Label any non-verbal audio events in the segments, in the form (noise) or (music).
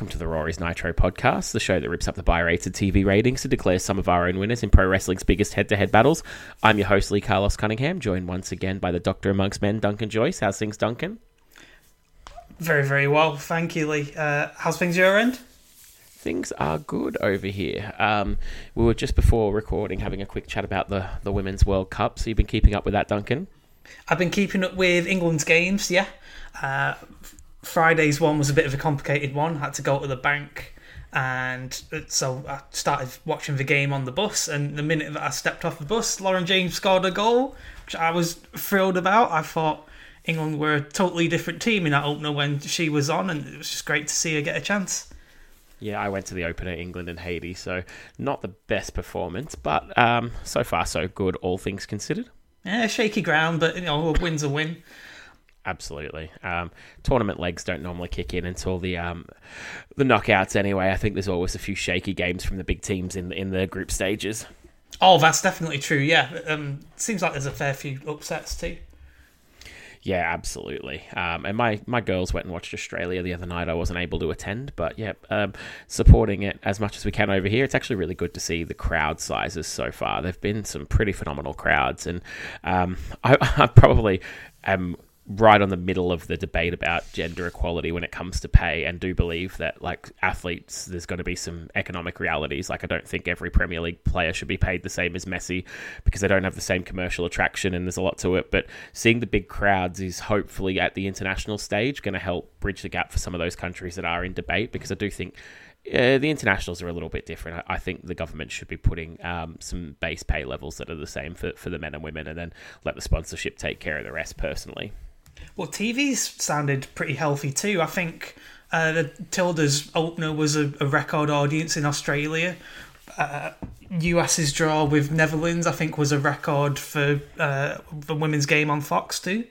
welcome to the Raw Is Nitro podcast, the show that rips up the buy rated TV ratings to declare some of our own winners in pro wrestling's biggest head to head battles. I'm your host, Lee Carlos Cunningham, joined once again by the Doctor Amongst Men, Duncan Joyce. How's things, Duncan? Very, very well. Thank you, Lee. Uh, how's things your end? Things are good over here. Um, we were just before recording having a quick chat about the, the Women's World Cup. So you've been keeping up with that, Duncan? I've been keeping up with England's games, yeah. Uh, Friday's one was a bit of a complicated one. I had to go to the bank, and so I started watching the game on the bus. And the minute that I stepped off the bus, Lauren James scored a goal, which I was thrilled about. I thought England were a totally different team in that opener when she was on, and it was just great to see her get a chance. Yeah, I went to the opener, England and Haiti, so not the best performance, but um, so far so good, all things considered. Yeah, shaky ground, but you know, a win's a win. Absolutely. Um, tournament legs don't normally kick in until the um, the knockouts. Anyway, I think there's always a few shaky games from the big teams in in the group stages. Oh, that's definitely true. Yeah, um, seems like there's a fair few upsets too. Yeah, absolutely. Um, and my, my girls went and watched Australia the other night. I wasn't able to attend, but yeah, um, supporting it as much as we can over here. It's actually really good to see the crowd sizes so far. There've been some pretty phenomenal crowds, and um, (laughs) I, I probably am right on the middle of the debate about gender equality when it comes to pay and do believe that like athletes there's going to be some economic realities like I don't think every Premier League player should be paid the same as Messi because they don't have the same commercial attraction and there's a lot to it but seeing the big crowds is hopefully at the international stage going to help bridge the gap for some of those countries that are in debate because I do think the internationals are a little bit different. I, I think the government should be putting um, some base pay levels that are the same for, for the men and women and then let the sponsorship take care of the rest personally. Well, TV's sounded pretty healthy too. I think uh, the Tilda's opener was a, a record audience in Australia. Uh, US's draw with Netherlands, I think, was a record for uh, the women's game on Fox too.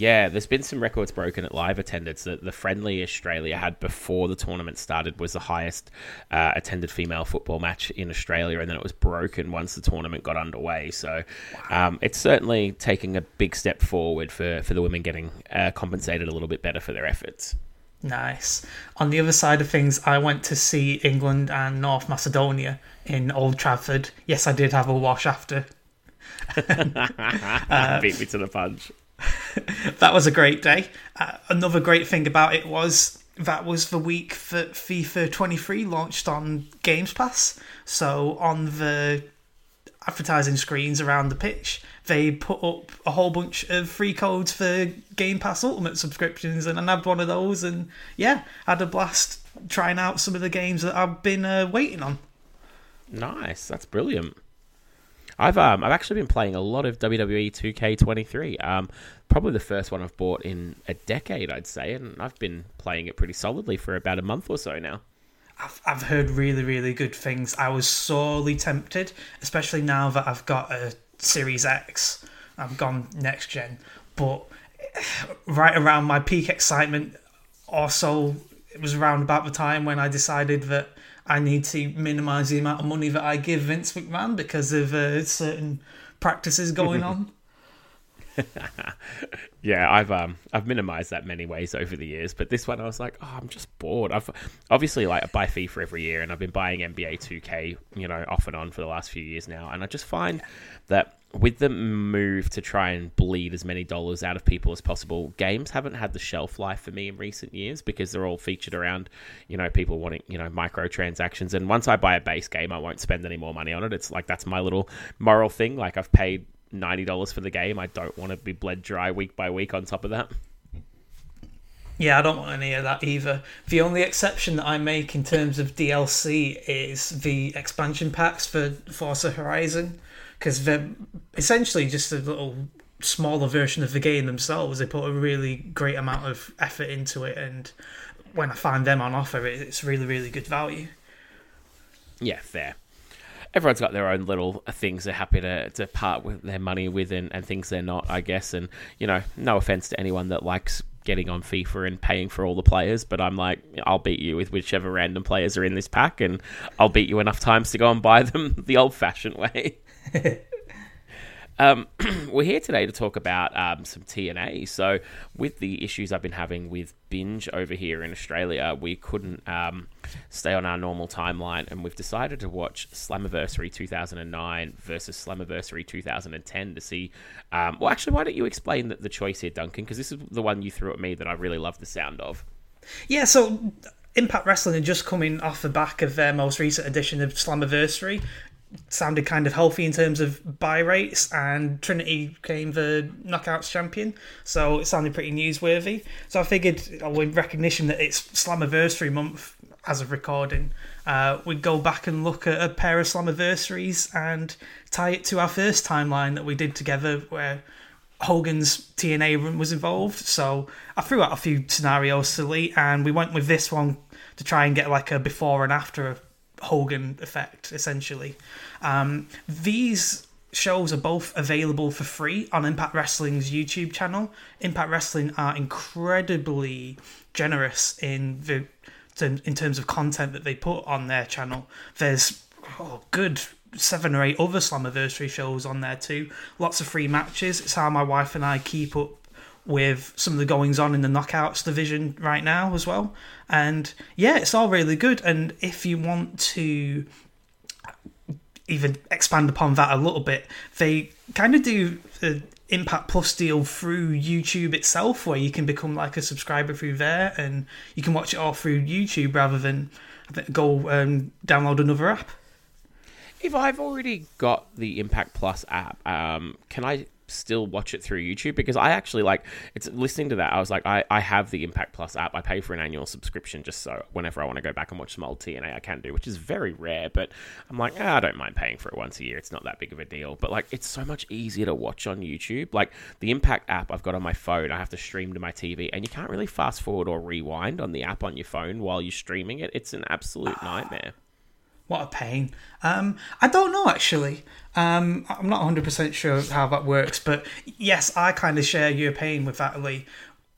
Yeah, there's been some records broken at live attendance. The, the friendly Australia had before the tournament started was the highest uh, attended female football match in Australia, and then it was broken once the tournament got underway. So um, it's certainly taking a big step forward for, for the women getting uh, compensated a little bit better for their efforts. Nice. On the other side of things, I went to see England and North Macedonia in Old Trafford. Yes, I did have a wash after. (laughs) (laughs) uh, Beat me to the punch. (laughs) that was a great day. Uh, another great thing about it was that was the week that FIFA 23 launched on Games Pass. So on the advertising screens around the pitch, they put up a whole bunch of free codes for Game Pass Ultimate subscriptions, and I nabbed one of those, and yeah, had a blast trying out some of the games that I've been uh, waiting on. Nice, that's brilliant. I've um I've actually been playing a lot of WWE 2K23. Um, probably the first one I've bought in a decade, I'd say, and I've been playing it pretty solidly for about a month or so now. I've I've heard really really good things. I was sorely tempted, especially now that I've got a Series X. I've gone next gen, but (sighs) right around my peak excitement, also it was around about the time when I decided that I need to minimise the amount of money that I give Vince McMahon because of uh, certain practices going on. (laughs) yeah, I've um I've minimized that many ways over the years, but this one I was like, oh, I'm just bored. I've obviously like I buy FIFA every year, and I've been buying NBA 2K, you know, off and on for the last few years now, and I just find that with the move to try and bleed as many dollars out of people as possible, games haven't had the shelf life for me in recent years because they're all featured around, you know, people wanting, you know, microtransactions. And once I buy a base game, I won't spend any more money on it. It's like that's my little moral thing. Like I've paid ninety dollars for the game. I don't want to be bled dry week by week on top of that. Yeah, I don't want any of that either. The only exception that I make in terms of DLC is the expansion packs for Forza Horizon because they're essentially just a little smaller version of the game themselves. They put a really great amount of effort into it, and when I find them on offer, it's really, really good value. Yeah, fair. Everyone's got their own little things they're happy to, to part with their money with, and, and things they're not, I guess. And you know, no offense to anyone that likes getting on FIFA and paying for all the players, but I'm like, I'll beat you with whichever random players are in this pack, and I'll beat you enough times to go and buy them (laughs) the old fashioned way. (laughs) Um, (clears throat) we're here today to talk about um, some TNA. So, with the issues I've been having with binge over here in Australia, we couldn't um, stay on our normal timeline, and we've decided to watch Slammiversary 2009 versus Slammiversary 2010 to see. Um, well, actually, why don't you explain the, the choice here, Duncan? Because this is the one you threw at me that I really love the sound of. Yeah, so Impact Wrestling are just coming off the back of their most recent edition of Slammiversary. Sounded kind of healthy in terms of buy rates, and Trinity became the Knockouts champion, so it sounded pretty newsworthy. So I figured, oh, in recognition that it's Slammiversary month as of recording, uh, we'd go back and look at a pair of Slammiversaries and tie it to our first timeline that we did together, where Hogan's TNA run was involved. So I threw out a few scenarios to Lee, and we went with this one to try and get like a before and after Hogan effect, essentially. Um, these shows are both available for free on Impact Wrestling's YouTube channel. Impact Wrestling are incredibly generous in the in terms of content that they put on their channel. There's oh, good seven or eight other Slammiversary shows on there too. Lots of free matches. It's how my wife and I keep up with some of the goings on in the knockouts division right now as well. And yeah, it's all really good. And if you want to even expand upon that a little bit, they kind of do the Impact Plus deal through YouTube itself, where you can become like a subscriber through there, and you can watch it all through YouTube rather than go um, download another app. If I've already got the Impact Plus app, um, can I still watch it through YouTube because I actually like it's listening to that. I was like, I, I have the Impact Plus app. I pay for an annual subscription just so whenever I want to go back and watch some old TNA, I can do, which is very rare. But I'm like, ah, I don't mind paying for it once a year. It's not that big of a deal. But like, it's so much easier to watch on YouTube. Like the Impact app I've got on my phone, I have to stream to my TV, and you can't really fast forward or rewind on the app on your phone while you're streaming it. It's an absolute nightmare. What a pain. Um, I don't know actually. Um, I'm not 100% sure how that works, but yes, I kind of share your pain with that, Lee.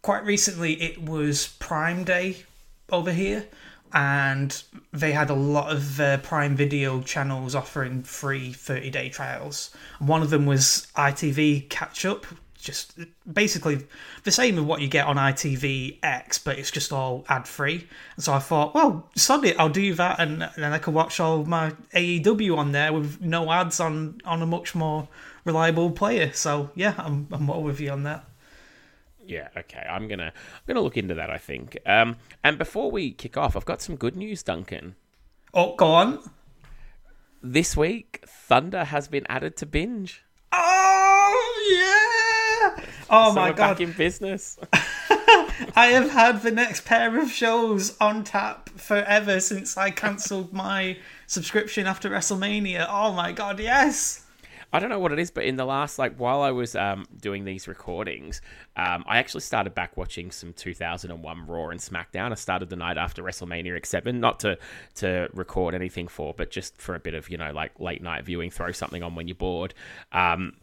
Quite recently, it was Prime Day over here, and they had a lot of uh, Prime Video channels offering free 30 day trials. One of them was ITV Catch Up, just basically the same as what you get on ITV X, but it's just all ad free. And so I thought, well, sod it, I'll do that, and then I can watch all my AEW on there with no ads on on a much more reliable player. So yeah, I'm I'm well with you on that. Yeah, okay. I'm gonna I'm gonna look into that. I think. Um, and before we kick off, I've got some good news, Duncan. Oh, go on. This week, Thunder has been added to binge. Oh yeah. Oh so my god! god! in business. (laughs) I have had the next pair of shows on tap forever since I cancelled my subscription after WrestleMania. Oh my god! Yes. I don't know what it is, but in the last like while I was um, doing these recordings, um, I actually started back watching some 2001 Raw and SmackDown. I started the night after WrestleMania X7, not to to record anything for, but just for a bit of you know like late night viewing. Throw something on when you're bored. Um,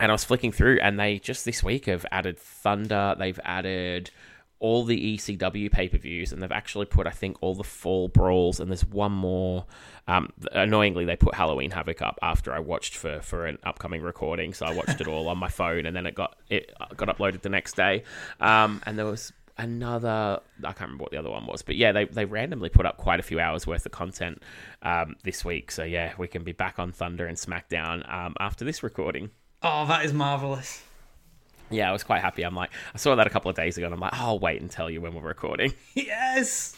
and I was flicking through, and they just this week have added Thunder. They've added all the ECW pay per views, and they've actually put, I think, all the fall brawls, and there's one more. Um, annoyingly, they put Halloween Havoc up after I watched for for an upcoming recording, so I watched it all on my phone, and then it got it got uploaded the next day. Um, and there was another I can't remember what the other one was, but yeah, they they randomly put up quite a few hours worth of content um, this week. So yeah, we can be back on Thunder and SmackDown um, after this recording. Oh, that is marvelous. Yeah, I was quite happy. I'm like, I saw that a couple of days ago, and I'm like, oh, I'll wait and tell you when we're recording. (laughs) yes.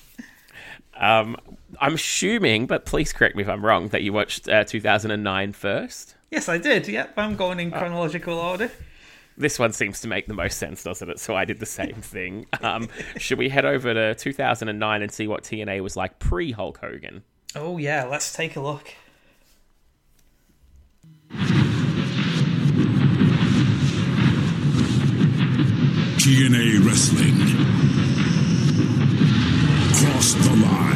Um, I'm assuming, but please correct me if I'm wrong, that you watched uh, 2009 first. Yes, I did. Yep, I'm going in chronological order. This one seems to make the most sense, doesn't it? So I did the same (laughs) thing. Um, should we head over to 2009 and see what TNA was like pre Hulk Hogan? Oh, yeah, let's take a look. TNA Wrestling. Cross the line.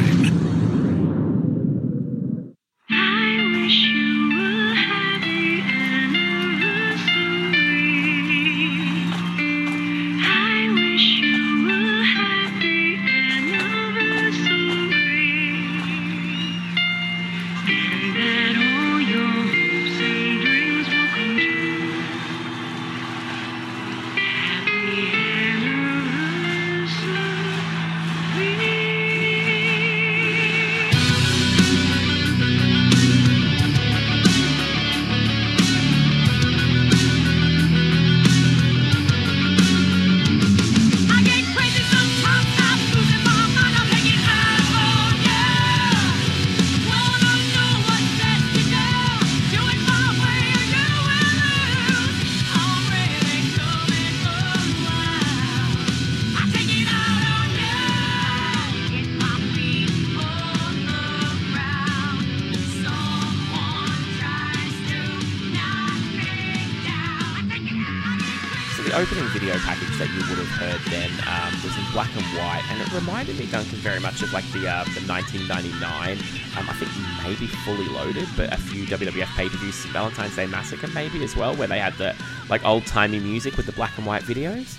'90s Valentine's Day Massacre, maybe as well, where they had the like old timey music with the black and white videos.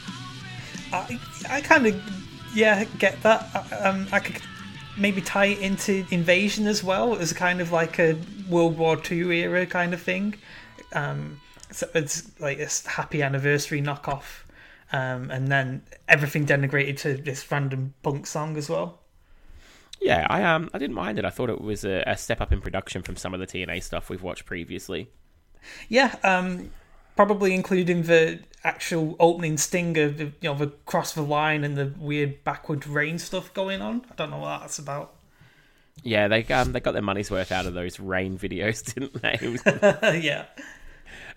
I, I kind of yeah get that. I, um, I could maybe tie it into Invasion as well as kind of like a World War Two era kind of thing. Um, so it's like this happy anniversary knockoff, um, and then everything denigrated to this random punk song as well. Yeah, I um I didn't mind it. I thought it was a, a step up in production from some of the TNA stuff we've watched previously. Yeah, um, probably including the actual opening stinger, the, you know, the cross the line and the weird backward rain stuff going on. I don't know what that's about. Yeah, they um they got their money's worth out of those rain videos, (laughs) didn't they? (laughs) Yeah.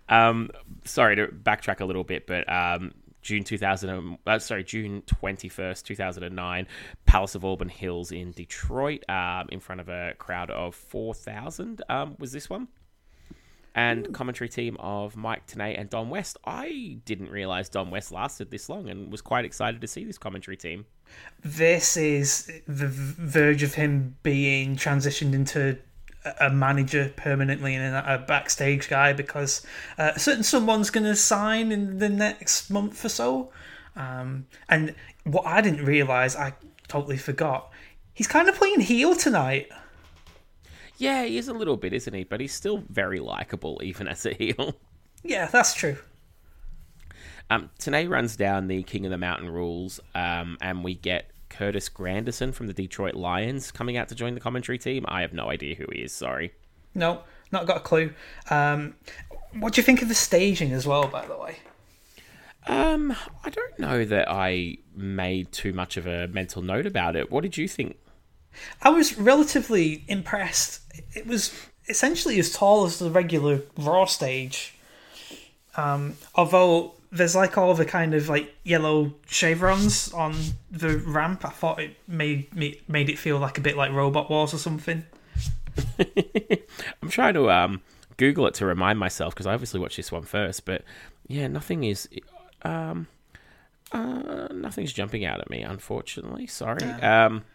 Um, sorry to backtrack a little bit, but um, June 2000, and- uh, sorry, June 21st, 2009, Palace of Auburn Hills in Detroit, um, in front of a crowd of 4,000. Um, was this one? And commentary team of Mike Tenay and Don West. I didn't realize Don West lasted this long, and was quite excited to see this commentary team. This is the verge of him being transitioned into a- manager permanently and a backstage guy because uh, certain someone's going to sign in the next month or so. Um, and what I didn't realize, I totally forgot, he's kind of playing heel tonight. Yeah, he is a little bit, isn't he? But he's still very likable, even as a heel. (laughs) Yeah, that's true. Um, Tenay runs down the King of the Mountain rules, um, and we get Curtis Granderson from the Detroit Lions coming out to join the commentary team. I have no idea who he is. Sorry. No, not got a clue. Um, what do you think of the staging as well, by the way? Um, I don't know that I made too much of a mental note about it. What did you think? I was relatively impressed. It was essentially as tall as the regular Raw stage. Um, although there's like all the kind of like yellow chevrons on the ramp, I thought it made me made it feel like a bit like Robot Wars or something. (laughs) I'm trying to um Google it to remind myself because I obviously watched this one first, but yeah, nothing is um uh nothing's jumping out at me, unfortunately. Sorry. Um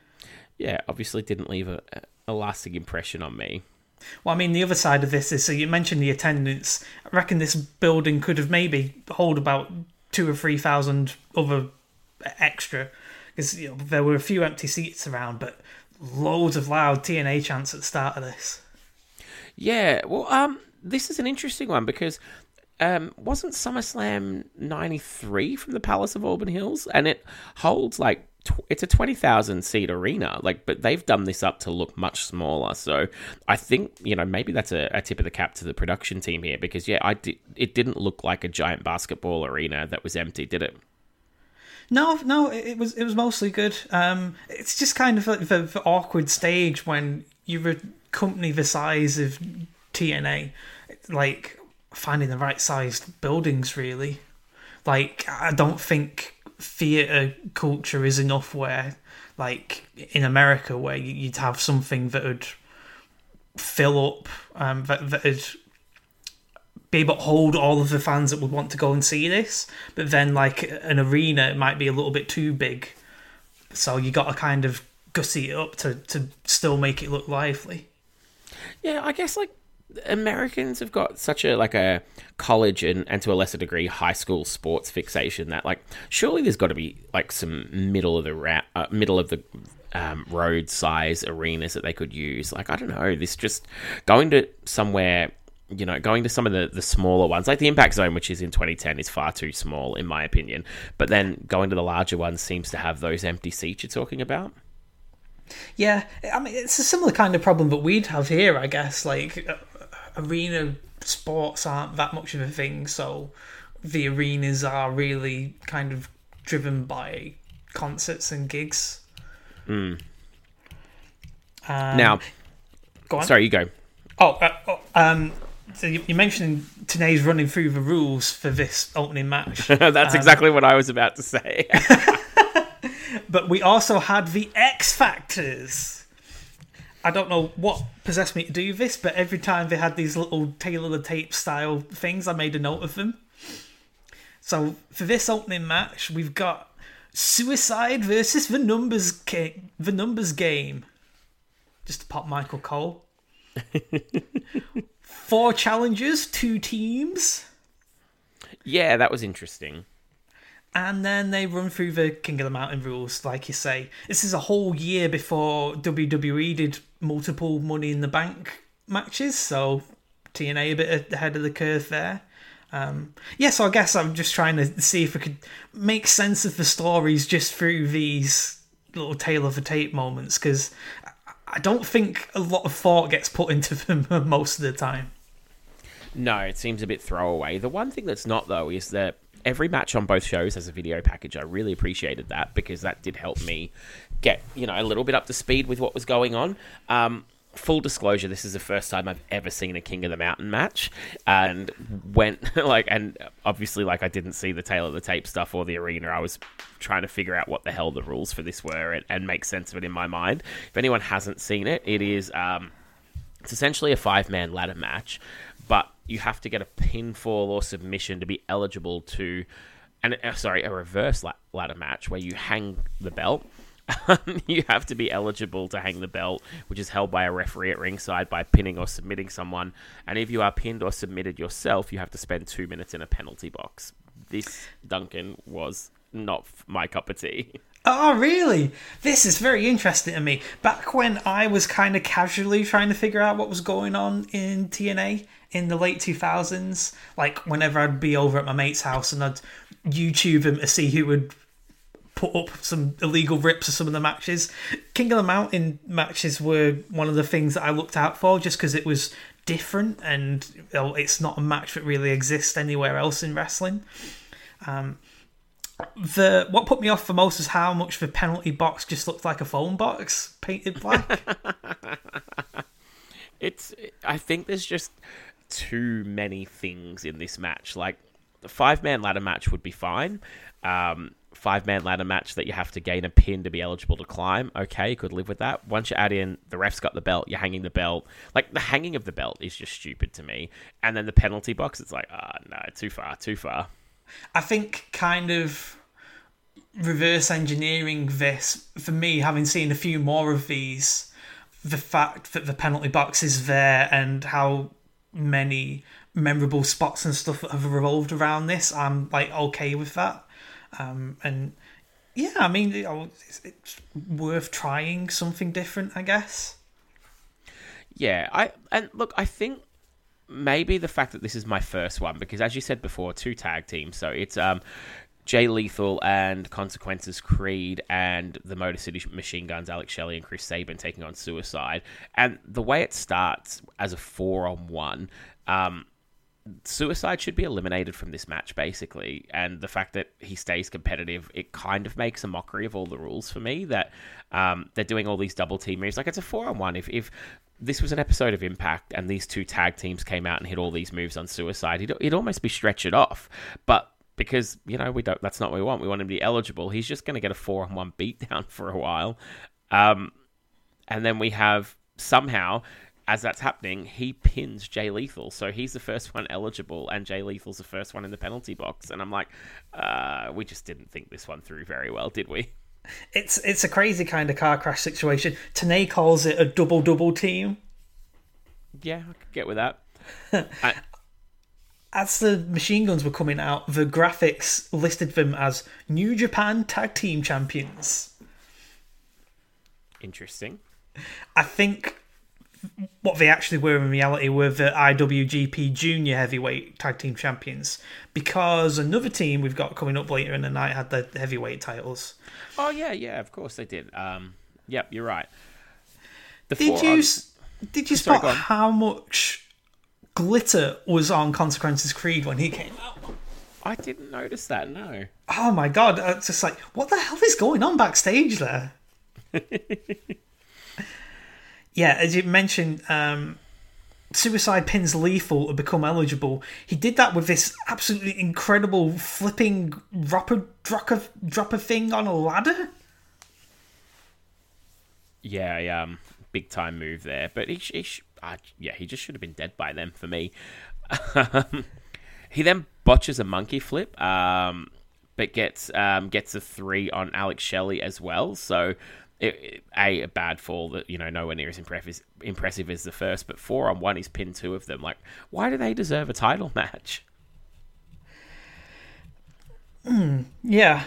yeah, obviously didn't leave a, a lasting impression on me. Well, I mean, the other side of this is so you mentioned the attendance. I reckon this building could have maybe hold about two or three thousand other extra because you know, there were a few empty seats around, but loads of loud TNA chants at the start of this. Yeah, well, um, this is an interesting one because um, wasn't SummerSlam '93 from the Palace of Auburn Hills, and it holds like tw- it's a twenty thousand seat arena, like, but they've done this up to look much smaller. So I think you know maybe that's a, a tip of the cap to the production team here because yeah, I did. It didn't look like a giant basketball arena that was empty, did it? No, no, it was it was mostly good. Um, it's just kind of the, the awkward stage when you're a company the size of TNA, like finding the right sized buildings. Really, like I don't think theater culture is enough where, like in America, where you- you'd have something that would fill up, um, that that would be able to hold all of the fans that would want to go and see this. But then, like an arena, might be a little bit too big. So you got to kind of gussy it up to, to still make it look lively. Yeah, I guess like Americans have got such a like a college and, and to a lesser degree high school sports fixation that like surely there's got to be like some middle of the ra- uh, middle of the um, road size arenas that they could use. Like I don't know, this just going to somewhere. You know, going to some of the, the smaller ones, like the Impact Zone, which is in 2010, is far too small, in my opinion. But then going to the larger ones seems to have those empty seats you're talking about. Yeah, I mean, it's a similar kind of problem that we'd have here, I guess. Like, arena sports aren't that much of a thing, so the arenas are really kind of driven by concerts and gigs. Um, now, go on. sorry, you go. Oh, uh, oh, um, so you, you mentioned Tenay's running through the rules for this opening match, (laughs) That's exactly what I was about to say. (laughs) but we also had the X Factors. I don't know what possessed me to do this, but every time they had these little tailor the tape style things, I made a note of them. So for this opening match, we've got Suicide versus the Numbers Ga- the Numbers Game. Just to pop Michael Cole. (laughs) Four challengers, two teams, Yeah, that was interesting. and then they run through the King of the Mountain rules, like you say. This is a whole year before WWE did multiple Money in the Bank matches, so TNA a bit ahead of the curve there. Um, yeah, so I guess I'm just trying to see if I could make sense of the stories just through these little tail of the tape moments, because I don't think a lot of thought gets put into (laughs) them most of the time. No, it seems a bit throwaway. The one thing that's not though is that every match on both shows has a video package. I really appreciated that because that did help me get you know a little bit up to speed with what was going on. Um, full disclosure, this is the first time I've ever seen a King of the Mountain match, and went (laughs) like and obviously like I didn't see the tail of the tape stuff or the arena. I was trying to figure out what the hell the rules for this were and, and make sense of it in my mind. If anyone hasn't seen it, it is. Um, it's essentially a five man ladder match, you have to get a pinfall or submission to be eligible to, and uh, sorry, a reverse ladder match where you hang the belt. (laughs) you have to be eligible to hang the belt, which is held by a referee at ringside by pinning or submitting someone. And if you are pinned or submitted yourself, you have to spend two minutes in a penalty box. This, Duncan, was not my cup of tea. (laughs) Oh, really? This is very interesting to me. Back when I was kind of casually trying to figure out what was going on in TNA in the late 2000s, like whenever I'd be over at my mate's house and I'd YouTube him to see who would put up some illegal rips of some of the matches, King of the Mountain matches were one of the things that I looked out for just because it was different and it's not a match that really exists anywhere else in wrestling um, the what put me off the most is how much the penalty box just looked like a phone box painted black. (laughs) It's. I think there's just too many things in this match. Like the five man ladder match would be fine. Um, five man ladder match that you have to gain a pin to be eligible to climb. Okay, you could live with that. Once you add in the ref's got the belt, you're hanging the belt. Like the hanging of the belt is just stupid to me. And then the penalty box, it's like, ah, no, too far, too far. I think kind of reverse engineering this for me, having seen a few more of these, the fact that the penalty box is there and how many memorable spots and stuff that have revolved around this, I'm like okay with that. Um, and yeah, I mean, it's, it's worth trying something different, I guess. Yeah, I and look, I think maybe the fact that this is my first one because, as you said before, two tag teams, so it's um. Jay Lethal and Consequences Creed and the Motor City Machine Guns, Alex Shelley and Chris Sabin taking on Suicide. And the way it starts as a four on one, um, Suicide should be eliminated from this match, basically. And the fact that he stays competitive, it kind of makes a mockery of all the rules for me. That um, they're doing all these double team moves. Like it's a four on one. If if this was an episode of Impact and these two tag teams came out and hit all these moves on Suicide, it'd, it'd almost be stretch it off. But because you know we don't, that's not what we want. We want him to be eligible. He's just going to get a four on one beatdown (laughs) for a while. Um, and then we have somehow as that's happening, he pins Jay Lethal. So he's the first one eligible, and Jay Lethal's the first one in the penalty box. And I'm like, uh, we just didn't think this one through very well, did we? It's it's a crazy kind of car crash situation. Tenay calls it a double double team. Yeah, I could get with that. (laughs) I, As the machine guns were coming out, the graphics listed them as New Japan Tag Team Champions. interesting. I think what they actually were in reality were the IWGP Junior Heavyweight Tag Team Champions, because another team we've got coming up later in the night had the heavyweight titles. Oh yeah, yeah, of course they did. Um, yep, you're right. The Did you on- did you Sorry, spot how much glitter was on Consequences Creed when he came out? I didn't notice that. No. Oh my god! It's just like, what the hell is going on backstage there? (laughs) yeah, as you mentioned, um, Suicide Pins Lethal to become eligible. He did that with this absolutely incredible flipping dropper dropper dropper thing on a ladder. Yeah, um, big time move there. But he, he uh, yeah, he just should have been dead by then for me. he then botches a monkey flip, um, but gets um, gets a three on Alex Shelley as well. So. It, it- a a bad fall that you know nowhere near as impressive impressive as the first, but four on one he's pinned two of them. Like, why do they deserve a title (laughs) match? Yeah,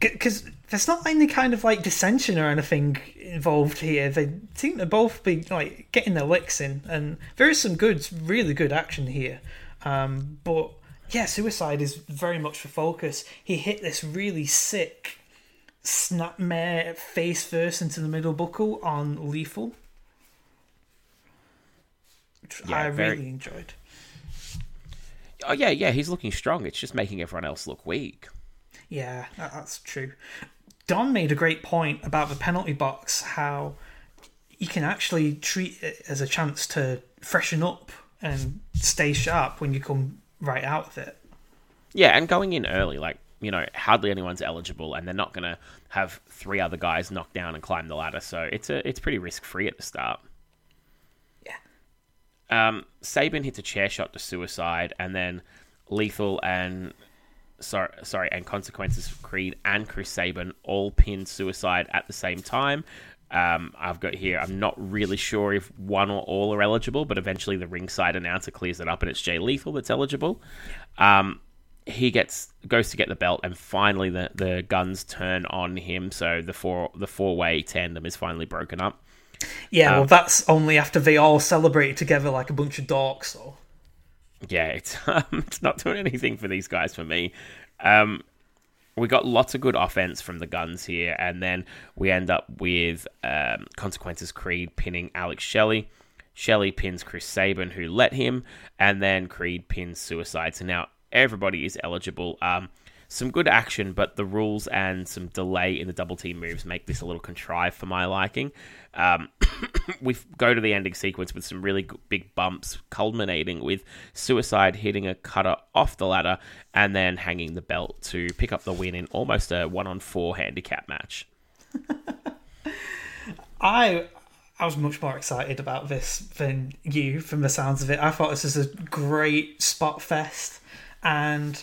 because there's not any kind of like dissension or anything involved here. They seem to both be like getting their licks in, and there is some good, really good action here. Um, but yeah, suicide is very much the focus. He hit this really sick snapmare face first into the middle buckle on lethal. Which Yeah, I very- really enjoyed. Oh yeah, yeah, he's looking strong. It's just making everyone else look weak. Yeah, that's true. Don made a great point about the penalty box, how you can actually treat it as a chance to freshen up and stay sharp when you come right out of it. Yeah, and going in early, like you know, hardly anyone's eligible, and they're not going to have three other guys knocked down and climb the ladder. So it's a it's pretty risk free at the start. Um, hits a chair shot to suicide, and then Lethal and sorry, sorry, and consequences for Creed and Chris Sabin all pin suicide at the same time. Um, I've got here. I'm not really sure if one or all are eligible, but eventually the ringside announcer clears it up, and it's Jay Lethal that's eligible. Um, he gets goes to get the belt, and finally the, the guns turn on him. So the four the four way tandem is finally broken up. Yeah, well, that's only after they all celebrate together like a bunch of dorks. So yeah, it's (laughs) um, it's not doing anything for these guys for me. Um, we got lots of good offense from the guns here, and then we end up with um, consequences. Creed pinning Alex Shelley. Shelley pins Chris Sabin, who let him, and then Creed pins Suicide. So now everybody is eligible. Um, some good action, but the rules and some delay in the double team moves make this a little contrived for my liking. Um, (coughs) we go to the ending sequence with some really big bumps, culminating with Suicide hitting a cutter off the ladder and then hanging the belt to pick up the win in almost a one on four handicap match. (laughs) I I was much more excited about this than you from the sounds of it. I thought this was a great spot fest and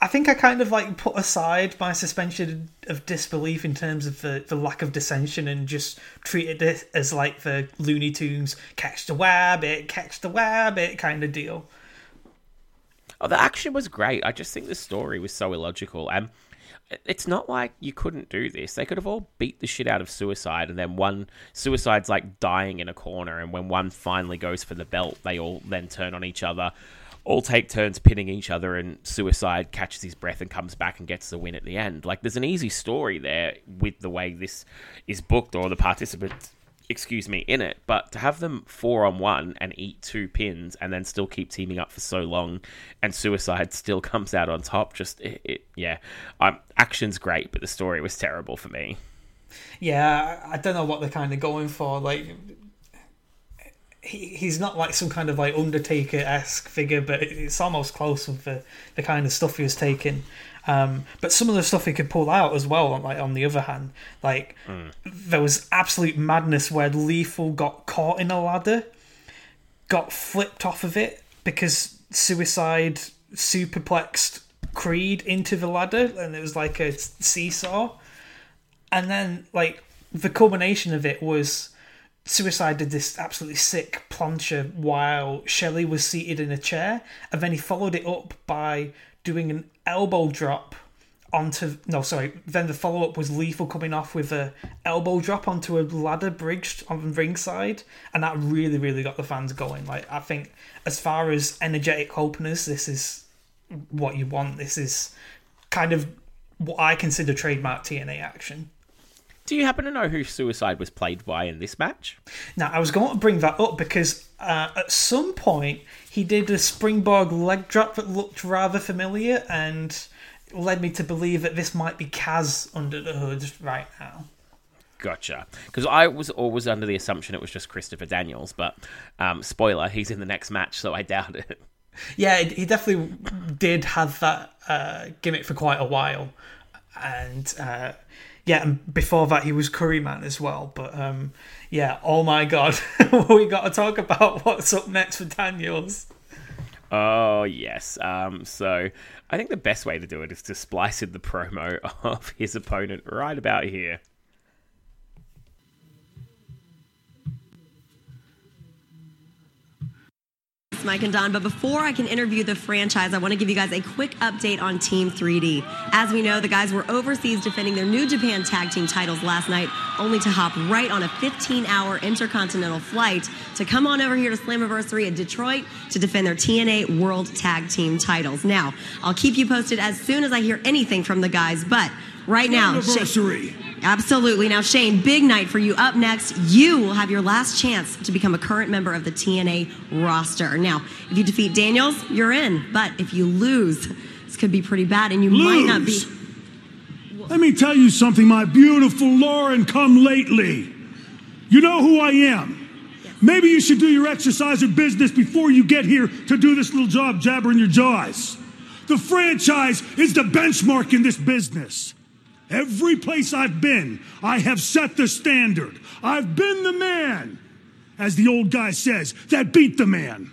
I think I kind of like put aside my suspension of disbelief in terms of the, the lack of dissension and just treated it as like the Looney Tunes catch the wabbit, catch the wabbit kind of deal. Oh, the action was great. I just think the story was so illogical. And it's not like you couldn't do this. They could have all beat the shit out of Suicide, and then one Suicide's like dying in a corner, and when one finally goes for the belt, they all then turn on each other, all take turns pinning each other, and Suicide catches his breath and comes back and gets the win at the end. Like, there's an easy story there with the way this is booked or the participants excuse me, in it, but to have them four on one and eat two pins and then still keep teaming up for so long, and Suicide still (laughs) comes out on top, just it, it yeah, um, action's great, but the story was terrible for me. Yeah, I I don't know what they're kind of going for. Like, he, he's not like some kind of like Undertaker esque figure, but it's almost close with the, the kind of stuff he was taking. Um, but some of the stuff he could pull out as well. Like on the other hand, like there was absolute madness where Lethal got caught in a ladder, got flipped off of it because Suicide superplexed Creed into the ladder, and it was like a seesaw and then like the culmination of it was suicide did this absolutely sick plancha while shelley was seated in a chair and then he followed it up by doing an elbow drop onto no sorry then the follow-up was lethal coming off with a elbow drop onto a ladder bridged on the ringside and that really really got the fans going. Like i think as far as energetic openers this is what you want. This is kind of what i consider trademark tna action Do you happen to know who Suicide was played by in this match? Now, I was going to bring that up because uh, at some point he did a springboard leg drop that looked rather familiar and led me to believe that this might be Kaz under the hood right now. Gotcha. Because I was always under the assumption it was just Christopher Daniels, but um, spoiler, he's in the next match, so I doubt it. Yeah, he definitely did have that uh, gimmick for quite a while. And uh, yeah, and before that he was Curryman as well. But um, yeah, oh my god, (laughs) we got to talk about what's up next for Daniels. Oh yes. Um, so I think the best way to do it is to splice in the promo (laughs) of his opponent right about here. Mike and Don, but before I can interview the franchise, I want to give you guys a quick update on Team 3D. As we know, the guys were overseas defending their New Japan Tag Team titles last night, only to hop right on a 15 hour intercontinental flight to come on over here to Slammiversary in Detroit to defend their TNA World Tag Team titles. Now, I'll keep you posted as soon as I hear anything from the guys, but right now. Absolutely. Now, Shane, big night for you. Up next, you will have your last chance to become a current member of the TNA roster. Now, if you defeat Daniels, you're in. But if you lose, this could be pretty bad, and you might not be. Let me tell you something, my beautiful Lauren come lately. You know who I am. Maybe you should do your exercise or business before you get here to do this little job jabbering your jaws. The franchise is the benchmark in this business. Every place I've been, I have set the standard. I've been the man, as the old guy says, that beat the man.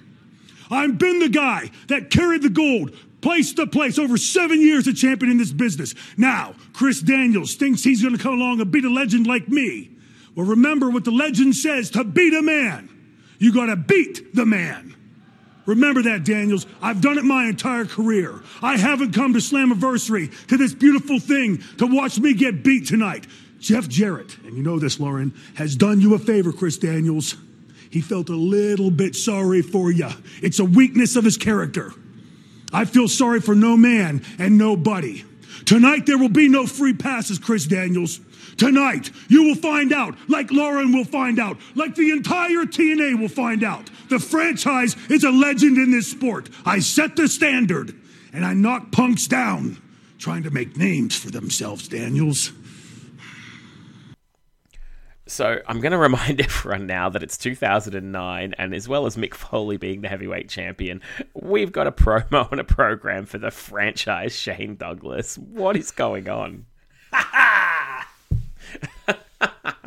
I've been the guy that carried the gold place to place over seven years a champion in this business. Now, Chris Daniels thinks he's going to come along and beat a legend like me. Well, remember what the legend says to beat a man, you got to beat the man. Remember that, Daniels. I've done it my entire career. I haven't come to Slammiversary to this beautiful thing to watch me get beat tonight. Jeff Jarrett, and you know this, Lauren, has done you a favor, Chris Daniels. He felt a little bit sorry for you. It's a weakness of his character. I feel sorry for no man and nobody. Tonight there will be no free passes, Chris Daniels. Tonight you will find out, like Lauren will find out, like the entire TNA will find out. The franchise is a legend in this sport. I set the standard and I knock punks down trying to make names for themselves, Daniels. So I'm going (laughs) to remind everyone now that it's 2009, and as well as Mick Foley being the heavyweight champion, we've got a promo (laughs) and a program for the franchise Shane Douglas. What is going on? (laughs)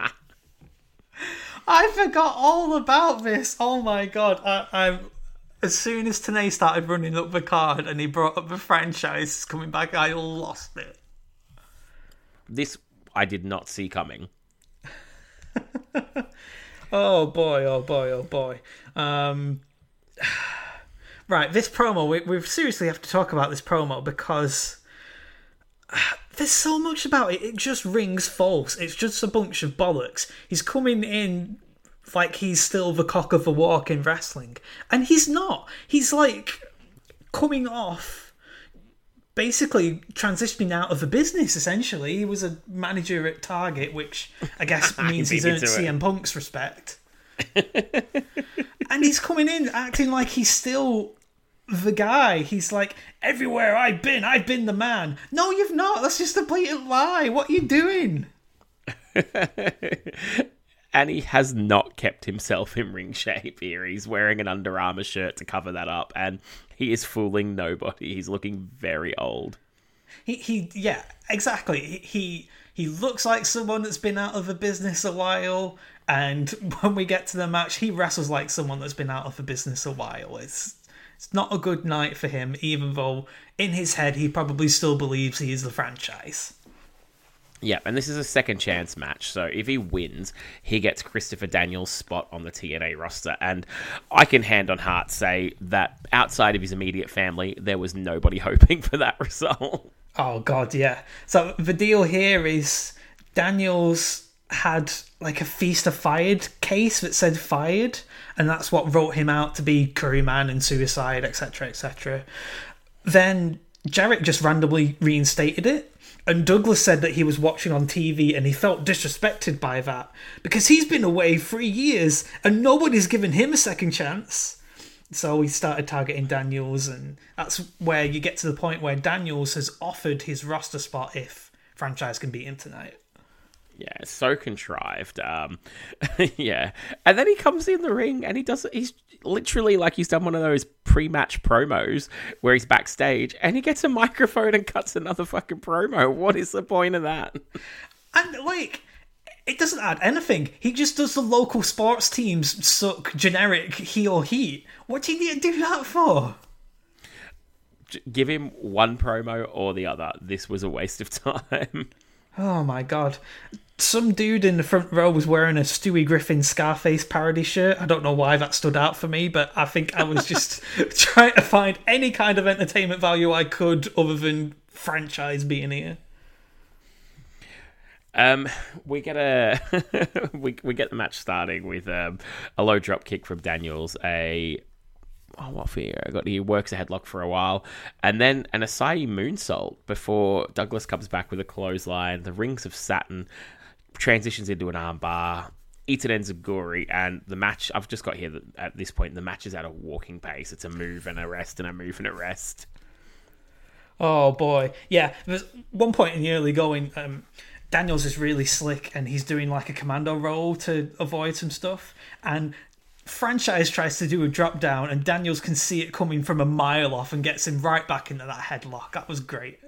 I forgot all about this. Oh my god! I, I as soon as Tenay started running up the card and he brought up the franchise coming back, I lost it. This I did not see coming. (laughs) Oh boy! Oh boy! Oh boy! Um, (sighs) right, this promo we we seriously have to talk about this promo because (sighs) there's so much about it. It just rings false. It's just a bunch of bollocks. He's coming in like he's still the cock of the walk in wrestling, and he's not. He's like coming off, basically transitioning out of the business. Essentially, he was a manager at Target, which I guess (laughs) means he's earned to it. CM Punk's respect. (laughs) and he's coming in acting like he's still the guy. He's like, everywhere I've been, I've been the man. No, you've not. That's just a blatant lie. What are you doing? (laughs) And he has not kept himself in ring shape here. He's wearing an Under Armour shirt to cover that up, and he is fooling nobody. He's looking very old. He, he, yeah, exactly. He, he, he looks like someone that's been out of the business a while, and (laughs) when we get to the match, he wrestles like someone that's been out of the business a while. It's, it's not a good night for him, even though in his head he probably still believes he is the franchise. Yeah, and this is a second chance match. So if he wins, he gets Christopher Daniels' spot on the TNA roster. And I can hand on heart say that outside of his immediate family, there was nobody (laughs) hoping for that result. Oh god, yeah. So the deal here is Daniels had like a feast of fired case that said fired, and that's what wrote him out to be Curry Man and suicide, etc., etc. Then Jarrett just randomly reinstated it, and Douglas said that he was watching on TV and he felt disrespected by that because he's been away three years and nobody's given him a second chance. So he started targeting Daniels, and that's where you get to the point where Daniels has offered his roster spot if franchise can beat him tonight. Yeah, so contrived. Um, (laughs) yeah, and then he comes in the ring and he does. He's literally like he's done one of those pre-match promos where he's backstage and he gets a microphone and cuts another fucking promo. What is the point of that? And like, it doesn't add anything. He just does the local sports teams suck generic heel heat. What do you need to do that for? give him one promo or the other. This was a waste of (laughs) time. Oh my god. Some dude in the front row was wearing a Stewie Griffin Scarface parody shirt. I don't know why that stood out for me, but I think I was just (laughs) trying to find any kind of entertainment value I could other than franchise being here. Um, we get a (laughs) we we get the match starting with um, a low drop kick from Daniels, a oh what for I got he works a headlock for a while, and then an Asai moonsault before Douglas comes back with a clothesline. The rings of Saturn transitions into an armbar. Eats an Enziguri, and the match. I've just got here that at this point the match is at a walking pace. It's a move and a rest and a move and a rest. Oh boy, yeah. There's one point in the early going, um, Daniels is really slick, and he's doing like a commando roll to avoid some stuff. And franchise tries to do a drop down, and Daniels can see it coming from a mile off and gets him right back into that headlock. That was great.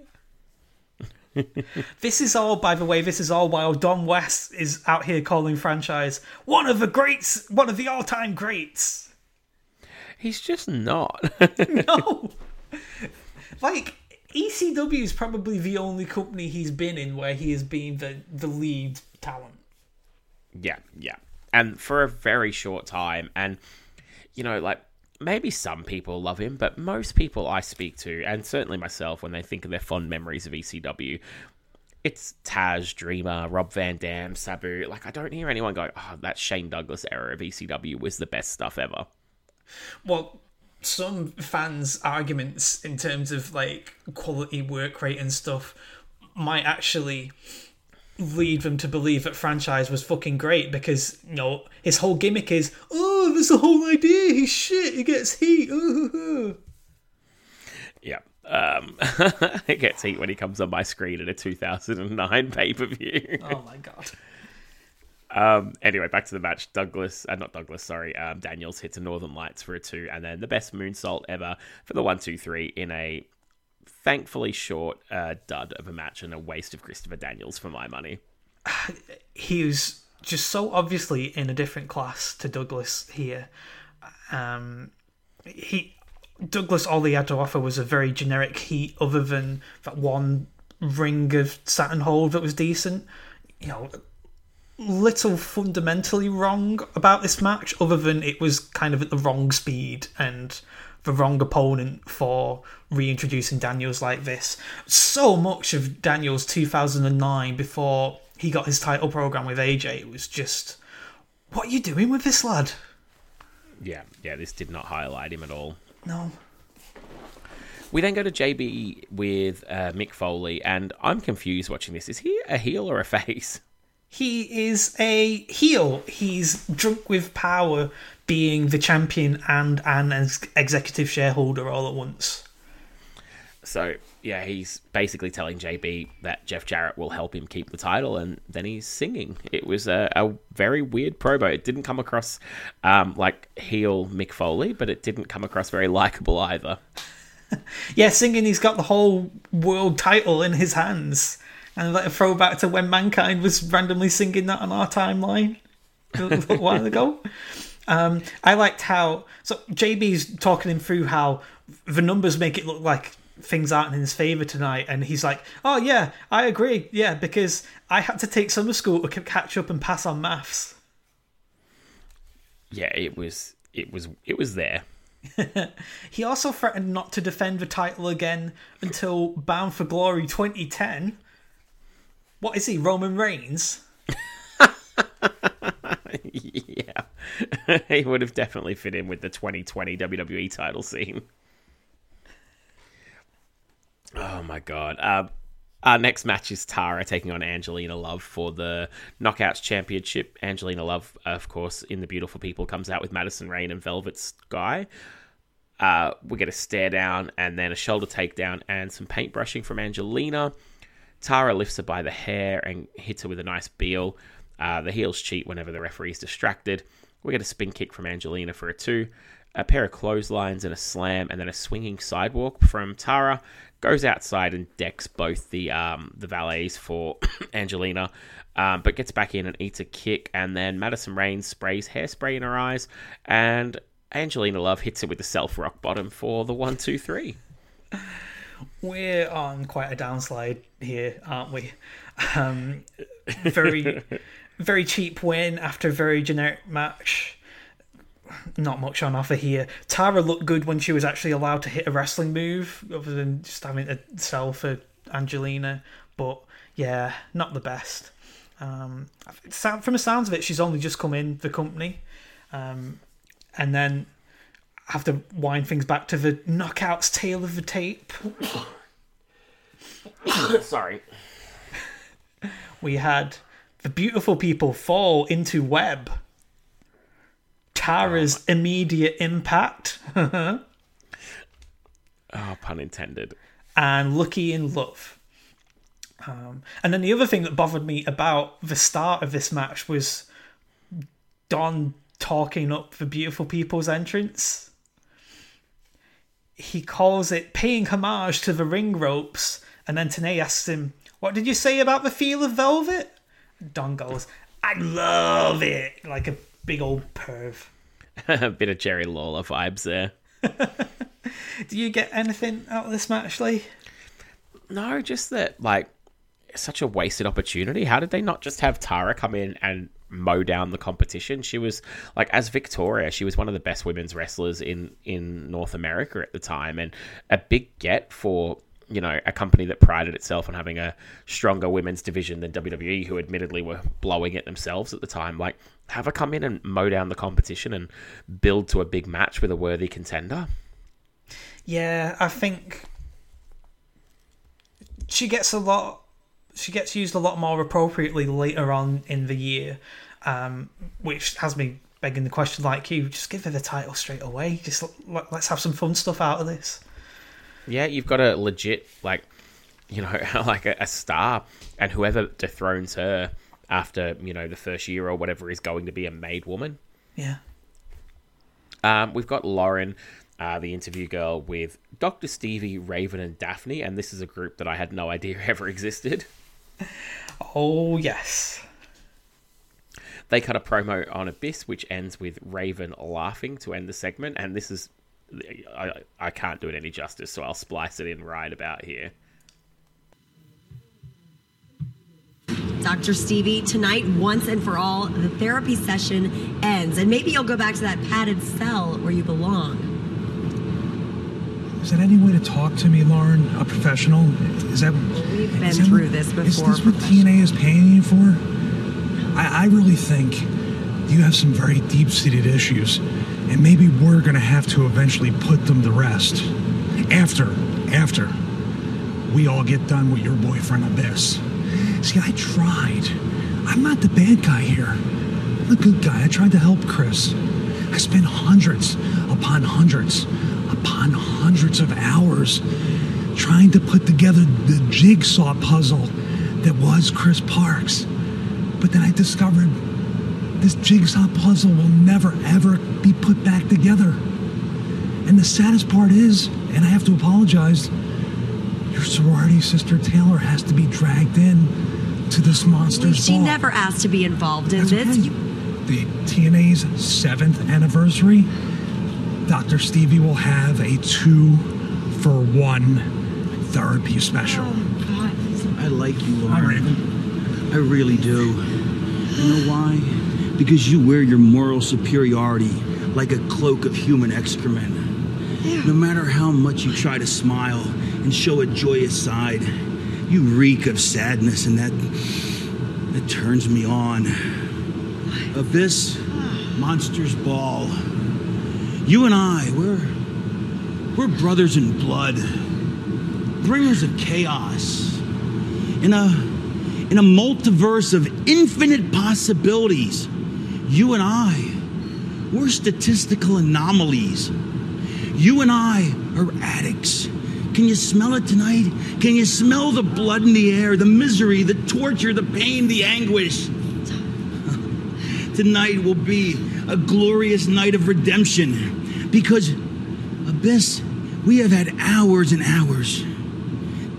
(laughs) this is all, by the way, this is all while Don West is out here calling franchise one of the greats, one of the all-time greats. He's just not. (laughs) No. (laughs) like ECW is probably the only company he's been in where he has been the the lead talent. Yeah, yeah. And for a very short time. And, you know, like, maybe some people love him, but most people I speak to, and certainly myself, when they think of their fond memories of ECW, it's Taz, Dreamer, Rob Van Dam, Sabu. Like, I don't hear anyone go, oh, that Shane Douglas era of ECW was the best stuff ever. Well, some fans' arguments in terms of like quality work rate and stuff might actually lead them to believe that franchise was fucking great because you know his whole gimmick is oh there's the whole idea he's shit he gets heat ooh. Yeah. Um, (laughs) it gets heat when he comes on my screen at a 2009 pay per view. oh my god Um, anyway, back to the match. Douglas, uh, not Douglas, sorry. Um, Daniels hits a Northern Lights for a two, and then the best moonsault ever for the one, two, three in a thankfully short uh, dud of a match and a waste of Christopher Daniels for my money. (sighs) he was just so obviously in a different class to Douglas here. Um, he Douglas all he had to offer was a very generic heat, other than that one ring of Saturn hold that was decent. You know, little fundamentally wrong about this match, other than it was kind of at the wrong speed and the wrong opponent for reintroducing Daniels like this. So much of Daniels 2009 before he got his title program with AJ was just, what are you doing with this lad? Yeah, yeah, this did not highlight him at all. No. We then go to JB with uh, Mick Foley, and I'm confused watching this. Is he a heel or a face? He is a heel. He's drunk with power, being the champion and an ex- executive shareholder all at once. So, yeah, he's basically telling JB that Jeff Jarrett will help him keep the title, and then he's singing. It was a, a very weird promo. It didn't come across um, like heel Mick Foley, but it didn't come across very likable either. (laughs) Yeah, singing he's got the whole world title in his hands. And like a throwback to when Mankind was randomly singing that on our timeline a little while ago. (laughs) Um, I liked how so JB's talking him through how the numbers make it look like things aren't in his favour tonight, and he's like, "Oh yeah, I agree, yeah, because I had to take summer school to catch up and pass on maths." Yeah, it was, it was, it was there. (laughs) He also threatened not to defend the title again until Bound for Glory 2010. What is he, Roman Reigns? (laughs) yeah, (laughs) he would have definitely fit in with the 2020 WWE title scene. Oh my god. Uh, our next match is Tara taking on Angelina Love for the Knockouts Championship. Angelina Love, of course, in The Beautiful People, comes out with Madison Rayne and Velvet Sky. Uh, we get a stare down and then a shoulder takedown and some paintbrushing from Angelina. Tara lifts her by the hair and hits her with a nice biel. Uh, the heels cheat whenever the referee is distracted. We get a spin kick from Angelina for a two, a pair of clotheslines and a slam, and then a swinging sidewalk from Tara. Goes outside and decks both the um, the valets for (coughs) Angelina, um, but gets back in and eats a kick. And then Madison Rayne sprays hairspray in her eyes, and Angelina Love hits it with the self rock bottom for the one, two, three. We're on quite a downslide here, aren't we? Um, very, (laughs) very cheap win after a very generic match. Not much on offer here. Tara looked good when she was actually allowed to hit a wrestling move, other than just having to sell for Angelina. But yeah, not the best. Um, from the sounds of it, she's only just come in the company, um, and then have to wind things back to the knockouts tale of the tape. (coughs) Sorry. we had the beautiful people fall into web. Tara's immediate impact (laughs) Oh, pun intended. and Lucky in Love. Um, and then the other thing that bothered me about the start of this match was Don talking up the beautiful people's entrance. He calls it paying homage to the ring ropes, and then Tenay asks him, What did you say about the feel of velvet? Don goes, I love it, like a big old perv. a (laughs) bit of Jerry Lawler vibes there. (laughs) Do you get anything out of this match, Lee? No, just that, like, such a wasted opportunity. How did they not just have Tara come in and mow down the competition? She was, like, as Victoria, she was one of the best women's wrestlers in, in North America at the time, and a big get for, you know, a company that prided itself on having a stronger women's division than WWE, who admittedly were blowing it themselves at the time. Like, have her come in and mow down the competition and build to a big match with a worthy contender. Yeah, I think she gets a lot. She gets used a lot more appropriately later on in the year, um, which has me begging the question, like you, just give her the title straight away. Just let, let's have some fun stuff out of this. Yeah, you've got a legit like, you know, (laughs) like a, a star, and whoever dethrones her after you know the first year or whatever is going to be a made woman. Yeah, Um, we've got Lauren, uh, the interview girl, with Dr. Stevie, Raven, and Daphne, and this is a group that I had no idea (laughs) ever existed. oh yes, They cut a promo on Abyss, which ends with Raven laughing to end the segment, and this is. I, I can't do it any justice, so I'll splice it in right about here. Dr. Stevie, tonight, once and for all, the therapy session ends. And maybe you'll go back to that padded cell where you belong. Is that any way to talk to me, Lauren? A professional? Is that? We've been that through what- this before. Is this what TNA is paying you for? I, I really think you have some very deep-seated issues, and maybe we're gonna have to eventually put them to rest. After, after we all get done with your boyfriend Abyss. See, I tried. I'm not the bad guy here. I'm the good guy. I tried to help Chris. I spent hundreds upon hundreds upon hundreds of hours trying to put together the jigsaw puzzle that was Chris Parks. But then I discovered this jigsaw puzzle will never ever be put back together. And the saddest part is, and I have to apologize, sorority sister Taylor has to be dragged in to this monster's She ball. never asked to be involved in That's this. okay. The TNA's seventh anniversary, Dr. Stevie will have a two for one therapy special. Oh, I like you, Lauren. Raven. I really do. You know why? Because you wear your moral superiority like a cloak of human excrement. No matter how much you try to smile and show a joyous side, you reek of sadness, and that that turns me on. Of this Monsters Ball. You and I, we're we're brothers in blood, bringers of chaos in a in a multiverse of infinite possibilities. You and I, we're statistical anomalies. You and I are addicts. Can you smell it tonight? Can you smell the blood in the air, the misery, the torture, the pain, the anguish? (laughs) Tonight will be a glorious night of redemption because, Abyss, we have had hours and hours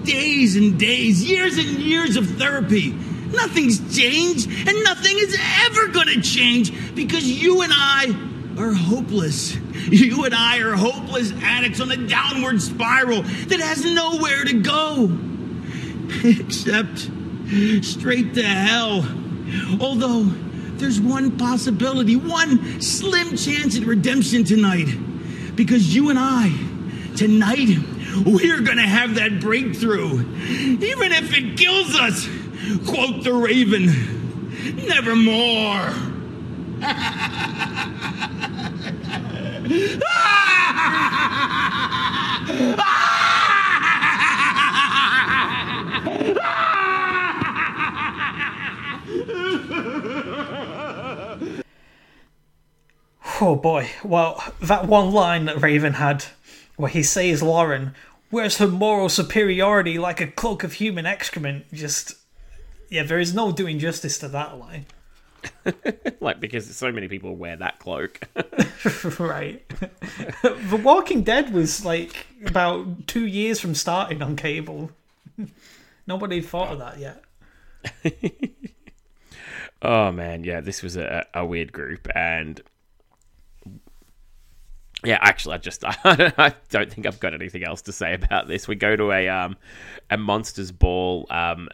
days and days, years and years of therapy. Nothing's changed, and nothing is ever going to change because you and I, are hopeless. You and I are hopeless addicts on a downward spiral that has nowhere to go (laughs) except straight to hell. Although there's one possibility, one slim chance at redemption tonight. Because you and I, tonight, we're gonna have that breakthrough. Even if it kills us. Quote the raven, nevermore. Oh boy. Well, that one line that Raven had where he says Lauren, wears her moral superiority like a cloak of human excrement? Just. Yeah, there is no doing justice to that line. (laughs) like because so many people wear that cloak. (laughs) (laughs) right. the Walking Dead was like about two years from starting on cable. Nobody thought of that yet. oh man, yeah, this was a, a weird group, and yeah, actually, I just I don't think I've got anything else to say about this. We go to a um a monsters ball um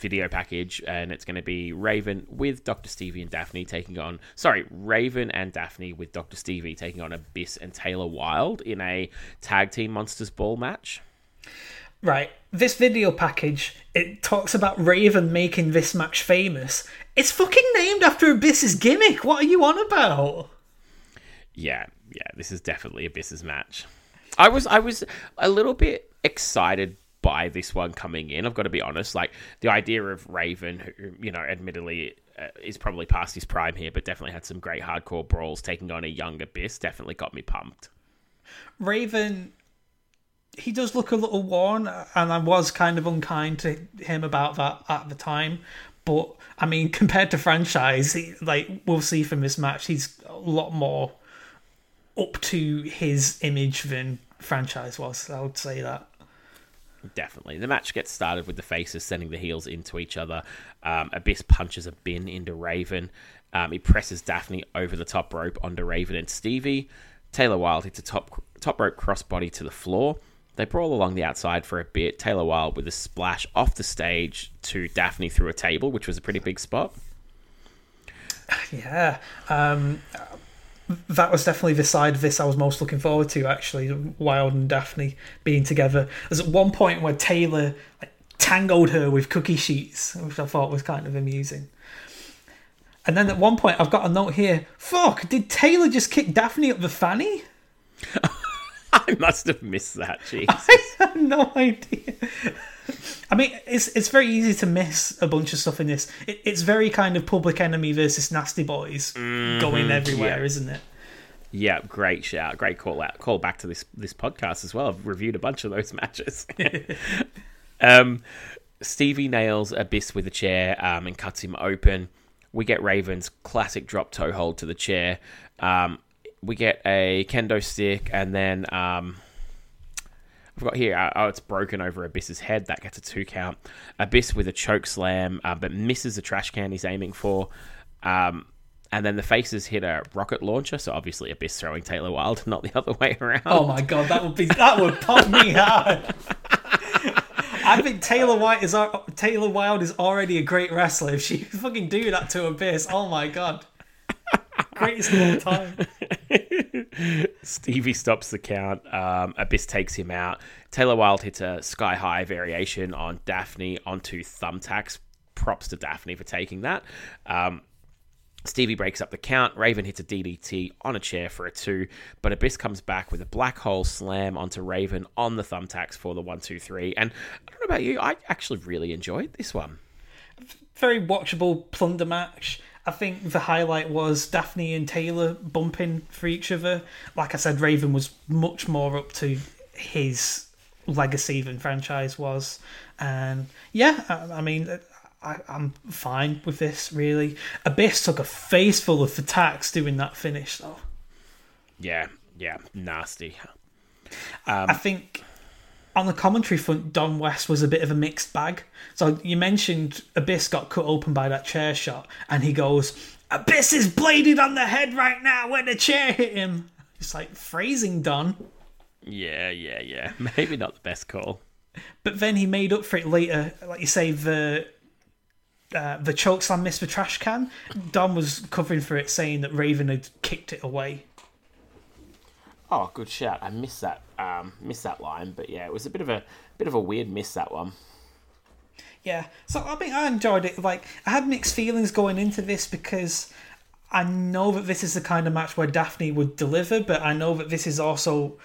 video package, and it's going to be Raven with Doctor Stevie and Daphne taking on sorry Raven and Daphne with Doctor Stevie taking on Abyss and Taylor Wilde in a tag team monsters ball match. Right. This video package, it talks about Raven making this match famous. It's fucking named after Abyss's gimmick. What are you on about? yeah, yeah, this is definitely Abyss's match. I was I was a little bit excited by this one coming in. I've got to be honest. Like the idea of Raven, who you know, admittedly uh, is probably past his prime here, but definitely had some great hardcore brawls taking on a young Abyss. Definitely got me pumped. Raven, he does look a little worn, and I was kind of unkind to him about that at the time. But I mean, (laughs) compared to franchise, he, like we'll see from this match, he's a lot more up to his image than franchise was. I would say that. Definitely. The match gets started with the faces sending the heels into each other. Um, Abyss punches a bin into Raven. Um, he presses Daphne over the top rope onto Raven and Stevie. Taylor Wilde hits a top top rope crossbody to the floor. They brawl along the outside for a bit. Taylor Wilde with a splash off the stage to Daphne through a table, which was a pretty big spot. (laughs) Yeah. Um, that was definitely the side of this I was most looking forward to, actually. Wild and Daphne being together. There's at one point where Taylor like, tangled her with cookie sheets, which I thought was kind of amusing. And then at one point, I've got a note here. Fuck, did Taylor just kick Daphne up the fanny? (laughs) I must have missed that. Jeez. (laughs) I have no idea. I mean, it's it's very easy to miss a bunch of stuff in this. It, it's very kind of Public Enemy versus Nasty Boys going everywhere, yeah. isn't it? Yeah, great shout. Great call out. Call back to this this podcast as well. I've reviewed a bunch of those (laughs) matches. (laughs) um, Stevie nails Abyss with a chair um, and cuts him open. We get Raven's classic drop toe hold to the chair. Um, we get a kendo stick, and then um, I've got here. uh, Oh, it's broken over Abyss's head. That gets a two count. Abyss with a choke slam, uh, but misses the trash can he's aiming for. Um, and then the faces hit a rocket launcher, so obviously Abyss throwing Taylor Wilde, (laughs) not the other way around. Oh my god, that would be that would pop me (laughs) hard. I think Taylor White is Taylor Wilde is already a great wrestler. If she fucking do that to Abyss, oh my god, greatest of all time. (laughs) Stevie stops the count. Um, Abyss takes him out. Taylor Wilde hits a sky high variation on Daphne onto thumbtacks. Props to Daphne for taking that. Um, Stevie breaks up the count. Raven hits a DDT on a chair for a two, but Abyss comes back with a black hole slam onto Raven on the thumbtacks for the one, two, three. And I don't know about you, I actually really enjoyed this one. Very watchable plunder match. I think the highlight was Daphne and Taylor bumping for each other. Like I said, Raven was much more up to his legacy than franchise was, and yeah, I, I mean. I, I'm fine with this, really. Abyss took a face full of attacks doing that finish, though. Yeah, yeah, nasty. I um, think on the commentary front, Don West was a bit of a mixed bag. So you mentioned Abyss got cut open by that chair shot, and he goes, Abyss is bladed on the head right now when the chair hit him. It's like phrasing Don. Yeah, yeah, yeah. (laughs) Maybe not the best call. But then he made up for it later, like you say, the uh, the chokeslam miss the trash can. Don was covering for it, saying that Raven had kicked it away. Oh, good shout. I missed that. Um, missed that line, but yeah, it was a bit of a bit of a weird miss that one. Yeah, so I mean, I enjoyed it. Like, I had mixed feelings going into this because I know that this is the kind of match where Daphne would deliver, but I know that this is also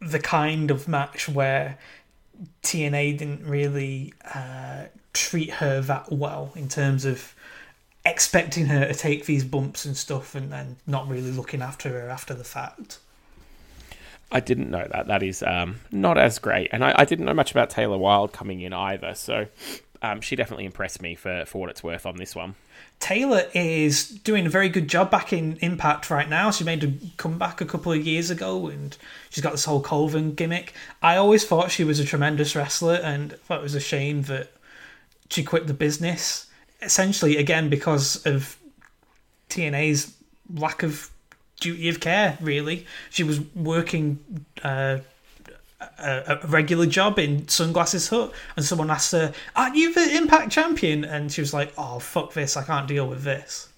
the kind of match where TNA didn't really uh, treat her that well in terms of expecting her to take these bumps and stuff and then not really looking after her after the fact. I didn't know that. That is um, not as great, and I, I didn't know much about Taylor Wilde coming in either. So um, she definitely impressed me for for what it's worth on this one. Taylor is doing a very good job back in Impact right now. She made a comeback a couple of years ago and she's got this whole Colvin gimmick. I always thought she was a tremendous wrestler and thought it was a shame that she quit the business. Essentially, again, because of TNA's lack of duty of care, really. She was working uh, a, a regular job in Sunglasses Hut, and someone asked her, Aren't you the Impact Champion? And she was like, Oh, fuck this, I can't deal with this.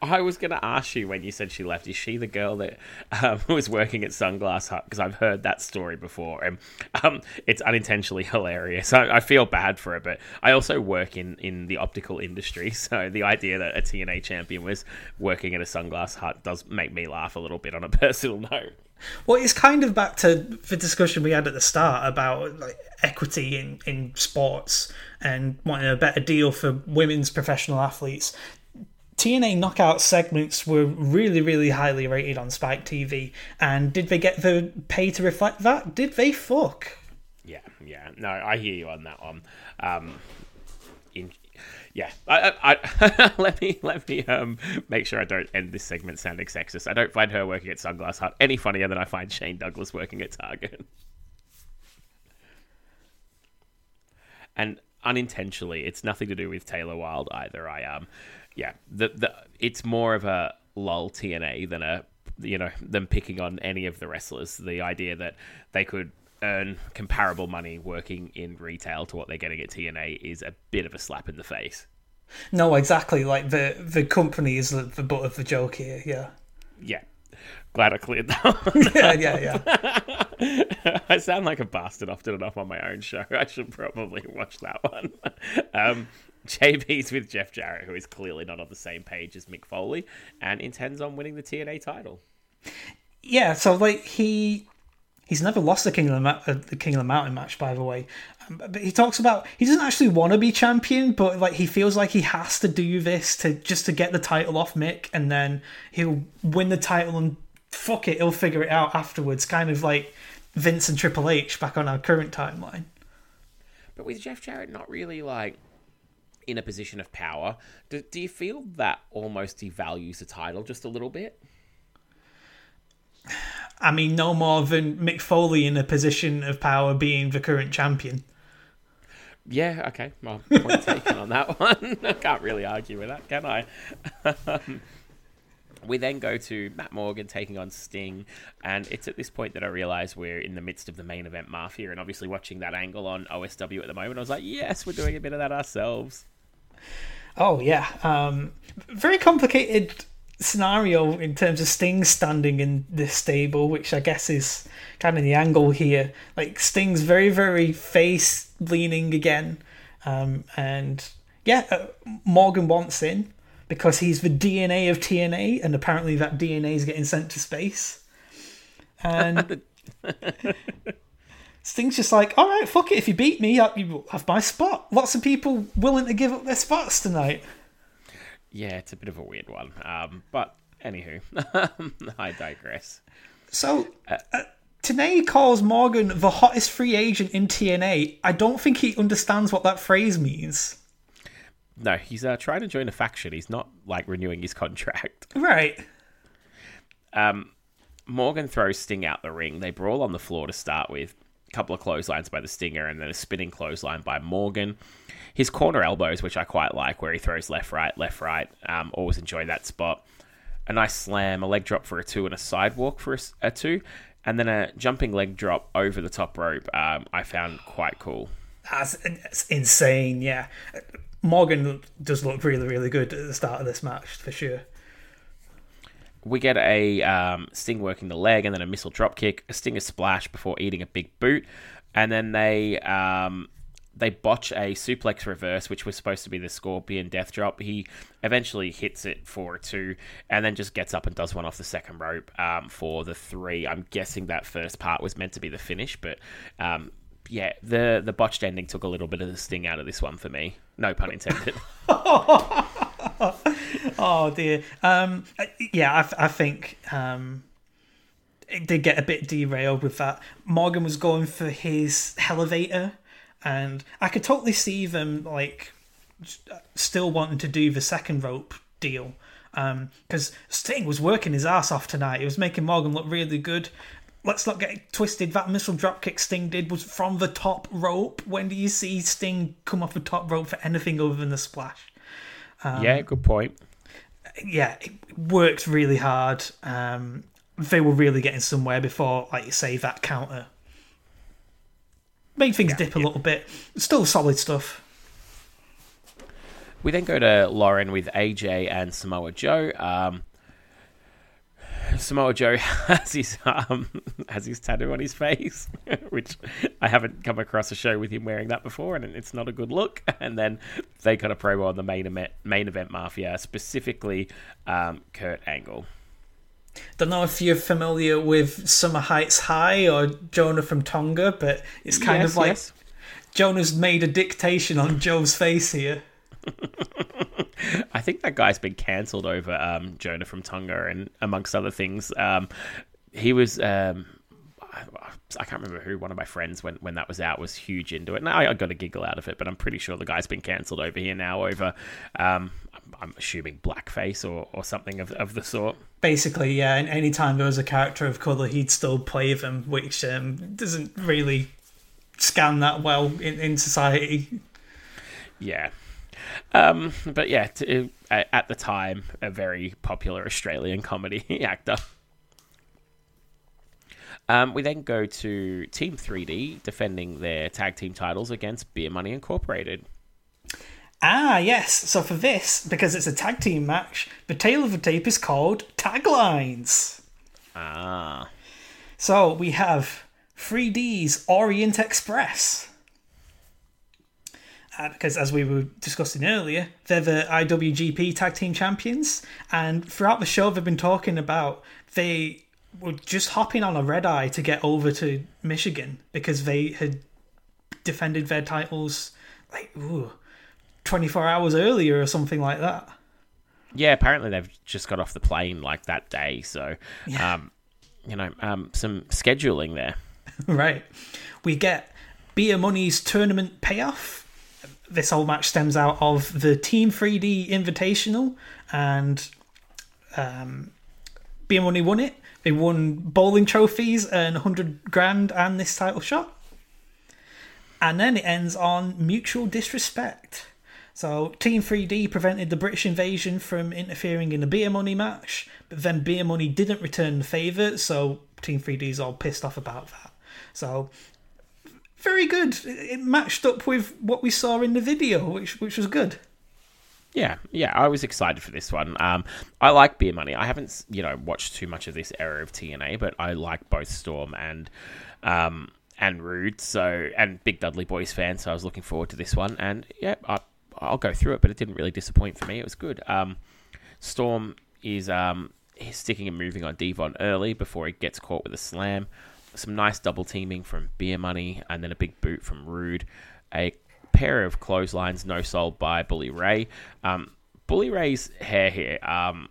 I was going to ask you when you said she left. Is she the girl that um, (laughs) was working at Sunglass Hut? Because I've heard that story before, and um, it's unintentionally (laughs) hilarious. I, I feel bad for her, but I also work in in the optical industry, (laughs) so the idea that a TNA champion was working at a Sunglass Hut does make me laugh a little bit on a personal note. Well, it's kind of back to the discussion we had at the start about like equity in, in sports and wanting a better deal for women's professional athletes. TNA knockout segments were really, really highly rated on Spike TV, and did they get the pay to reflect that? Did they fuck? Yeah, yeah. No, I hear you on that one. Um, in, yeah, I, I, I, (laughs) let me let me um make sure I don't end this segment sounding sexist. I don't find her working at Sunglass Hut any funnier than I find Shane Douglas working at Target. And unintentionally, it's nothing to do with Taylor Wilde either. I um, yeah, the the it's more of a lull TNA than a you know them picking on any of the wrestlers. The idea that they could earn comparable money working in retail to what they're getting at TNA is a bit of a slap in the face. No, exactly. Like the the company is the, the butt of the joke here. Yeah, Yeah. Glad I cleared that (laughs) one. yeah, yeah, yeah. (laughs) I sound like a bastard often enough on my own show. I should probably watch that one. (laughs) Um, JB's with Jeff Jarrett, who is clearly not on the same page as Mick Foley and intends on winning the TNA title. Yeah, so like he he's never lost the King of the, Ma- uh, the King of the Mountain match, by the way. Um, But he talks about he doesn't actually want to be champion, but like he feels like he has to do this to just to get the title off Mick, and then he'll win the title and fuck it, he'll figure it out afterwards. Kind of like Vince and Triple H back on our current timeline. But with Jeff Jarrett not really like in a position of power, do, do you feel that almost devalues the title just a little bit? I mean, no more than Mick Foley in a position of power being the current champion. Yeah, okay. Well, point taken on that (laughs) one. I can't really argue with that, can I? Um, we then go to Matt Morgan taking on Sting, and it's at this point that I realise we're in the midst of the main event mafia, and obviously watching that angle on OSW at the moment, I was like, yes, we're doing a bit of that ourselves. Oh yeah, um, very complicated scenario in terms of Sting standing in this stable, which I guess is kind of the angle here. Like Sting's very very face leaning again, um, and yeah, uh, Morgan wants in because he's the DNA of TNA, and apparently that DNA is getting sent to space, and. (laughs) Sting's just like, all right, fuck it. If you beat me, you have my spot. Lots of people willing to give up their spots tonight. Yeah, it's a bit of a weird one. Um, but anywho, (laughs) I digress. So, uh, Tenay calls Morgan the hottest free agent in TNA. I don't think he understands what that phrase means. No, he's uh, trying to join a faction. He's not like renewing his (laughs) contract. Right. Um, Morgan throws Sting out the ring. They brawl on the floor to start with. Couple of clotheslines by the Stinger, and then a spinning clothesline by Morgan. His corner elbows, which I quite like, where he throws left, right, left, right. Um, always enjoy that spot. A nice slam, a leg drop for a two, and a sidewalk for a two, and then a jumping leg drop over the top rope. Um, I found quite cool. That's insane, yeah. Morgan does look really, really good at the start of this match, for sure. We get a um, Sting working the leg, and then a missile drop kick, a Stinger splash before eating a big boot, and then they um, they botch a suplex reverse, which was supposed to be the Scorpion death drop. He eventually hits it for a two, and then just gets up and does one off the second rope um, for the three. I'm guessing that first part was meant to be the finish, but um, yeah, the the botched ending took a little bit of the sting out of this one for me. No pun intended. (laughs) (laughs) (laughs) Oh dear. Um, yeah, I, I think um, it did get a bit derailed with that. Morgan was going for his elevator, and I could totally see them like still wanting to do the second rope deal. Because Sting was working his ass off tonight. He was making Morgan look really good. Let's not get it twisted. That missile dropkick Sting did was from the top rope. When do you see Sting come off the top rope for anything other than the splash? Yeah, good point. yeah, it worked really hard. Um, they were really getting somewhere before, like you say, that counter made things dip a little bit. Still solid stuff. We then go to Lauren with AJ and Samoa Joe. Um, Samoa Joe (laughs) has his um, has his tattoo on his face, (laughs) which I haven't come across a show with him wearing that before, and it's not a good look. (laughs) And then they got a promo on the main event, main event mafia, specifically um, Kurt Angle. Don't know if you're familiar with Summer Heights High or Jonah from Tonga, but it's kind Yes, of like yes. Jonah's made a dictation on Joe's face here. (laughs) I think that guy's been cancelled over um, Jonah from Tonga and amongst other things. Um, he was. Um, I, I can't remember who. One of my friends, when, when that was out, was huge into it. And I, I got a giggle out of it, but I'm pretty sure the guy's been cancelled over here now over, um, I'm, I'm assuming blackface or, or something of, of the sort. Basically, yeah, and anytime there was a character of colour, he'd still play them, which um, doesn't really scan that well in, in society. Yeah. Um, but yeah, t- uh, at the time, a very popular Australian comedy (laughs) actor. Um, we then go to Team 3D defending their tag team titles against Beer Money Incorporated. Ah, yes. So for this, because it's a tag team match, the tale of the tape is called Taglines. Ah. So we have 3D's Orient Express. Because as we were discussing earlier, they're the IWGP Tag Team Champions, and throughout the show they've been talking about they were just hopping on a red eye to get over to Michigan because they had defended their titles like ooh, 24 hours earlier or something like that. Yeah, apparently they've just got off the plane like that day. So, Yeah. um, you know, um, some scheduling there. (laughs) right. We get Beer Money's tournament payoff. This whole match stems out of the Team 3D Invitational, and um, Money won it. They won bowling trophies and 100 grand and this title shot. And then it ends on mutual disrespect. So Team 3D prevented the British invasion from interfering in the Beer Money match, but then Beer Money didn't return the favour, so Team 3D's all pissed off about that. So very good. It matched up with what we saw in the video, which which was good. Yeah, yeah, I was excited for this one. Um, I like Beer Money. I haven't, you know, watched too much of this era of TNA, but I like both Storm and um, and Roode. So, and big Dudley Boys fan, so I was looking forward to this one. And yeah, I, I'll go through it, but it didn't really disappoint for me. It was good. Um, Storm is um, sticking and moving on Devon early before he gets caught with a slam. Some nice double teaming from Beer Money, and then a big boot from Roode. A pair of clotheslines, no sold by Bully Ray. Um, Bully Ray's hair here. Um,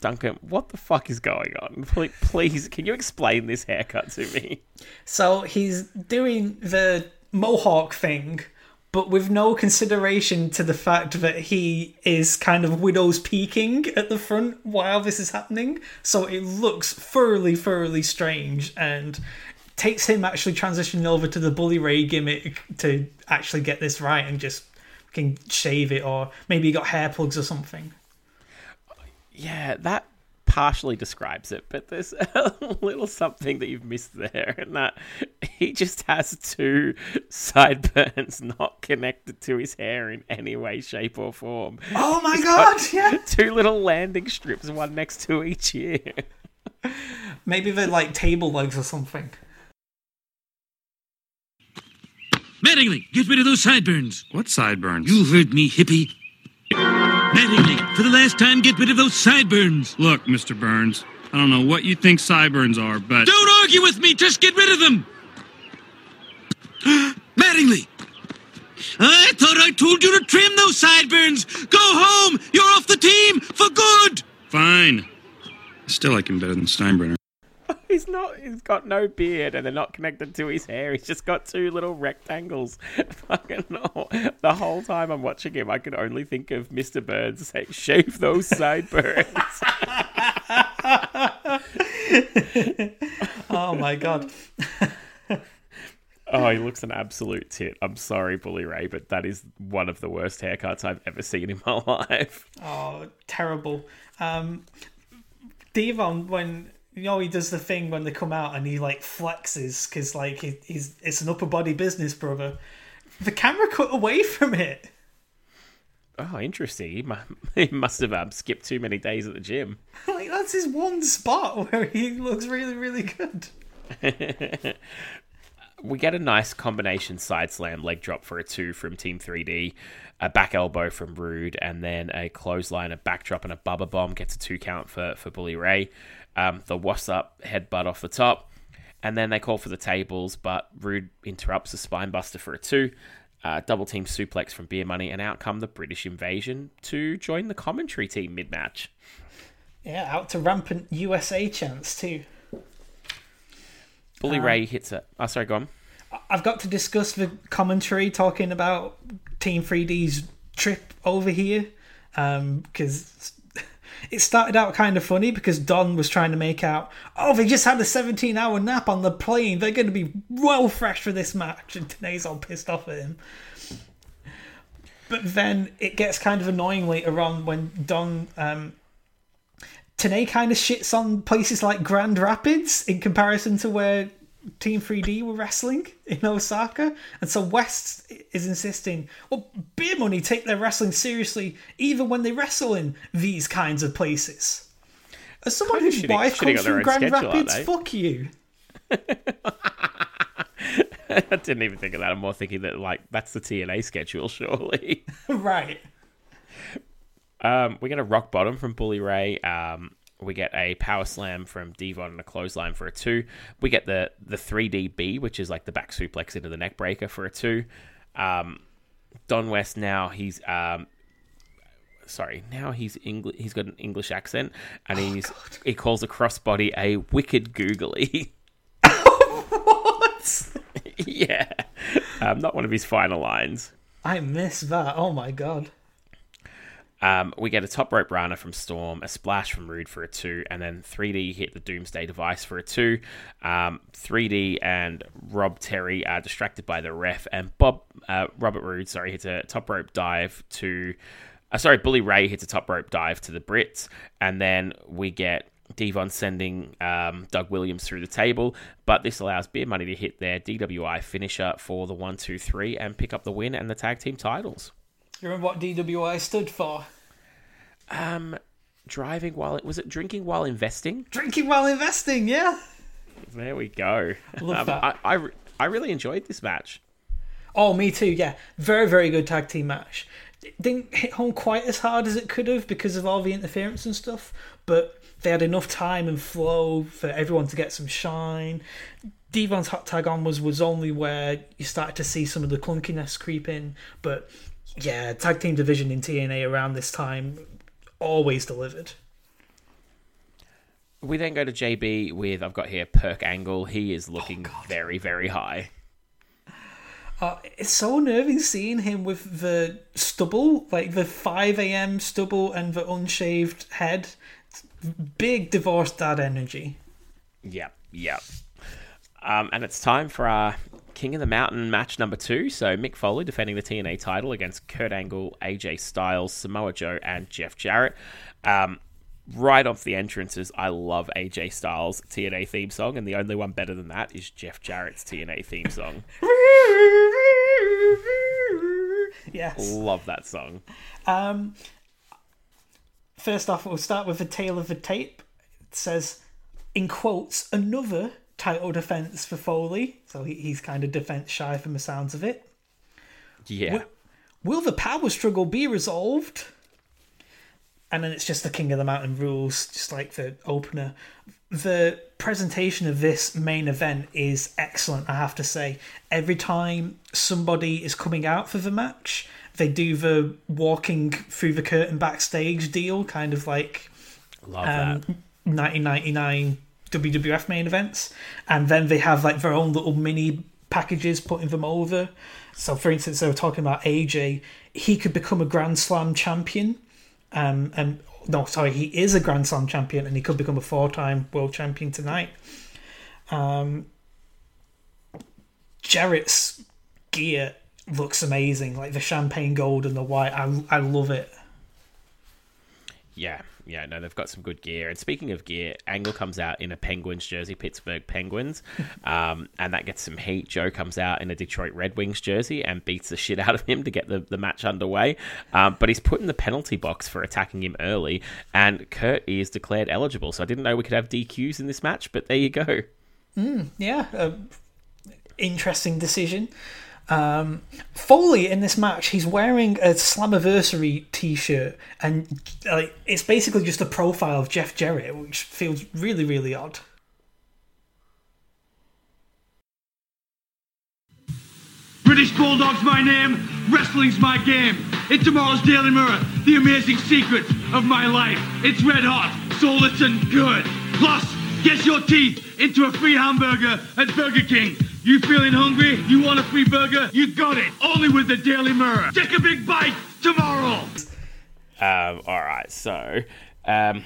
Duncan, what the fuck is going on? (laughs) Please, please, can you explain this haircut to me? So he's doing the mohawk thing, but with no consideration to the fact that he is kind of widow's peaking at the front while this is happening. So it looks thoroughly, thoroughly strange and takes him actually transitioning over to the Bully Ray gimmick to actually get this right and just can shave it, or maybe he got hair plugs or something. Yeah, that partially describes it, but there's (laughs) a little something that you've missed there, and that he just has two sideburns not connected to his hair in any way, shape, or form. Oh my He's god! got Yeah, (laughs) Two little landing strips, one next to each ear. maybe they're like table legs or something. Mattingly, get rid of those sideburns. What sideburns? You heard me, hippie. Mattingly, for the last time, get rid of those sideburns. Look, Mr. Burns, I don't know what you think sideburns are, but Don't argue with me, just get rid of them. (gasps) Mattingly, I thought I told you to trim those sideburns. Go home. You're off the team for good. fine. I still like him better than Steinbrenner. He's not. He's got no beard, and they're not connected to his hair. He's just got two little rectangles. (laughs) Fucking no. The whole time I'm watching him, I could only think of Mr. Burns saying, "Shave those sideburns." (laughs) Oh my god! oh, he looks an absolute tit. I'm sorry, Bully Ray, but that is one of the worst haircuts I've ever seen in my (laughs) life. Oh, terrible. Um, Devon, when you know he does the thing when they come out and he like flexes because like he, he's it's an upper body business, brother. The camera cut away from it. Oh, interesting. He, (laughs) must have um, skipped too many days at the gym. (laughs) Like that's his one spot where he looks really, really good. (laughs) we get a nice combination side slam leg drop for a two from Team 3D, a back elbow from Roode, and then a clothesline, a backdrop, and a bubba bomb gets a two count for, for Bully Ray. Um, the up headbutt off the top, and then they call for the tables, but Roode interrupts the spinebuster for a two. Uh, double team suplex from Beer Money, and out come the British Invasion to join the commentary team mid match. Yeah, out to rampant USA chance too. Bully Ray hits it. Oh, sorry, go on. I've got to discuss the commentary talking about Team 3D's trip over here because it started out kind of funny because Don was trying to make out, oh, they just had a 17 hour nap on the plane. They're going to be well fresh for this match. (laughs) And Tenay's all pissed off at him. But then it gets kind of annoying later on when Don. Um, Tanae kind of shits on places like Grand Rapids in comparison to where Team 3D were wrestling in Osaka. And so West is insisting, well, Beer Money take their wrestling seriously even when they wrestle in these kinds of places. As someone whose wife comes from Grand Rapids, fuck you. (laughs) I didn't even think of that. I'm more thinking that, like, that's the TNA schedule, (laughs) surely. (laughs) right. Um, we get a rock bottom from Bully Ray. Um, we get a power slam from Devon and a clothesline for a two. We get the the 3DB, which is like the back suplex into the neck breaker for a two. Um, Don West now he's um, sorry now he's English. He's got an English accent and he's he calls a crossbody a wicked googly. (laughs) What? (laughs) yeah, um, not one of his final lines. I miss that. Oh my god. Um, we get a top rope Rana from Storm, a splash from Roode for a two, and then 3D hit the Doomsday device for a two. Um, 3D and Rob Terry are distracted by the ref, and Bob uh, Robert Roode, sorry, hits a top rope dive to. Uh, sorry, Bully Ray hits a top rope dive to the Brits, and then we get Devon sending um, Doug Williams through the table, but this allows Beer Money to hit their DWI finisher for the one, two, three, and pick up the win and the tag team titles. You remember what DWI stood for? Um, driving while it was it drinking while investing? Drinking while investing, yeah. There we go. Love Um, that. I, I I really enjoyed this match. Oh, me too. Yeah, very very good tag team match. It didn't hit home quite as hard as it could have because of all the interference and stuff, but they had enough time and flow for everyone to get some shine. Devon's hot tag on was was only where you started to see some of the clunkiness creep in, but yeah, tag team division in TNA around this time always delivered. We then go to JB with I've got here Perk Angle. He is looking very very high. Uh, it's so nervy seeing him with the stubble, like the 5 a.m. stubble and the unshaved head. Big divorced dad energy. Yep, yep. Um, and it's time for our King of the Mountain match number two. So Mick Foley defending the TNA title against Kurt Angle, AJ Styles, Samoa Joe, and Jeff Jarrett. Um, right off the entrances, I love AJ Styles' TNA theme song, and the only one better than that is Jeff Jarrett's TNA theme song. (laughs) Yes. love that song. Um, first off, we'll start with the tale of the tape. It says, in quotes, another title defense for Foley. So he, he's kind of defense shy from the sounds of it. Yeah. Will the power struggle be resolved? And then it's just the King of the Mountain rules, just like the opener. The presentation of this main event is excellent, I have to say. Every time somebody is coming out for the match, they do the walking through the curtain backstage deal, kind of like Love um, that. 1999 WWF main events, and then they have like their own little mini packages putting them over. So, for instance, they were talking about AJ. He could become a Grand Slam champion, um, and no, sorry, he is a Grand Slam champion, and he could become a four-time world champion tonight. Um, Jarrett's gear looks amazing, like the champagne gold and the white. I I love it. Yeah, yeah, no, they've got some good gear. And speaking of gear, Angle comes out in a Penguins jersey, Pittsburgh Penguins, (laughs) um, and that gets some heat. Joe comes out in a Detroit Red Wings jersey and beats the shit out of him to get the, the match underway. Um, but he's put in the penalty box for attacking him early, and Kurt is declared eligible. So I didn't know we could have DQs in this match, but there you go. Yeah, uh, interesting decision. Um, Foley in this match, he's wearing a Slammiversary T-shirt, and like it's basically just a profile of Jeff Jarrett, which feels really, really odd. British Bulldog's my name, wrestling's my game. In tomorrow's Daily Mirror, the amazing secrets of my life. It's red hot, so listen good. Plus, get your teeth into a free hamburger at Burger King. You feeling hungry? You want a free burger? You got it. Only with the Daily Mirror. Take a big bite tomorrow. Um, all right, so um,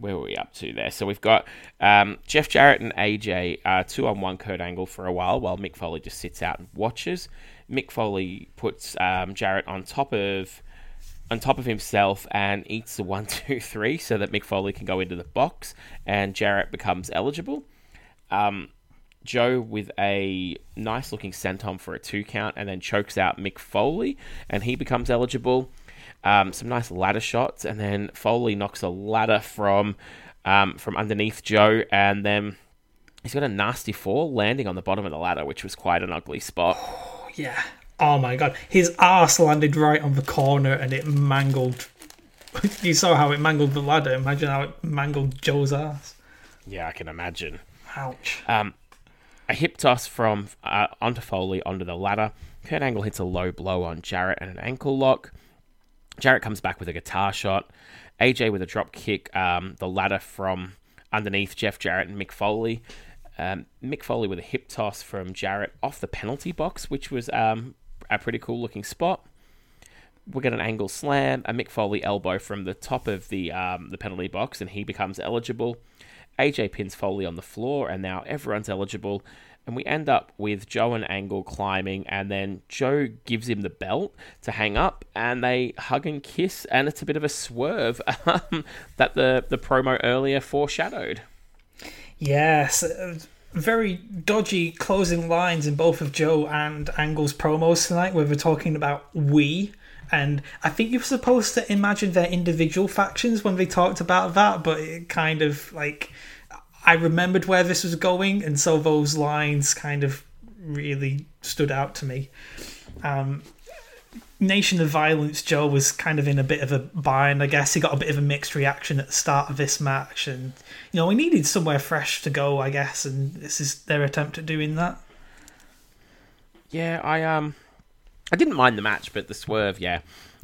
where were we up to there? So we've got um, Jeff Jarrett and AJ uh, two on one Kurt Angle for a while, while Mick Foley just sits out and watches. Mick Foley puts um, Jarrett on top of on top of himself and eats the one, (laughs) two, three, so that Mick Foley can go into the box and Jarrett becomes eligible. Um, Joe with a nice looking senton for a two count and then chokes out Mick Foley and he becomes eligible. Um, some nice ladder shots and then Foley knocks a ladder from um, from underneath Joe and then he's got a nasty fall landing on the bottom of the ladder, which was quite an ugly spot. (sighs) Yeah. Oh my god, his ass landed right on the corner, and it mangled. (laughs) you saw how it mangled the ladder. Imagine how it mangled Joe's ass. Yeah, I can imagine. Ouch. Um, a hip toss from uh, onto Foley onto the ladder. Kurt Angle hits a low blow on Jarrett and an ankle lock. Jarrett comes back with a guitar shot. AJ with a drop kick. Um, the ladder from underneath Jeff Jarrett and Mick Foley. Um, Mick Foley with a hip toss from Jarrett off the penalty box, which was um, a pretty cool looking spot. We get an angle slam, a Mick Foley elbow from the top of the um, the penalty box, and he becomes eligible. AJ pins Foley on the floor, and now everyone's eligible. And we end up with Joe and Angle climbing, and then Joe gives him the belt to hang up, and they hug and kiss, and it's a bit of a swerve (laughs) um, that the, the promo earlier foreshadowed. Yes, uh, very dodgy closing lines in both of Joe and Angle's promos tonight, where they're talking about we. And I think you're supposed to imagine their individual factions when they talked about that, but it kind of like I remembered where this was going, and so those lines kind of really stood out to me. Um, Nation of Violence Joe was kind of in a bit of a bind, I guess. He got a bit of a mixed reaction at the start of this match, and you know, he needed somewhere fresh to go, I guess, and this is their attempt at doing that. Yeah, I um, I didn't mind the match, but the swerve, yeah.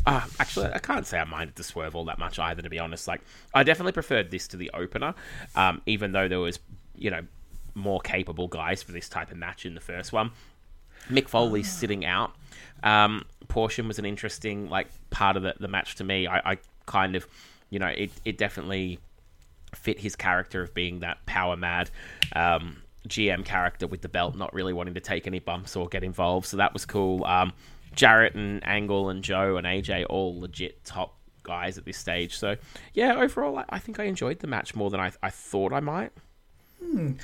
Uh, actually, I can't say I minded the swerve all that much either, to be honest. Like, I definitely preferred this to the opener, um, even though there was, you know, more capable guys for this type of match in the first one. Mick Foley's sitting out um, portion was an interesting like part of the, the match to me. I, I kind of, you know, it, it definitely fit his character of being that power mad um, GM character with the belt, not really wanting to take any bumps or get involved. So that was cool. Um, Jarrett and Angle and Joe and AJ all legit top guys at this stage. So yeah, overall, I, I think I enjoyed the match more than I, I thought I might. Hmm.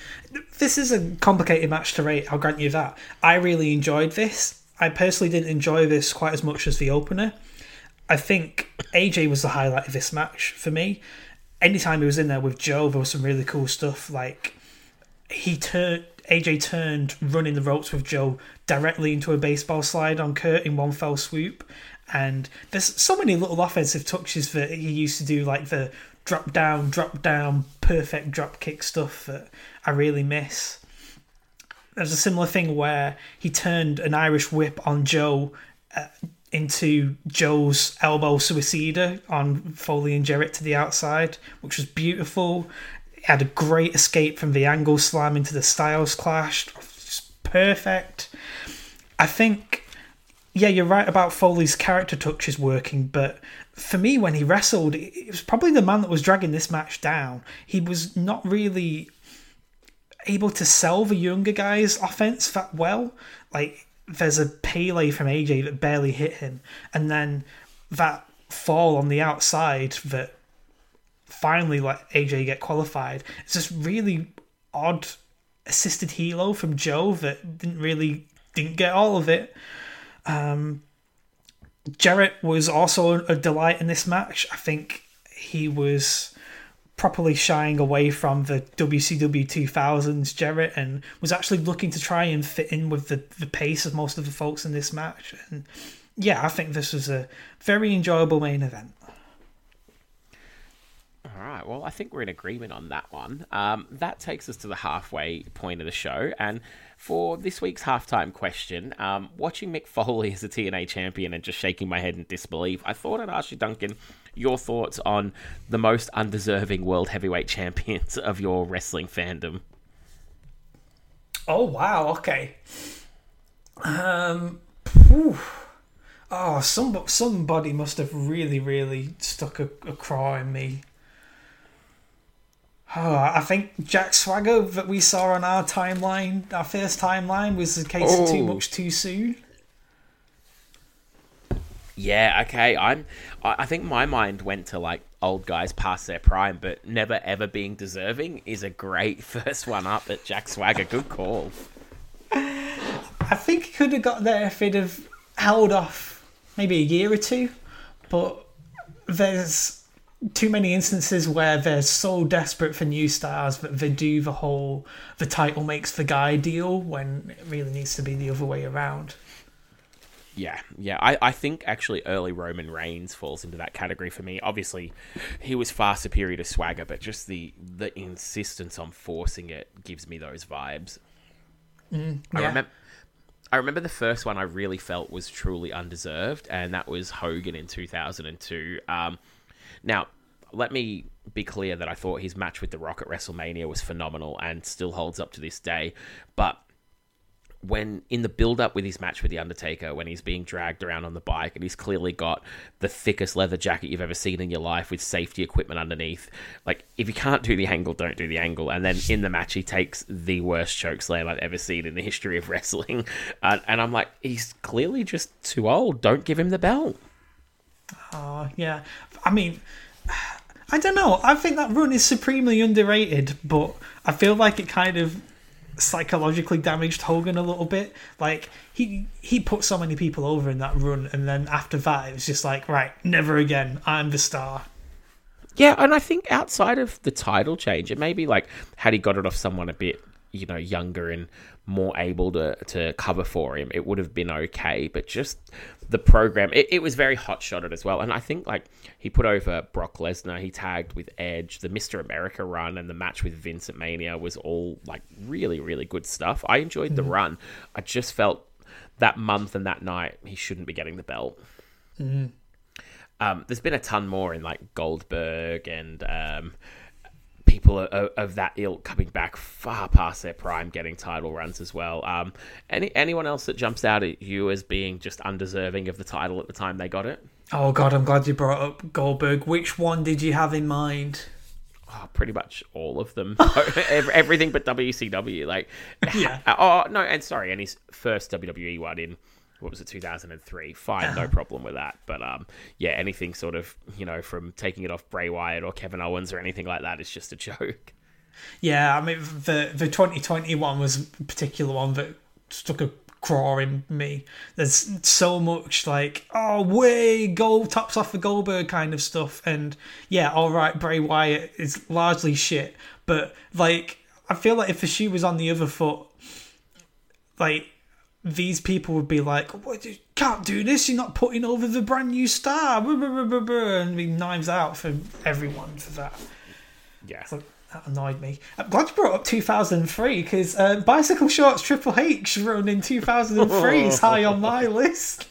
This is a complicated match to rate, I'll grant you that. I really enjoyed this. I personally didn't enjoy this quite as much as the opener. I think AJ was the highlight of this match for me. Anytime he was in there with Joe, there was some really cool stuff. Like he turned AJ turned running the ropes with Joe directly into a baseball slide on Kurt in one fell swoop. And there's so many little offensive touches that he used to do, like the drop down, drop down, perfect drop kick stuff that I really miss. There's a similar thing where he turned an Irish whip on Joe uh, into Joe's elbow suicida on Foley and Jarrett to the outside, which was beautiful. Had a great escape from the angle slam into the Styles clash. Just perfect. I think, yeah, you're right about Foley's character touches working, but for me, when he wrestled, it was probably the man that was dragging this match down. He was not really able to sell the younger guys' offense that well. Like there's a Pele from AJ that barely hit him, and then that fall on the outside that finally let AJ get qualified. It's just really odd assisted helo from Joe that didn't really didn't get all of it. Um, Jarrett was also a delight in this match. I think he was properly shying away from the WCW 2000s Jarrett and was actually looking to try and fit in with the, the pace of most of the folks in this match. And yeah, I think this was a very enjoyable main event. All right. Well, I think we're in agreement on that one. Um, that takes us to the halfway point of the show. And for this week's halftime question, um, watching Mick Foley as a TNA champion and just shaking my head in disbelief, I thought I'd ask you, Duncan, your thoughts on the most undeserving world heavyweight champions of your wrestling fandom. Oh wow, okay. Um, phew. oh, some somebody must have really, really stuck a, a craw in me. Oh, I think Jack Swagger that we saw on our timeline, our first timeline, was the case of too Oh. much too soon. Yeah, okay. I'm. I I think my mind went to like old guys past their prime, but never ever being deserving is a great (laughs) first one up at Jack Swagger. Good call. I think he could have got there if he'd have held off maybe a year or two, but there's too many instances where they're so desperate for new stars that they do the whole the title makes the guy deal when it really needs to be the other way around. Yeah, yeah. I, I think actually early Roman Reigns falls into that category for me. Obviously, he was far superior to Swagger, but just the the insistence on forcing it gives me those vibes. I yeah. remember. I remember the first one I really felt was truly undeserved, and that was Hogan in 2002. Um, now, let me be clear that I thought his match with The Rock at WrestleMania was phenomenal and still holds up to this day. But when in the build up with his match with the Undertaker, when he's being dragged around on the bike and he's clearly got the thickest leather jacket you've ever seen in your life with safety equipment underneath. Like, if you can't do the angle, don't do the angle. And then in the match, he takes the worst chokeslam I've ever seen in the history of wrestling. (laughs) Uh, and I'm like, he's clearly just too old. Don't give him the belt. Uh, yeah, I mean, I don't know. I think that run is supremely underrated, but I feel like it kind of psychologically damaged Hogan a little bit. Like he he put so many people over in that run, and then after that, it was just like, right, never again. I'm the star. Yeah, and I think outside of the title change, it may be like had he got it off someone a bit, you know, younger and more able to to cover for him, it would have been okay. But just the program, it, it was very hot shotted as well. And I think like he put over Brock Lesnar, he tagged with Edge, the Mister America run, and the match with Vince at Mania was all like really really good stuff. I enjoyed the run. I just felt that month and that night he shouldn't be getting the belt. Um, there's been a ton more in like Goldberg and um, people of, of that ilk coming back far past their prime, getting title runs as well. Um, any anyone else that jumps out at you as being just undeserving of the title at the time they got it? Oh God, I'm glad you brought up Goldberg. Which one did you have in mind? oh, pretty much all of them. (laughs) Everything but WCW. Like, (laughs) Yeah. (laughs) oh no, and sorry, and his first WWE one in what was it, two thousand and three. Fine, no problem with that. But um, yeah, anything sort of you know from taking it off Bray Wyatt or Kevin Owens or anything like that is just a (laughs) joke. Yeah, I mean the the 2020 one was a particular one that stuck a craw in me. There's so much like oh way go tops off the Goldberg kind of stuff, and yeah, all right, Bray Wyatt is largely shit, but like I feel like if the shoe was on the other foot, like these people would be like, "What? You can't do this. You're not putting over the brand new star." And be knives out for everyone for that. Yeah. So that annoyed me. I'm glad you brought up 2003 because uh, Bicycle Shorts Triple H run in 2003 is high on my (laughs) list.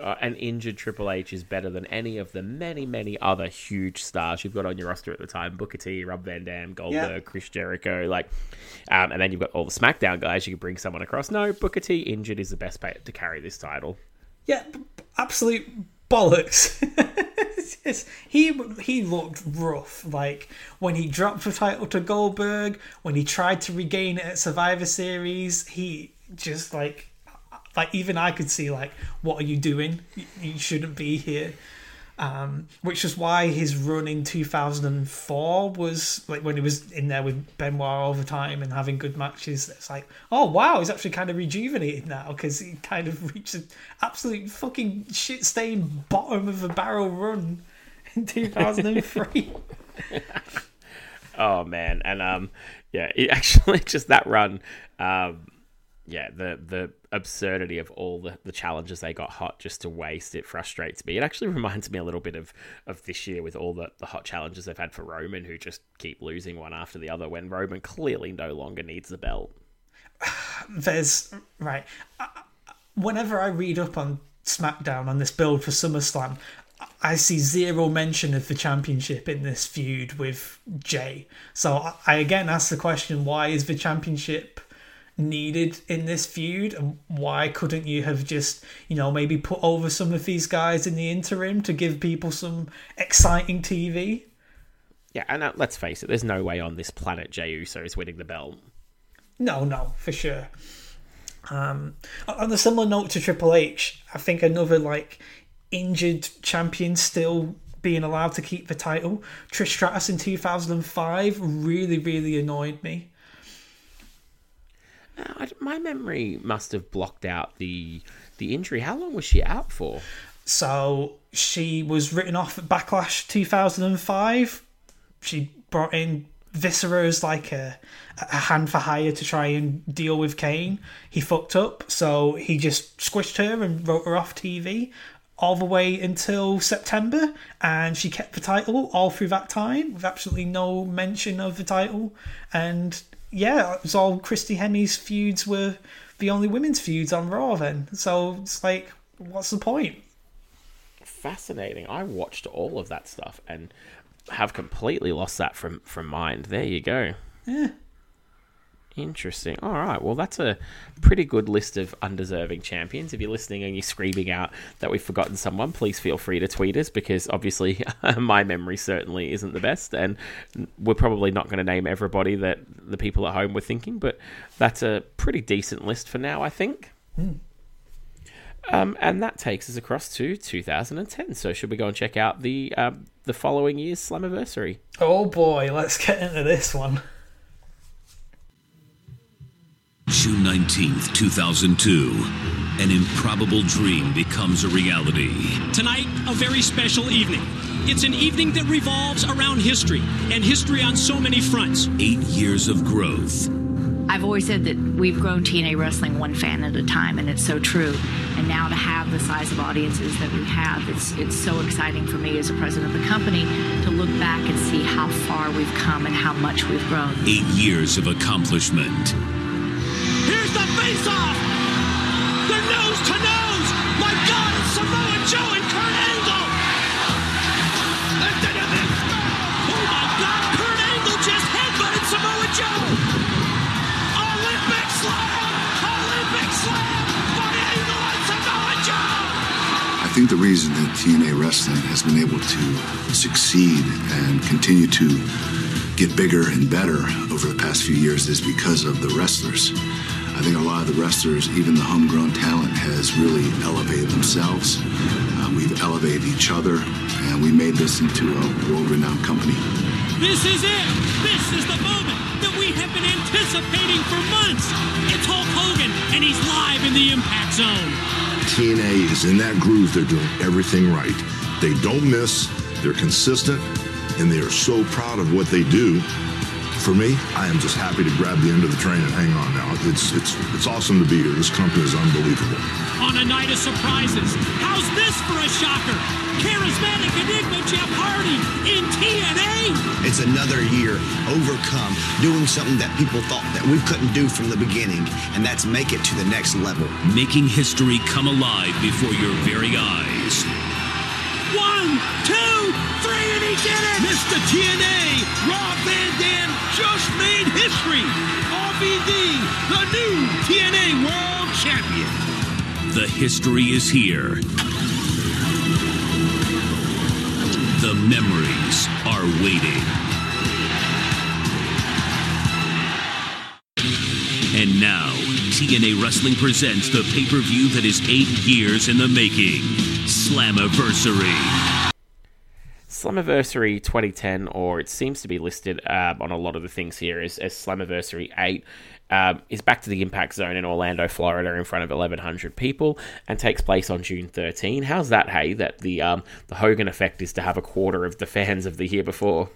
Uh, an injured Triple H is better than any of the many, many other huge stars you've got on your roster at the time: Booker T, Rob Van Dam, Goldberg, Yeah. Chris Jericho. Like, um, and then you've got all the SmackDown guys. You could bring someone across. No, Booker T injured is the best bet to carry this title. Yeah, b- absolute bollocks. It's (laughs) just- he he looked rough. Like when he dropped the title to Goldberg, when he tried to regain it at Survivor Series, he just like like even I could see like what are you doing? You, shouldn't be here. Um, which is why his run in 2004 was like when he was in there with Benoit all the time and having good matches. It's like, oh wow, he's actually kind of rejuvenated now because he kind of (laughs) reached an absolute fucking shit stained bottom of a barrel run in (laughs) 2003. (laughs) Oh man, and um, yeah, it actually just that run, um, yeah, the the absurdity of all the, the challenges they got hot just to waste it frustrates me. It actually (laughs) reminds me a little bit of of this year with all the the hot challenges they've had for Roman, who just keep losing one after the other when Roman clearly no longer needs the belt. (sighs) There's right. Whenever I read up on SmackDown on this build for SummerSlam, I see zero mention of the championship in this feud with Jey. So I- I again ask the question: Why is the championship needed in this feud, and why couldn't you have just, you know, maybe put over some of these guys in the interim to give people some exciting TV? Yeah, and uh, let's face it, there's no way on this planet Jey Uso is winning the belt. No, no, for sure. Um, on a similar note to Triple H, I think another like injured champion still being allowed to keep the title. Trish Stratus in 2005 really, really annoyed me. Uh, I, my memory must have blocked out the the injury. How long was she out for? So she was written off at Backlash 2005. She brought in Viscera as like a, a hand for hire to try and deal with Kane. He fucked up, so he just squished her and wrote her off TV all the way until September, and she kept the title all through that time with absolutely no mention of the title. And yeah, it was all Christy Hemme's feuds were the only women's feuds on Raw then. So it's like, what's the point? Fascinating. I watched all of that stuff and have completely lost that from from mind. There you go. Yeah. Interesting. All right. Well, that's a pretty good list of undeserving champions. If you're listening and you're screaming out that we've forgotten someone, please feel free to tweet us because obviously (laughs) my memory certainly isn't the best, and we're probably not going to name everybody that the people at home were thinking. But that's a pretty decent list for now, I think. Um, and that takes us across to 2010. So should we go and check out the um, the following year's Slammiversary? Oh boy, let's get into this one. June 19th, 2002. An improbable dream becomes a reality. Tonight, a very special evening. It's an evening that revolves around history, and history on so many fronts. Eight years of growth. I've always said that we've grown TNA wrestling one fan at a time, and it's so true. And now to have the size of audiences that we have, it's it's so exciting for me as a president of the company to look back and see how far we've come and how much we've grown. Eight years of accomplishment. Here's the face-off! They're nose to nose! My God, it's Samoa Joe and Kurt Angle! Oh my God, Kurt Angle just headbutted Samoa Joe! Olympic slam! Olympic slam by Angle on Samoa Joe! I think the reason that TNA Wrestling has been able to succeed and continue to get bigger and better over the past few years is because of the wrestlers. I think a lot of the wrestlers, even the homegrown talent, has really elevated themselves. Uh, we've elevated each other, and we made this into a world-renowned company. This is it. This is the moment that we have been anticipating for months. It's Hulk Hogan, and he's live in the Impact Zone. TNA is in that groove. They're doing everything right. They don't miss. They're consistent, and they are so proud of what they do. For me, I am just happy to grab the end of the train and hang on now. It's it's it's awesome to be here. This company is unbelievable. On a night of surprises, how's this for a shocker? Charismatic Enigma Jeff Hardy in TNA. It's another year overcome, doing something that people thought that we couldn't do from the beginning, and that's make it to the next level. Making history come alive before your very eyes. One, two, three, and he did it! Mr. TNA, Rob Van Dam just made history. RVD, the new TNA World Champion. The history is here. The memories are waiting. And now, TNA Wrestling presents the pay per view that is eight years in the making Slammiversary. Slammiversary 2010, or it seems to be listed uh, on a lot of the things here as, as Slammiversary 8, um, is back to the Impact Zone in Orlando, Florida, in front of 1,100 people, and takes place on June 13. How's that, hey? That the um, the Hogan effect is to have a quarter of the fans of the year before.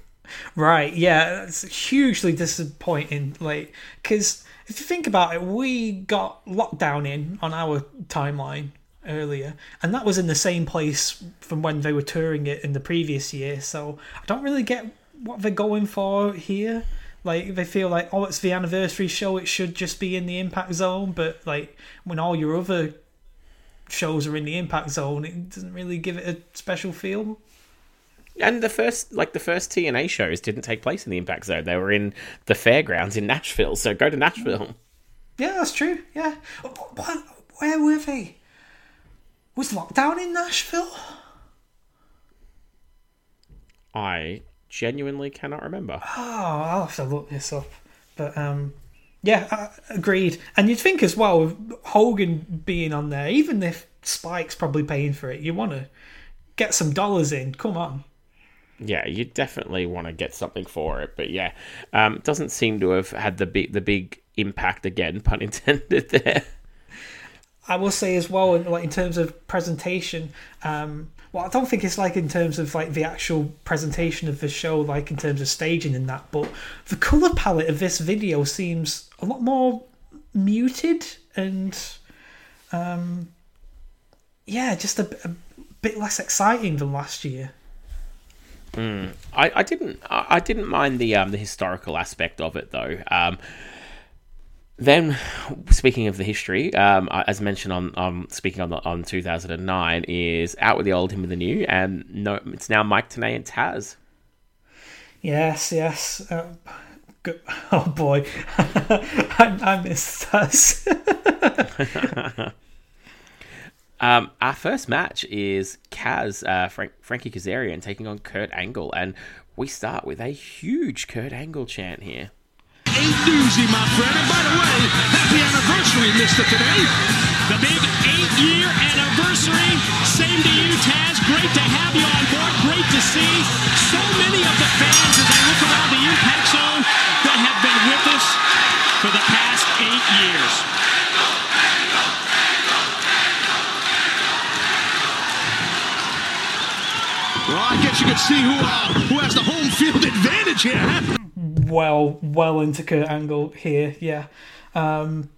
Right, yeah, it's hugely disappointing. Like, because if you think about it, we got lockdown in on our timeline earlier, and that was in the same place from when they were touring it in the previous year. So I don't really get what they're going for here. Like they feel like, oh, it's the anniversary show; it should just be in the Impact Zone. But like when all your other shows are in the Impact Zone, it doesn't really give it a special feel. And the first, like the first TNA shows, didn't take place in the Impact Zone. They were in the fairgrounds in Nashville. So go to Nashville. Yeah, that's true. Yeah, what, where were they? Was lockdown in Nashville? I genuinely cannot remember. Oh, I'll have to look this up. But um, yeah, uh, agreed. And you'd think as well, with Hogan being on there, even if Spike's probably paying for it, you want to get some dollars in. Come on. Yeah, you definitely want to get something for it, but yeah, um, doesn't seem to have had the big the big impact again, (laughs) pun intended there. I will say as well, in, like in terms of presentation, um, well, I don't think it's like in terms of like the actual presentation of the show, like in terms of staging and that, but the color palette of this video seems a lot more muted and, um, yeah, just a, a bit less exciting than last year. Mm. I, I didn't I, didn't mind the um the historical aspect of it though. Um, then, speaking of the history, um, as mentioned on um, speaking on the, on 2009, is out with the old, in with the new, and no, it's now Mike Tenay and Taz. Yes, yes. Uh, good. (laughs) Oh boy, (laughs) I, I missed Taz. (laughs) um, our first match is Kaz, uh, Frank, Frankie Kazarian taking on Kurt Angle, and we start with a huge Kurt Angle chant here. Ain't doozy, my friend. And by the way, happy anniversary, Mr. Tenay. The big eight-year anniversary. Same to you, Taz. Great to have you on board. Great to see so many of the fans as they look around the Impact Zone that have been with us for the past eight years. Well, I guess you can see who uh, who has the home field advantage here. Well, well into Kurt Angle here, yeah. Um,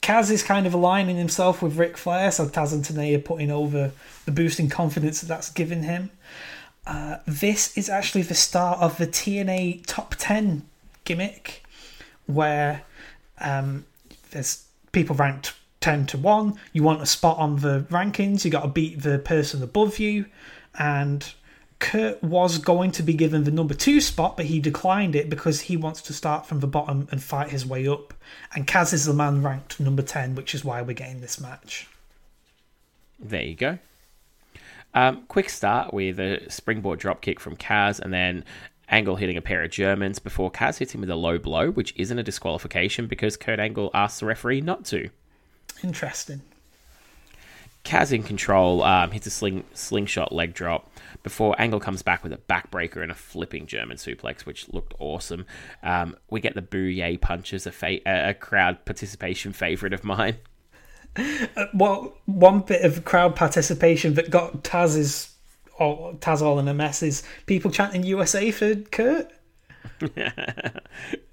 Kaz is kind of aligning himself with Ric Flair, so Taz and Tenay are putting over the boosting confidence that that's given him. Uh, this is actually the start of the TNA Top 10 gimmick, where um, there's people ranked 10 to 1. You want a spot on the rankings, you got to beat the person above you, and Kurt was going to be given the number two spot, but he declined it because he wants to start from the bottom and fight his way up. And Kaz is the man ranked number 10, which is why we're getting this match. There you go. Um, quick start with a springboard drop kick from Kaz, and then Angle hitting a pair of Germans before Kaz hits him with a low blow, which isn't a disqualification because Kurt Angle asks the referee not to. Interesting. Kaz in control um, hits a sling, slingshot leg drop before Angle comes back with a backbreaker and a flipping German suplex, which looked awesome. Um, we get the boo yay punches, a, fa- a crowd participation favorite of mine. (laughs) Uh, well, one bit of crowd participation that got Taz's or Taz all in a mess is people chanting USA for Kurt. (laughs)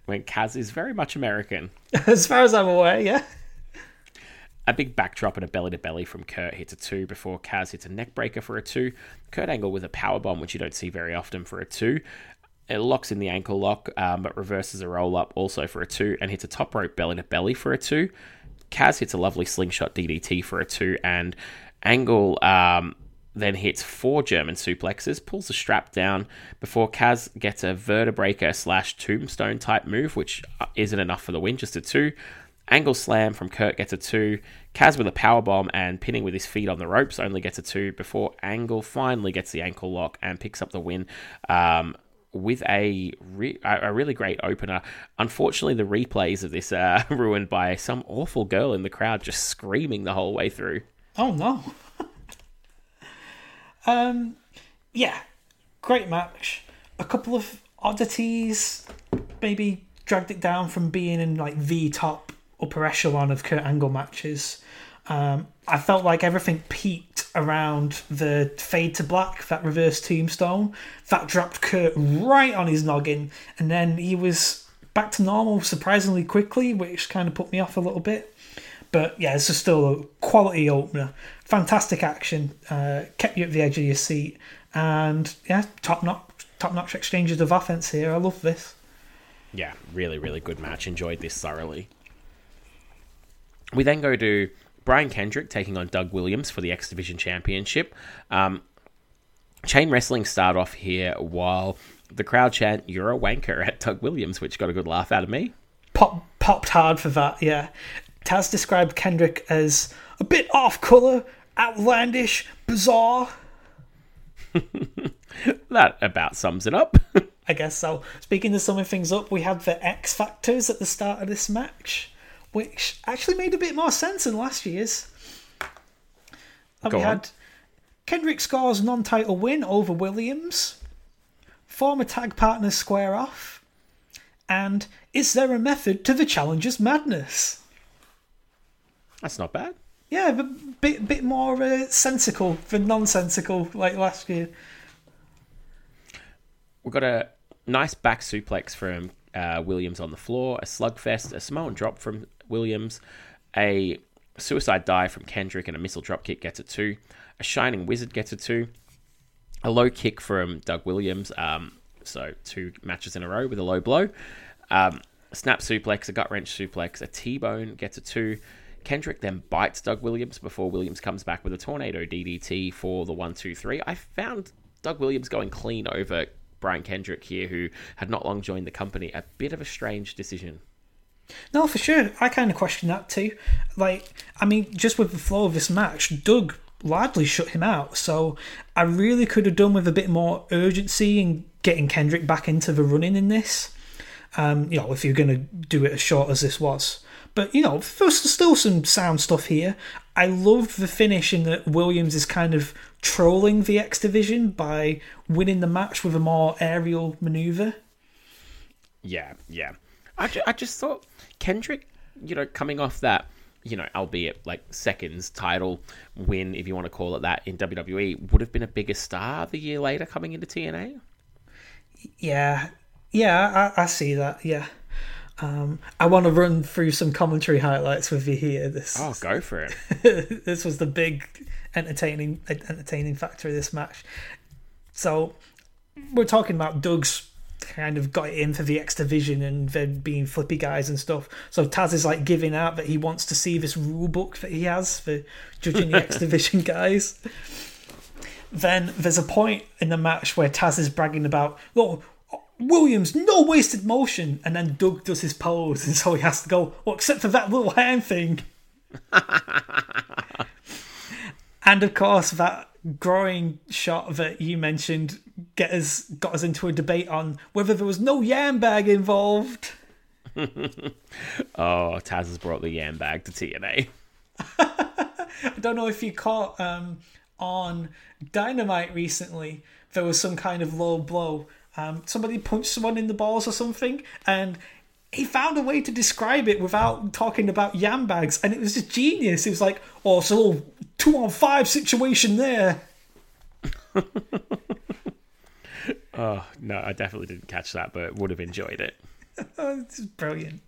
when Kaz is very much American. (laughs) As far as I'm aware, yeah. A big backdrop and a belly to belly from Kurt hits a two before Kaz hits a neck breaker for a two. Kurt Angle with a power bomb, which you don't see very often for a two. It locks in the ankle lock, um, but reverses a roll up also for a two and hits a top rope belly to belly for a two. Kaz hits a lovely slingshot DDT for a two, and Angle um, then hits four German suplexes, pulls the strap down before Kaz gets a vertebreaker slash tombstone type move, which uh, isn't enough for the win, just a two. Angle slam from Kurt gets a two. Kaz with a power bomb and pinning with his feet on the ropes only gets a two before Angle finally gets the ankle lock and picks up the win. Um, with a re- a really great opener. Unfortunately, the replays of this are (laughs) ruined by some awful girl in the crowd just screaming the whole way through. Oh no. (laughs) um, yeah, great match. A couple of oddities, maybe dragged it down from being in like the top upper echelon of Kurt Angle matches. Um, I felt like everything peaked around the fade to black, that reverse tombstone. That dropped Kurt right on his noggin, and then he was back to normal surprisingly quickly, which kind of put me off a little bit. But yeah, it's just still a quality opener. Fantastic action, uh, kept you at the edge of your seat, and yeah, top notch, top notch exchanges of offense here. I love this. Yeah, really, really good match. Enjoyed this thoroughly. We then go to Brian Kendrick taking on Doug Williams for the X Division Championship. Um, chain wrestling start off here while the crowd chant "You're a wanker" at Doug Williams, which got a good laugh out of me. Pop, popped hard for that, yeah. Taz described Kendrick as a bit off colour, outlandish, bizarre. (laughs) that about sums it up. (laughs) I guess so. Speaking of summing things up, we had the X Factors at the start of this match, which actually made a bit more sense than last year's. And Go we on. had Kendrick scores non title win over Williams, former tag partners square off, and is there a method to the challenger's madness? That's not bad. Yeah, a bit bit more uh, sensical than nonsensical like last year. We've got a nice back suplex from uh, Williams on the floor, a slugfest, a Samoan drop from Williams, a suicide dive from Kendrick, and a missile drop kick gets a two. A shining wizard gets a two. A low kick from Doug Williams. Um, so two matches in a row with a low blow. Um, snap suplex, a gut wrench suplex, a T-bone gets a two. Kendrick then bites Doug Williams before Williams comes back with a tornado DDT for the one, two, three. I found Doug Williams going clean over Brian Kendrick here, who had not long joined the company. A bit of a strange decision. No, for sure. I kind of question that too. Like, I mean, just with the flow of this match, Doug largely shut him out. So I really could have done with a bit more urgency in getting Kendrick back into the running in this. Um, you know, if you're going to do it as short as this was. But, you know, there's still some sound stuff here. I loved the finish in that Williams is kind of trolling the X Division by winning the match with a more aerial maneuver. Yeah, yeah. I, I just thought Kendrick, you know, coming off that, you know, albeit like seconds title win, if you want to call it that, in WWE, would have been a bigger star the year later coming into TNA. Yeah, yeah, I, I see that. Yeah, um, I want to run through some commentary highlights with you here. This, Oh, go for it. (laughs) this was the big entertaining entertaining factor of this match. So we're talking about Doug's kind of got it in for the X division and them being flippy guys and stuff. So Taz is like giving out that he wants to see this rule book that he has for judging the X (laughs) division guys. Then there's a point in the match where Taz is bragging about, oh, Williams, no wasted motion. And then Doug does his pose, and so he has to go, well, except for that little hand thing. (laughs) and of course, that groin shot that you mentioned get us got us into a debate on whether there was no yam bag involved. (laughs) oh, Taz has brought the yam bag to TNA. (laughs) I don't know if you caught um, on Dynamite recently. There was some kind of low blow. Um, somebody punched someone in the balls or something, and he found a way to describe it without talking about yam bags, and it was just genius. It was like, oh, it's a little two on five situation there. (laughs) Oh no, I definitely didn't catch that, but would have enjoyed it. (laughs) it's brilliant.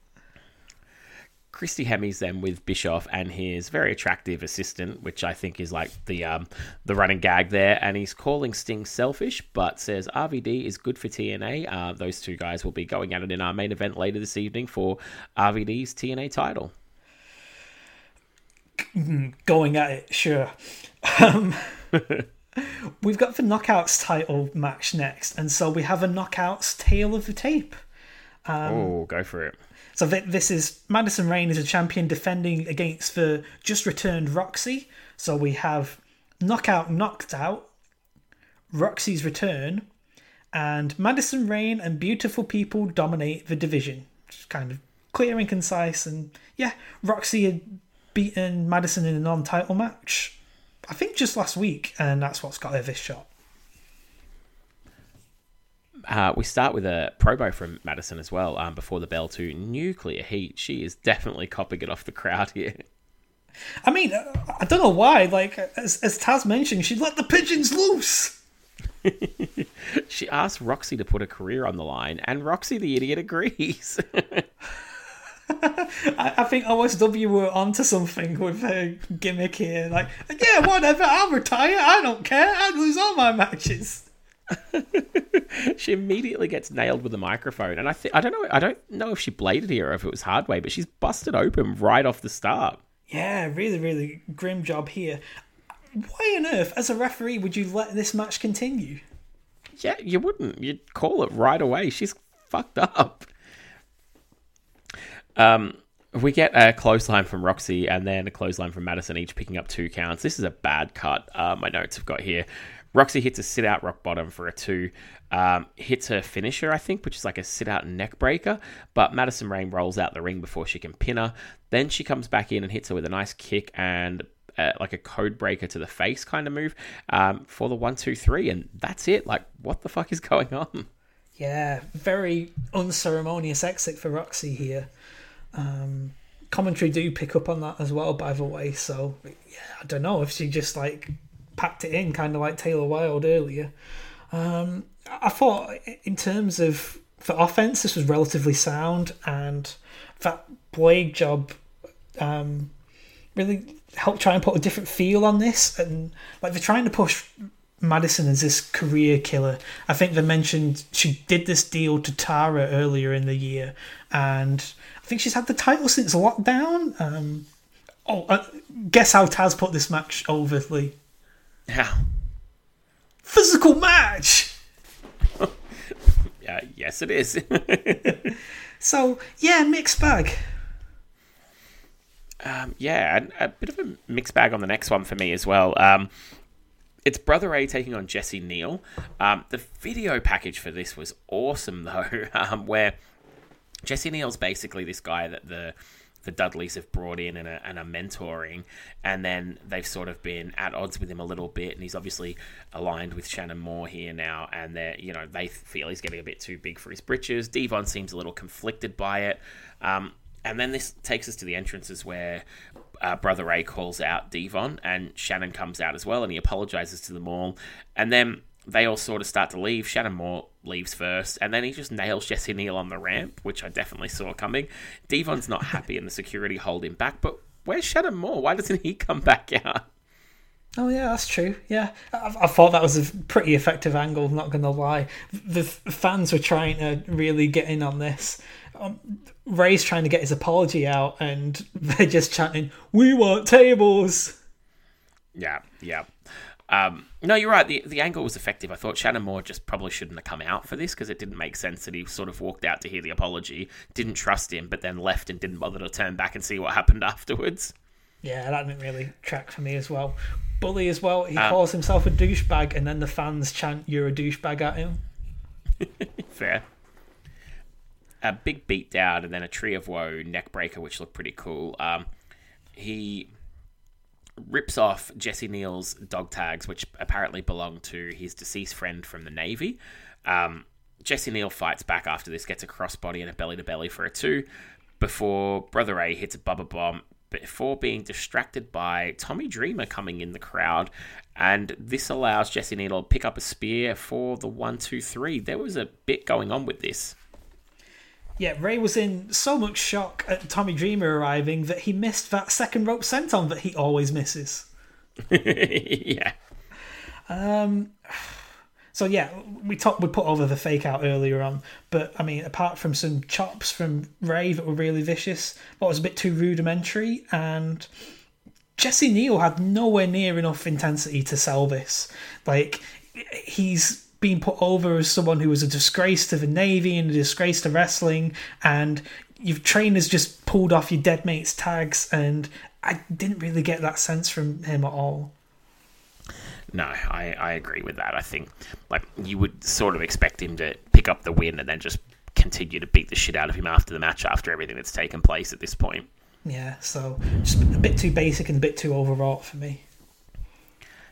Christy Hemme's then with Bischoff and his very attractive assistant, which I think is like the um, the running gag there. And he's calling Sting selfish, but says RVD is good for TNA. Uh, those two guys will be going at it in our main event later this evening for RVD's TNA title. Going at it, sure. Um, (laughs) we've got the Knockouts title match next, and so we have a Knockouts tale of the tape. Um, oh, go for it. So th- this is Madison Rayne is a champion defending against the just returned Roxy. So we have knockout, knocked out, Roxy's return, and Madison Rayne and beautiful people dominate the division. Just kind of clear and concise, and yeah, Roxy had beaten Madison in a non-title match. I think just last week, and that's what's got her this shot. Uh, we start with a promo from Madison as well um, before the bell to Nuclear Heat. She is definitely copying it off the crowd here. (laughs) I mean, uh, I don't know why. Like as, as Taz mentioned, she let the pigeons loose. (laughs) she asked Roxy to put a career on the line, and Roxy the idiot agrees. (laughs) I, I think OSW were onto something with her gimmick here. Like, yeah, whatever, I'll retire. I don't care. I lose all my matches. (laughs) she immediately gets nailed with a microphone, and I think I don't know. I don't know if she bladed here or if it was hard way, but she's busted open right off the start. Yeah, really, really grim job here. Why on earth, as a referee, would you let this match continue? Yeah, you wouldn't. You'd call it right away. She's fucked up. Um, we get a clothesline from Roxy and then a clothesline from Madison, each picking up two counts. This is a bad cut. Uh, my notes have got here. Roxy hits a sit out rock bottom for a two, um, hits her finisher, I think, which is like a sit out neck breaker. But Madison Rayne rolls out the ring before she can pin her. Then she comes back in and hits her with a nice kick and uh, like a code breaker to the face kind of move um, for the one, two, three. And that's it. Like, what the fuck is (laughs) going on? Yeah, very unceremonious exit for Roxy here. Um, commentary do pick up on that as well, by the way. So yeah, I don't know if she just like packed it in, kind of like Taylor Wilde earlier. Um, I thought in terms of the offense, this was relatively sound, and that blade job um, really helped try and put a different feel on this. And like they're trying to push Madison as this career killer. I think they mentioned she did this deal to Tara earlier in the year, and I think she's had the title since lockdown. Um, oh, uh, guess how Taz put this match over? How? Physical match! (laughs) Yeah, yes, it is. (laughs) So, yeah, mixed bag. Um, yeah, and a bit of a mixed bag on the next one for me as well. Um, it's Brother Ray taking on Jesse Neal. Um, the video package for this was awesome, though, (laughs) um, where Jesse Neal's basically this guy that the the Dudleys have brought in and are, and are mentoring, and then they've sort of been at odds with him a little bit, and he's obviously aligned with Shannon Moore here now, and they you know they feel he's getting a bit too big for his britches. Devon seems a little conflicted by it, um, and then this takes us to the entrances where uh, Brother Ray calls out Devon, and Shannon comes out as well, and he apologizes to them all, and then they all sort of start to leave. Shannon Moore leaves first, and then he just nails Jesse Neal on the ramp, which I definitely saw coming. Devon's not happy, and the security hold him back. But where's Shannon Moore? Why doesn't he come back out? Oh yeah, that's true. Yeah, I, I thought that was a pretty effective angle. Not gonna lie, the fans were trying to really get in on this. Um, Ray's trying to get his apology out, and (laughs) they're just chanting, "We want tables." Yeah, yeah. Um, no, you're right. The the angle was effective. I thought Shannon Moore just probably shouldn't have come out for this because it didn't make sense that he sort of walked out to hear the apology, didn't trust him, but then left and didn't bother to turn back and see what happened (laughs) afterwards. Yeah, that didn't really track for me as well. Bully as well. He Um, calls himself a douchebag, and then the fans chant "You're a douchebag" at him. (laughs) Fair. A big beat down and then a tree of woe neck breaker, which looked pretty cool. Um, he rips off Jesse Neal's dog tags, which apparently belong to his deceased friend from the Navy. Um, Jesse Neal fights back after this, gets a crossbody and a belly to belly for a two, before Brother Ray hits a Bubba Bomb, before being distracted by Tommy Dreamer coming in the crowd. And this allows Jesse Neal to pick up a spear for the one, two, three. There was a bit going on with this. Yeah, Ray was in so much shock at Tommy Dreamer arriving that he missed that second rope senton that he always misses. (laughs) yeah. Um. So yeah, we talked. We put over the fake out earlier on, but I mean, apart from some chops from Ray that were really vicious, what was a bit too rudimentary, and Jesse Neal had nowhere near enough intensity to sell this. Like he's been put over as someone who was a disgrace to the Navy and a disgrace to wrestling, and your trainers just pulled off your dead mates tags, and I didn't really get that sense from him at all. No, I, I agree with that. I think like you would sort of expect him to pick up the win and then just continue to beat the shit out of him after the match after everything that's taken place at this point. Yeah, so just a bit too basic and a bit too overwrought for me.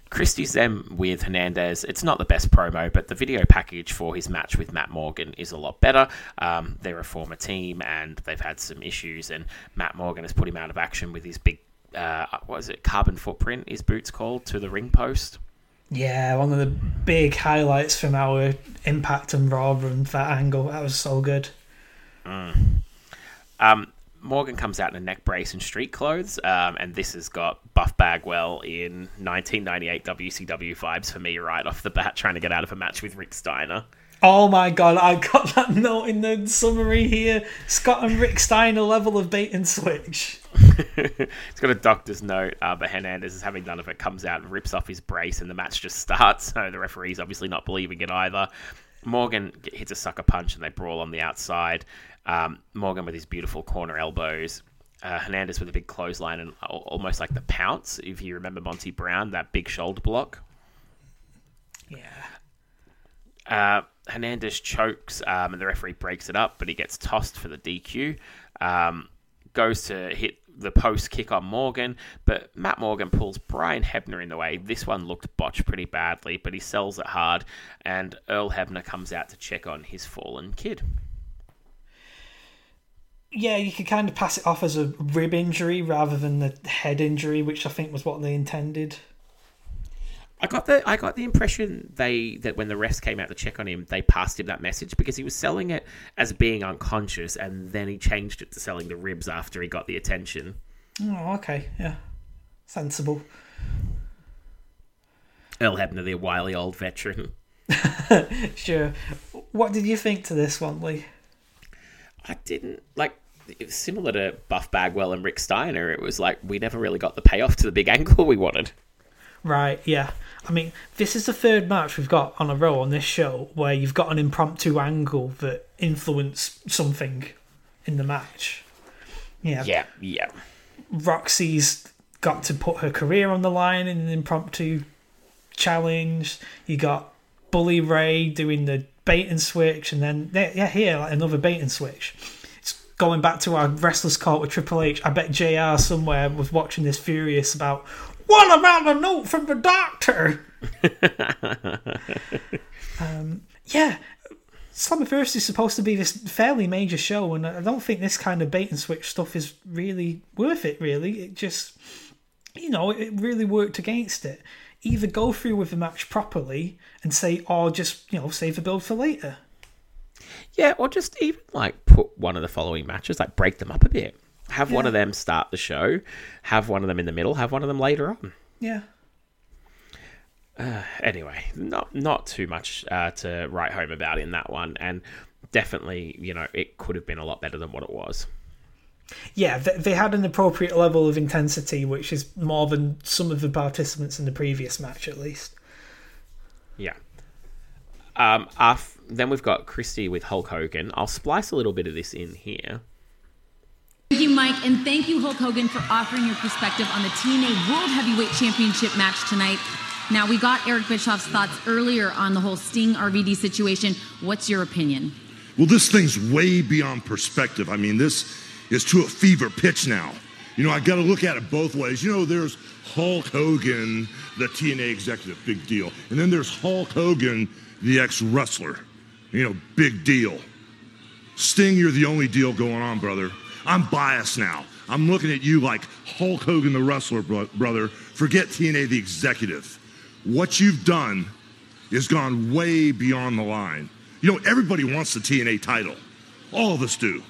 Christy's them with Hernandez. It's not the best promo, but the video package for his match with Matt Morgan is a lot better. Um, they're a former team and they've had some issues, and Matt Morgan has put him out of action with his big, uh, what is it, carbon footprint, his boots called, to the ring post. Yeah, one of the big highlights from our Impact and Raw run, that angle. That was so good. Mm. Um, Morgan comes out in a neck brace and street clothes, um, and this has got Buff Bagwell in 1998 WCW vibes for me right off the bat, trying to get out of a match with Rick Steiner. Oh my god, I got that note in the summary here. Scott and Rick Steiner level of bait and switch. (laughs) it's got a doctor's note, uh, but Hernandez is having none of it. Comes out and rips off his brace, and the match just starts. (laughs) So the referee's obviously not believing it either. Morgan hits a sucker punch, and they brawl on the outside. Um, Morgan with his beautiful corner elbows. Uh, Hernandez with a big clothesline and almost like the pounce. If you remember Monty Brown, that big shoulder block. Yeah. Uh, Hernandez chokes um, and the referee breaks it up, but he gets tossed for the DQ. Um, goes to hit the post kick on Morgan, but Matt Morgan pulls Brian Hebner in the way. This one looked botched pretty badly, but he sells it hard, and Earl Hebner comes out to check on his fallen kid. Yeah, you could kind of pass it off as a rib injury rather than the head injury, which I think was what they intended. I got the I got the impression they that when the refs came out to check on him, they passed him that message because he was selling it as being unconscious, and then he changed it to selling the ribs after he got the attention. Oh, okay, yeah, sensible. Earl Hebner, the wily old veteran. (laughs) sure. What did you think to this one, Lee? I didn't like. It was similar to Buff Bagwell and Rick Steiner. It was like we never really got the payoff to the big (laughs) angle we wanted. Right, yeah. I mean, this is the third match we've got on a row on this show where you've got an impromptu angle that influenced something in the match. Yeah. Yeah, yeah. Roxy's got to put her career on the line in an impromptu challenge. You got Bully Ray doing the bait and switch, and then yeah, here like another bait and switch. It's going back to our wrestlers call with Triple H. I bet Jr. somewhere was watching this furious about what about the note from the doctor? (laughs) um, yeah, Slammiversary is supposed to be this fairly major show, and I don't think this kind of bait and switch stuff is really worth it. Really, it just you know it really worked against it. Either go through with the match properly and say, or just you know save the build for later. Yeah, or just even like put one of the following matches, like break them up a bit. Have one of them start the show, have one of them in the middle, have one of them later on. Yeah. Uh, anyway, not not too much uh, to write home about in that one, and definitely, you know, it could have been a lot better than what it was. Yeah, they, they had an appropriate level of intensity, which is more than some of the participants in the previous match, at least. Yeah. Um, af- then we've got Christy with Hulk Hogan. I'll splice a little bit of this in here. Thank you, Mike, and thank you, Hulk Hogan, for offering your perspective on the TNA World Heavyweight Championship match tonight. Now, we got Eric Bischoff's thoughts earlier on the whole Sting RVD situation. What's your opinion? Well, this thing's way beyond perspective. I mean, this is to a fever pitch now. You know, I got to look at it both ways. You know, there's Hulk Hogan, the TNA executive, big deal. And then there's Hulk Hogan, the ex wrestler. You know, big deal. Sting, you're the only deal going on, brother. I'm biased now. I'm looking at you like Hulk Hogan, the wrestler, bro- brother. Forget TNA, the executive. What you've done has gone way beyond the line. You know, everybody wants the TNA title. All of us do.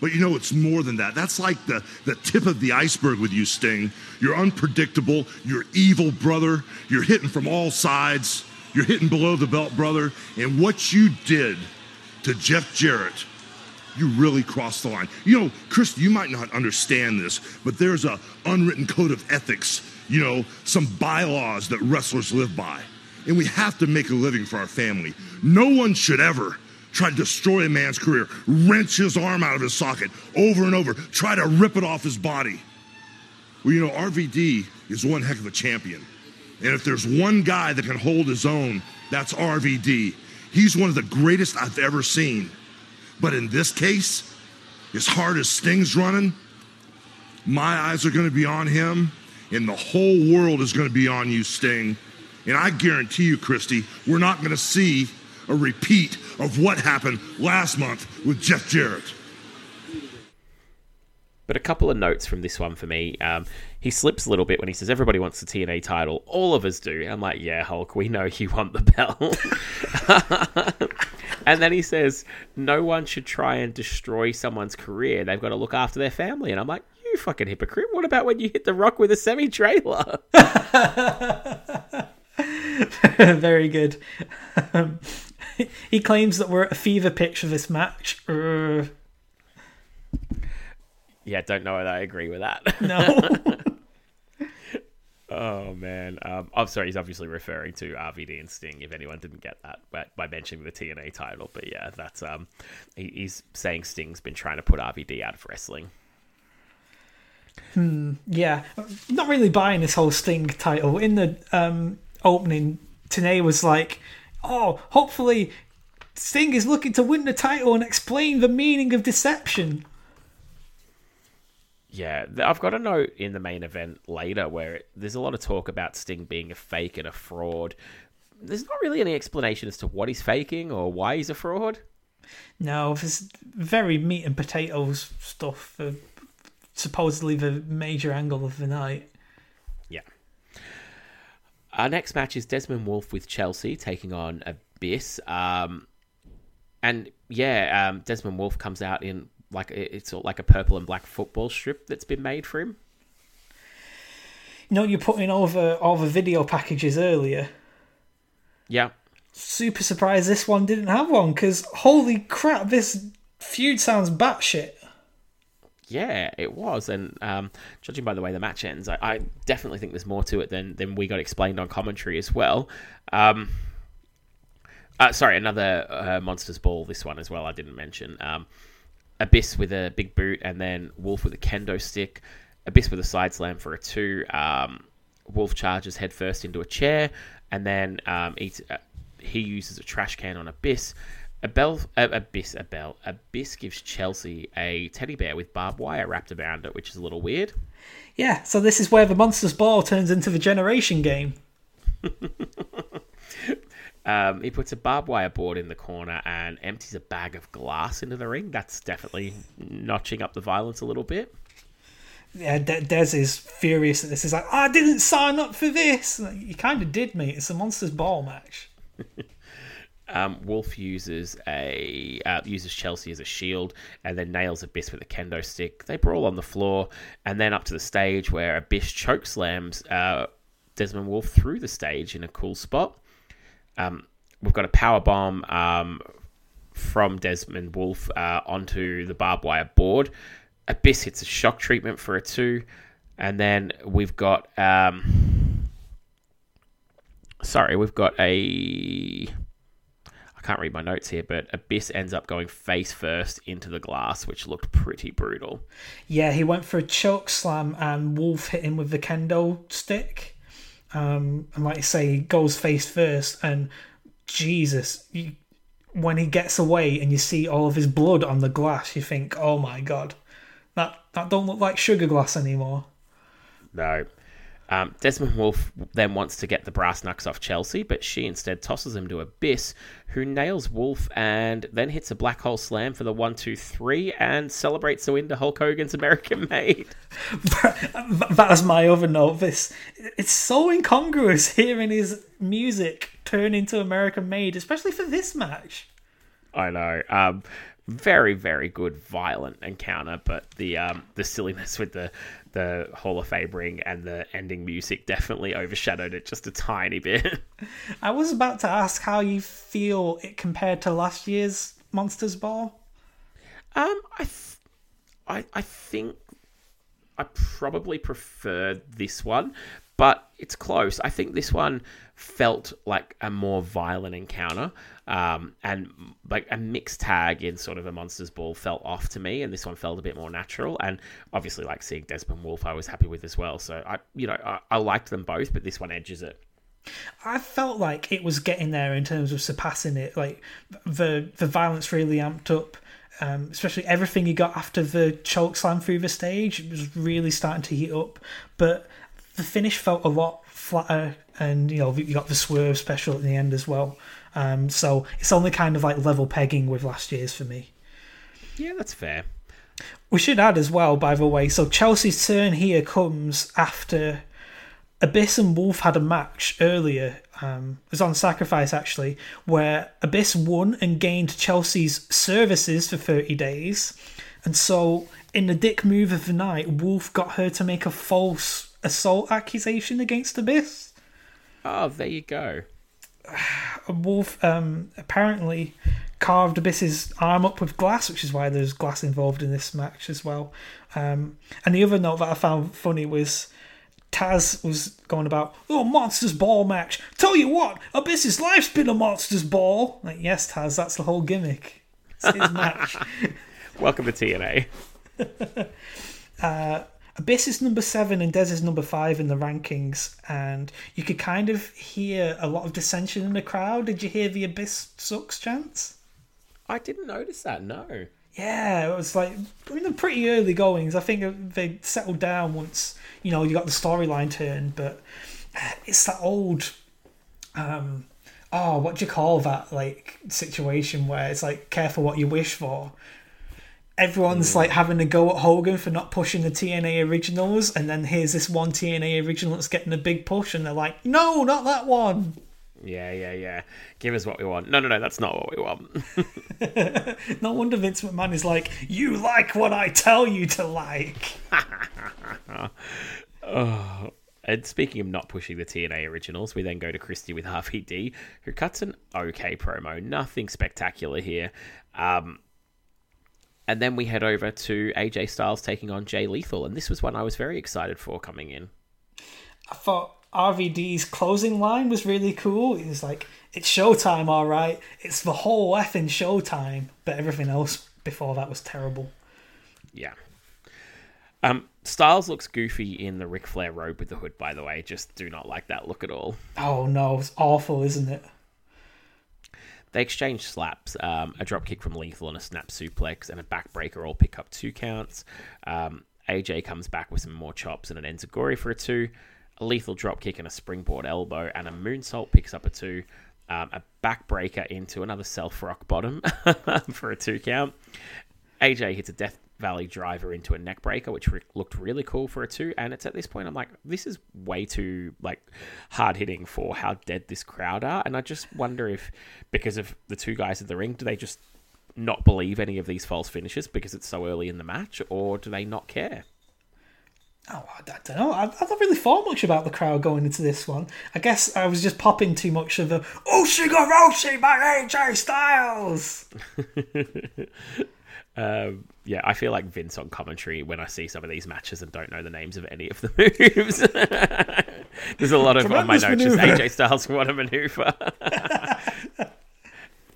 But you know, it's more than that. That's like the, the tip of the iceberg with you, Sting. You're unpredictable. You're evil, brother. You're hitting from all sides. You're hitting below the belt, brother. And what you did to Jeff Jarrett, you really crossed the line. You know, Chris, you might not understand this, but there's a unwritten code of ethics, you know, some bylaws that wrestlers live by. And we have to make a living for our family. No one should ever try to destroy a man's career, wrench his arm out of his socket over and over, try to rip it off his body. Well, you know, RVD is one heck of a champion. And if there's one guy that can hold his own, that's RVD. He's one of the greatest I've ever seen. But in this case, as hard as Sting's running, my eyes are going to be on him, and the whole world is going to be on you, Sting. And I guarantee you, Christy, we're not going to see a repeat of what happened last month with Jeff Jarrett. But a couple of notes from this one for me. Um, he slips a little bit when he says everybody wants the TNA title. All of us do. I'm like, yeah, Hulk, we know you want the belt. (laughs) and then he says, no one should try and destroy someone's career. They've got to look after their family. And I'm like, you fucking hypocrite. What about when you hit the rock with a semi trailer? (laughs) Very good. (laughs) He claims that we're at a fever pitch for this match. Uh, yeah, don't know that I agree with that. No. (laughs) (laughs) oh man, um, I'm sorry. He's obviously referring to RVD and Sting. If anyone didn't get that by, by mentioning the TNA title, but yeah, that's um, he, he's saying Sting's been trying to put RVD out of wrestling. Hmm, yeah, not really buying this whole Sting title. In the um, opening, Tenay was like, "Oh, hopefully, Sting is looking to win the title and explain the meaning of deception." Yeah, I've got a note in the main event later where it, there's a lot of talk about Sting being a fake and a fraud. There's not really any explanation as to what he's faking or why he's a fraud. No, this very meat and potatoes stuff. For supposedly the major angle of the night. Our next match is Desmond Wolfe with Chelsea taking on Abyss. Um, and yeah, um, Desmond Wolfe comes out in like it's like a purple and black football strip that's been made for him. You know, you're putting over all the video packages earlier. Yeah. Super surprised this one didn't have one because holy crap, this feud sounds batshit. Yeah, it was, and um, judging by the way the match ends, I, I, definitely think there's more to it than than we got explained on commentary as well. Um, uh, sorry, another uh, Monsters Ball. This one as well. I didn't mention. Um, Abyss with a big boot, and then Wolfe with a kendo stick. Abyss with a side slam for a two. Um, Wolfe charges headfirst into a chair, and then um, eats, uh, he uses a trash can on Abyss. Abel, uh, Abyss, Abel, Abyss gives Chelsea a teddy bear with barbed wire wrapped around it, which is a little weird. Yeah, so this is where the Monsters Ball turns into the Generation game. (laughs) Um, he puts a barbed wire board in the corner and empties a bag of glass into the ring. That's definitely notching up the violence a little bit. Yeah, De- Des is furious at this. He's like, I didn't sign up for this. Like, you kind of did, mate. It's a Monsters Ball match. (laughs) Um, Wolfe uses a uh, uses Chelsea as a shield, and then nails Abyss with a kendo stick. They brawl on the floor, and then up to the stage where Abyss choke slams uh, Desmond Wolfe through the stage in a cool spot. Um, we've got a power bomb um, from Desmond Wolfe uh, onto the barbed wire board. Abyss hits a shock treatment for a two, and then we've got um, sorry, we've got a can't read my notes here, but Abyss ends up going face first into the glass, which looked pretty brutal. Yeah, he went for a choke slam and Wolfe hit him with the kendo stick. Um, and like I say, he goes face first, and Jesus, you, when he gets away and you see all of his blood on the glass, you think, "Oh my god, that that don't look like sugar glass anymore." No. Um, Desmond Wolfe then wants to get the brass knucks off Chelsea, but she instead tosses him to Abyss, who nails Wolfe and then hits a black hole slam for the one, two, three, and celebrates the win to Hulk Hogan's American (laughs) Made. That's my other note. This it's so incongruous hearing his music turn into American Made, especially for this match. I know. Um, very, very good violent encounter, but the um, the silliness with the the Hall of Fame ring and the ending music definitely overshadowed it just a tiny bit. (laughs) I was about to ask how you feel it compared to last year's Monsters Ball. Um, I, th- I, I think I probably prefer this one, but it's close. I think this one felt like a more violent encounter, um, and like a mixed tag in sort of a monsters ball felt off to me, and this one felt a bit more natural. And obviously, like seeing Desmond Wolfe, I was happy with as well. So I, you know, I, I liked them both, but this one edges it. I felt like it was getting there in terms of surpassing it. Like the the violence really amped up. Um, especially everything you got after the choke slam through the stage it was really starting to heat up. But the finish felt a lot flatter, and you know you got the swerve special at the end as well. Um, so it's only kind of like level pegging with last year's for me. Yeah, that's fair. We should add as well, by the way. So Chelsea's turn here comes after Abyss and Wolfe had a match earlier. Um, it was on Sacrifice actually, where Abyss won and gained Chelsea's services for 30 days. And so, in the dick move of the night, Wolfe got her to make a false assault accusation against Abyss. Oh, there you go. A wolf um, apparently carved Abyss's arm up with glass, which is why there's glass involved in this match as well. Um, and the other note that I found funny was Taz was going about, oh, Monsters Ball match. Tell you what, Abyss's life's been a Monsters Ball. Like, yes, Taz, that's the whole gimmick. It's his (laughs) match. Welcome to TNA. (laughs) uh, Abyss is number seven and Dez is number five in the rankings, and you could kind of hear a lot of dissension in the crowd. Did you hear the Abyss sucks chants? I didn't notice that. No. Yeah, it was like in the pretty early goings. I think they settled down once you know you got the storyline turned, but it's that old. Um, oh, what do you call that like situation where it's like careful what you wish for? Everyone's like having a go at Hogan for not pushing the TNA originals, and then here's this one TNA original that's getting a big push, and they're like, no, not that one. Yeah, yeah, yeah. Give us what we want. No, no, no, that's not what we want. (laughs) no wonder Vince McMahon is like, you like what I tell you to like. (laughs) oh. And speaking of not pushing the TNA originals, we then go to Christy with RVD, who cuts an okay promo. Nothing spectacular here. Um, and then we head over to AJ Styles taking on Jay Lethal, and this was one I was very excited for coming in. I thought RVD's closing line was really cool. He was like, "It's showtime, all right. It's the whole effing showtime." But everything else before that was terrible. Yeah. Um, Styles looks goofy in the Ric Flair robe with the hood. By the way, just do not like that look at all. Oh no, it's awful, isn't it? They exchange slaps, um, a drop kick from Lethal and a snap suplex and a backbreaker all pick up two counts. Um, AJ comes back with some more chops and an enziguri for a two. A lethal drop kick and a springboard elbow and a moonsault picks up a two. Um, a backbreaker into another self rock bottom (laughs) for a two count. AJ hits a Death Valley driver into a neck breaker, which re- looked really cool for a two. And it's at this point I'm like, this is way too like hard hitting for how dead this crowd are. And I just wonder if because of the two guys in the ring, do they just not believe any of these false finishes because it's so early in the match, or do they not care? Oh, I don't know. I've not really thought much about the crowd going into this one. I guess I was just popping too much of the Ushigoroshi by AJ Styles. (laughs) Um, yeah, I feel like Vince on commentary when I see some of these matches and don't know the names of any of the (laughs) moves. There's a lot of on my notes just. AJ Styles (laughs) what a maneuver. (laughs)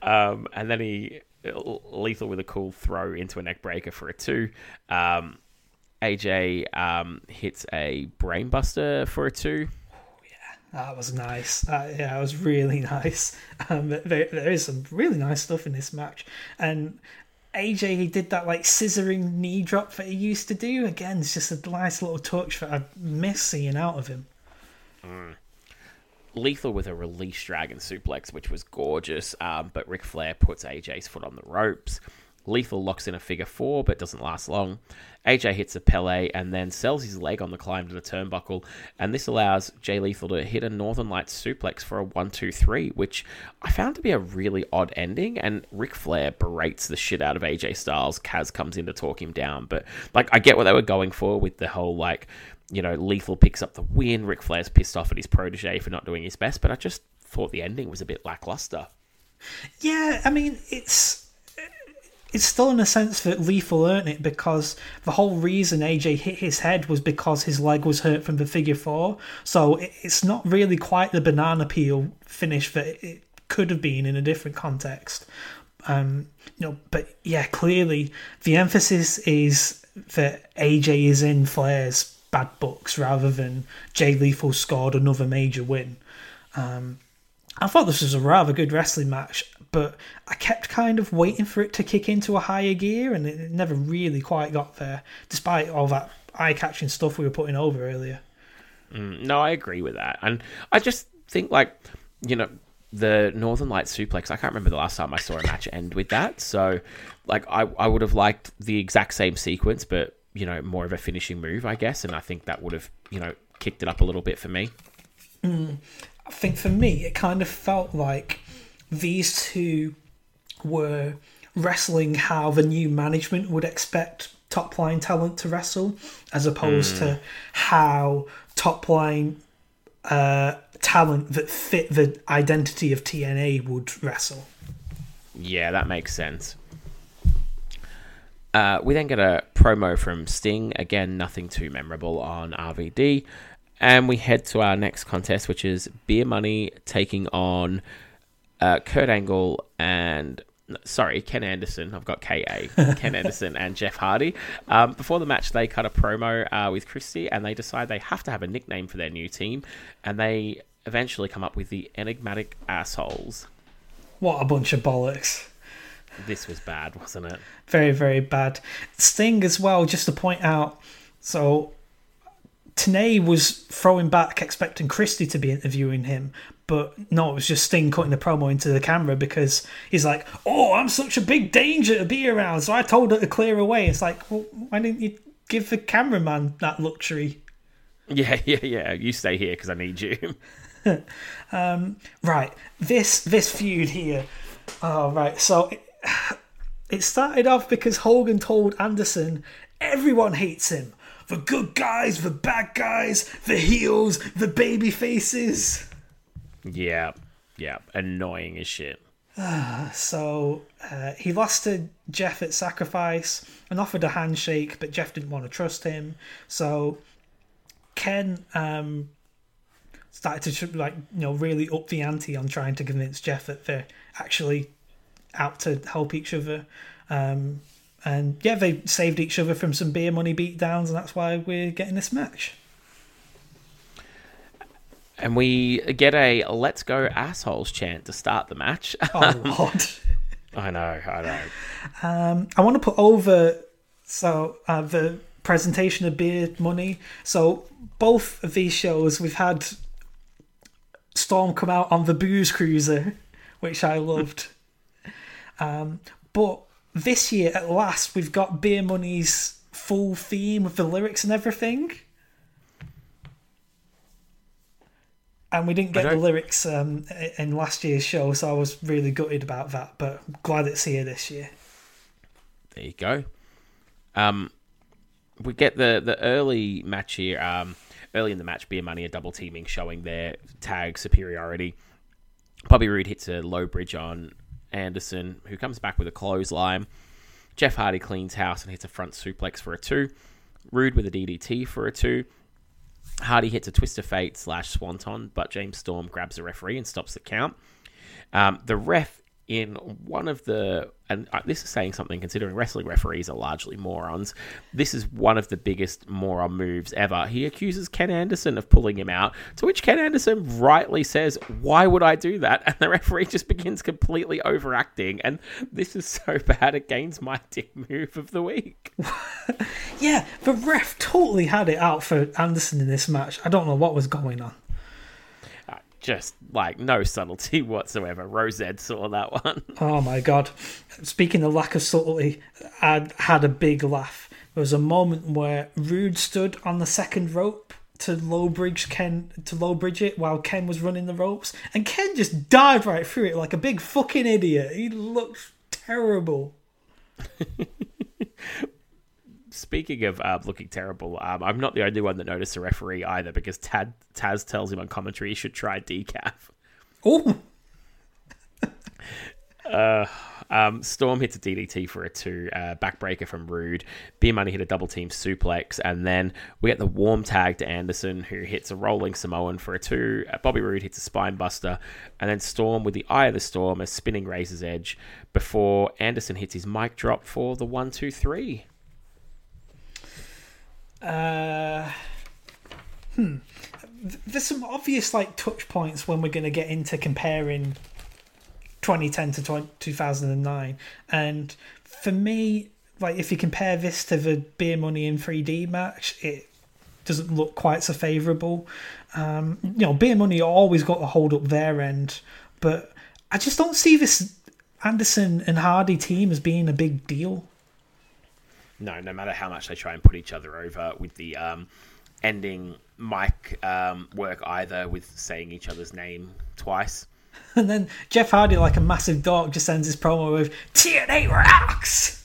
Um, and then he lethal with a cool throw into a neck breaker for a two. Um, AJ um, hits a brainbuster for a two. Yeah, That was nice. Uh, yeah, it was really nice. Um, there, there is some really nice stuff in this match, and AJ he did that like scissoring knee drop that he used to do. Again, it's just a nice little touch that I miss seeing out of him. Mm. Lethal with a release dragon suplex, which was gorgeous, um, but Ric Flair puts AJ's foot on the ropes. Lethal locks in a figure four, but doesn't last long. AJ hits a Pele and then sells his leg on the climb to the turnbuckle, and this allows Jay Lethal to hit a Northern Lights suplex for a 1 2 3, which I found to be a really odd ending. And Ric Flair berates the shit out of AJ Styles. Kaz comes in to talk him down, but like, I get what they were going for with the whole like, you know, Lethal picks up the win. Ric Flair's pissed off at his protege for not doing his best, but I just thought the ending was a bit lackluster. Yeah, I mean it's it's still in a sense that Lethal earned it because the whole reason AJ hit his head was because his leg was hurt from the figure four. So it's not really quite the banana peel finish that it could have been in a different context. Um, you know, but yeah, clearly the emphasis is that AJ is in Flair's bad books rather than Jay Lethal scored another major win. Um, I thought this was a rather good wrestling match, but I kept kind of waiting for it to kick into a higher gear, and it never really quite got there, despite all that eye-catching stuff we were putting over earlier. Mm, no, I agree with that, and I just think like you know the Northern Lights suplex. I can't remember the last time I saw a match end with that. So, like, I I would have liked the exact same sequence, but you know, more of a finishing move, I guess, and I think that would have you know kicked it up a little bit for me. Mm. I think for me, it kind of felt like these two were wrestling how the new management would expect top line talent to wrestle, as opposed Mm. to how top line uh, talent that fit the identity of TNA would wrestle. Yeah, that makes sense. Uh, we then get a promo from Sting. Again, nothing too memorable on RVD. And we head to our next contest, which is Beer Money taking on uh, Kurt Angle and. Sorry, Ken Anderson. I've got KA. (laughs) Ken Anderson and Jeff Hardy. Um, before the match, they cut a promo uh, with Christy and they decide they have to have a nickname for their new team. And they eventually come up with the Enigmatic Assholes. What a bunch of bollocks. This was bad, wasn't it? Very, very bad. Sting as well, just to point out. So, Tenay was throwing back, expecting Christy to be interviewing him, but no, it was just Sting cutting the promo into the camera because he's like, "Oh, I'm such a big danger to be around," so I told her to clear away. It's like, well, why didn't you give the cameraman that luxury? (laughs) Yeah, yeah, yeah. You stay here because I need you. (laughs) um, right, this this feud here. Oh, right. So it, it started off because Hogan told Anderson everyone hates him. The good guys, the bad guys, the heels, the baby faces. Yeah, yeah. Annoying as shit. (sighs) So uh, he lost to Jeff at Sacrifice and offered a handshake, but Jeff didn't want to trust him. So Ken um, started to like you know really up the ante on trying to convince Jeff that they're actually out to help each other. Um, and yeah, they saved each other from some beer money beatdowns, and that's why we're getting this match. And we get a "Let's go assholes" chant to start the match. (laughs) Oh (laughs) lord! I know, I know. Um, I want to put over so uh, the presentation of beer money. So both of these shows, we've had Storm come out on the booze cruiser, which I loved. (laughs) um, but this year, at last, we've got beer money's full theme with the lyrics and everything. And we didn't get the lyrics um, in last year's show, so I was really gutted about that. But glad it's here this year. There you go. Um, we get the the early match here. Um, early in the match, Beer Money are double teaming, showing their tag superiority. Bobby Roode hits a low bridge on Anderson, who comes back with a clothesline. Jeff Hardy cleans house and hits a front suplex for a two. Roode with a DDT for a two. Hardy hits a twist of fate slash swanton, but James Storm grabs the referee and stops the count. Um, the ref in one of the, and uh, this is saying something considering wrestling referees are largely morons. This is one of the biggest moron moves ever. He accuses Ken Anderson of pulling him out, to which Ken Anderson rightly says, Why would I do that? (laughs) And the referee just begins completely overacting. And this is so (laughs) bad, it gains my (laughs) dick move of the week. Yeah, the ref totally had it out for Anderson in this match. I don't know what was going on. Just like no subtlety (laughs) whatsoever. Rosette saw that one. (laughs) Oh my god. Speaking of lack of subtlety, I had a big laugh. There was a moment where Roode stood on the second rope to low bridge Ken to low bridge it while Ken was running the ropes, and Ken just dived right through it like a big fucking idiot. He looked terrible. (laughs) Speaking of uh, looking terrible, um, I'm not the only one that noticed the referee either because Tad, Taz tells him on commentary he should try decaf. Oh. (laughs) Uh, um, Storm hits a DDT for a two, uh, backbreaker from Roode. Beer Money hit a double team suplex, and then we get the warm tag to Anderson, who hits a rolling Samoan for a two. Uh, Bobby Roode hits a spine buster, and then Storm with the Eye of the Storm, a spinning Razor's Edge, before Anderson hits his mic drop for the one, two, three. Uh, hmm. There's some obvious like touch points when we're going to get into comparing 2010 to 20, 2009, and for me, like if you compare this to the Beer Money in 3D match, it doesn't look quite so favourable. Um, you know, Beer Money always got to hold up their end, but I just don't see this Anderson and Hardy team as being a big deal. No, no matter how much they try and put each other over with the um, ending mic um, work either with saying each other's name twice. (laughs) And then Jeff Hardy, like a massive dog, just ends his promo with TNA rocks.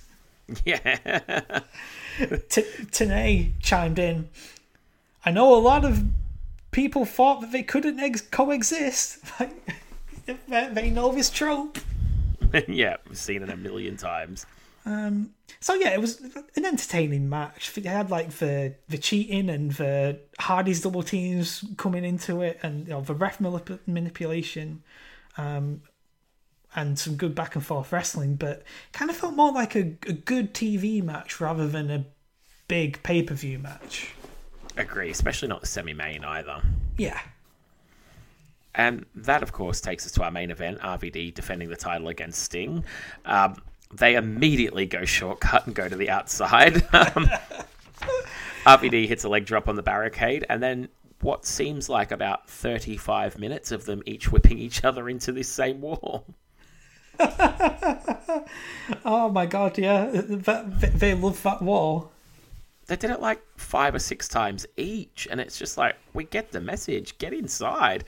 (laughs) Yeah. T- Tenay chimed in. I know a lot of people thought that they couldn't ex- coexist. (laughs) Like, they, they know this trope. yeah, we've seen it a million times. Um, so yeah, it was an entertaining match. They had like the the cheating and the Hardy's double teams coming into it, and you know, the ref manip- manipulation, um, and some good back and forth wrestling. But kind of felt more like a, a good TV match rather than a big pay per view match. Agree, especially not the semi main either. Yeah. And that, of course, takes us to our main event RVD defending the title against Sting. Um, they immediately go shortcut and go to the outside. (laughs) Um, RVD hits a leg drop on the barricade, and then what seems like about 35 minutes of them each whipping each other into this same wall. (laughs) Oh my god, yeah, that, they- they love that wall. They did it like five or six times each, and it's just like, we get the message, get inside.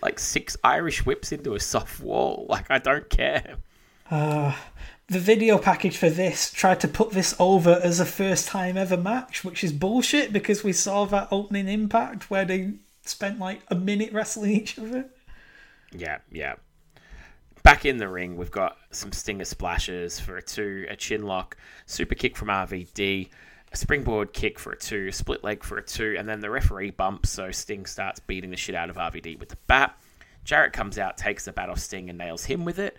Like six Irish whips into a soft wall. Like, I don't care. Uh, the video package for this tried to put this over as a first time ever match, which is bullshit because we saw that opening impact where they spent like a minute wrestling each other. Yeah, yeah. Back in the ring, we've got some stinger splashes for a two, a chin lock, super kick from RVD, a springboard kick for a two, a split leg for a two, and then the referee bumps, so Sting starts beating the shit out of RVD with the bat. Jarrett comes out, takes the bat off Sting, and nails him with it.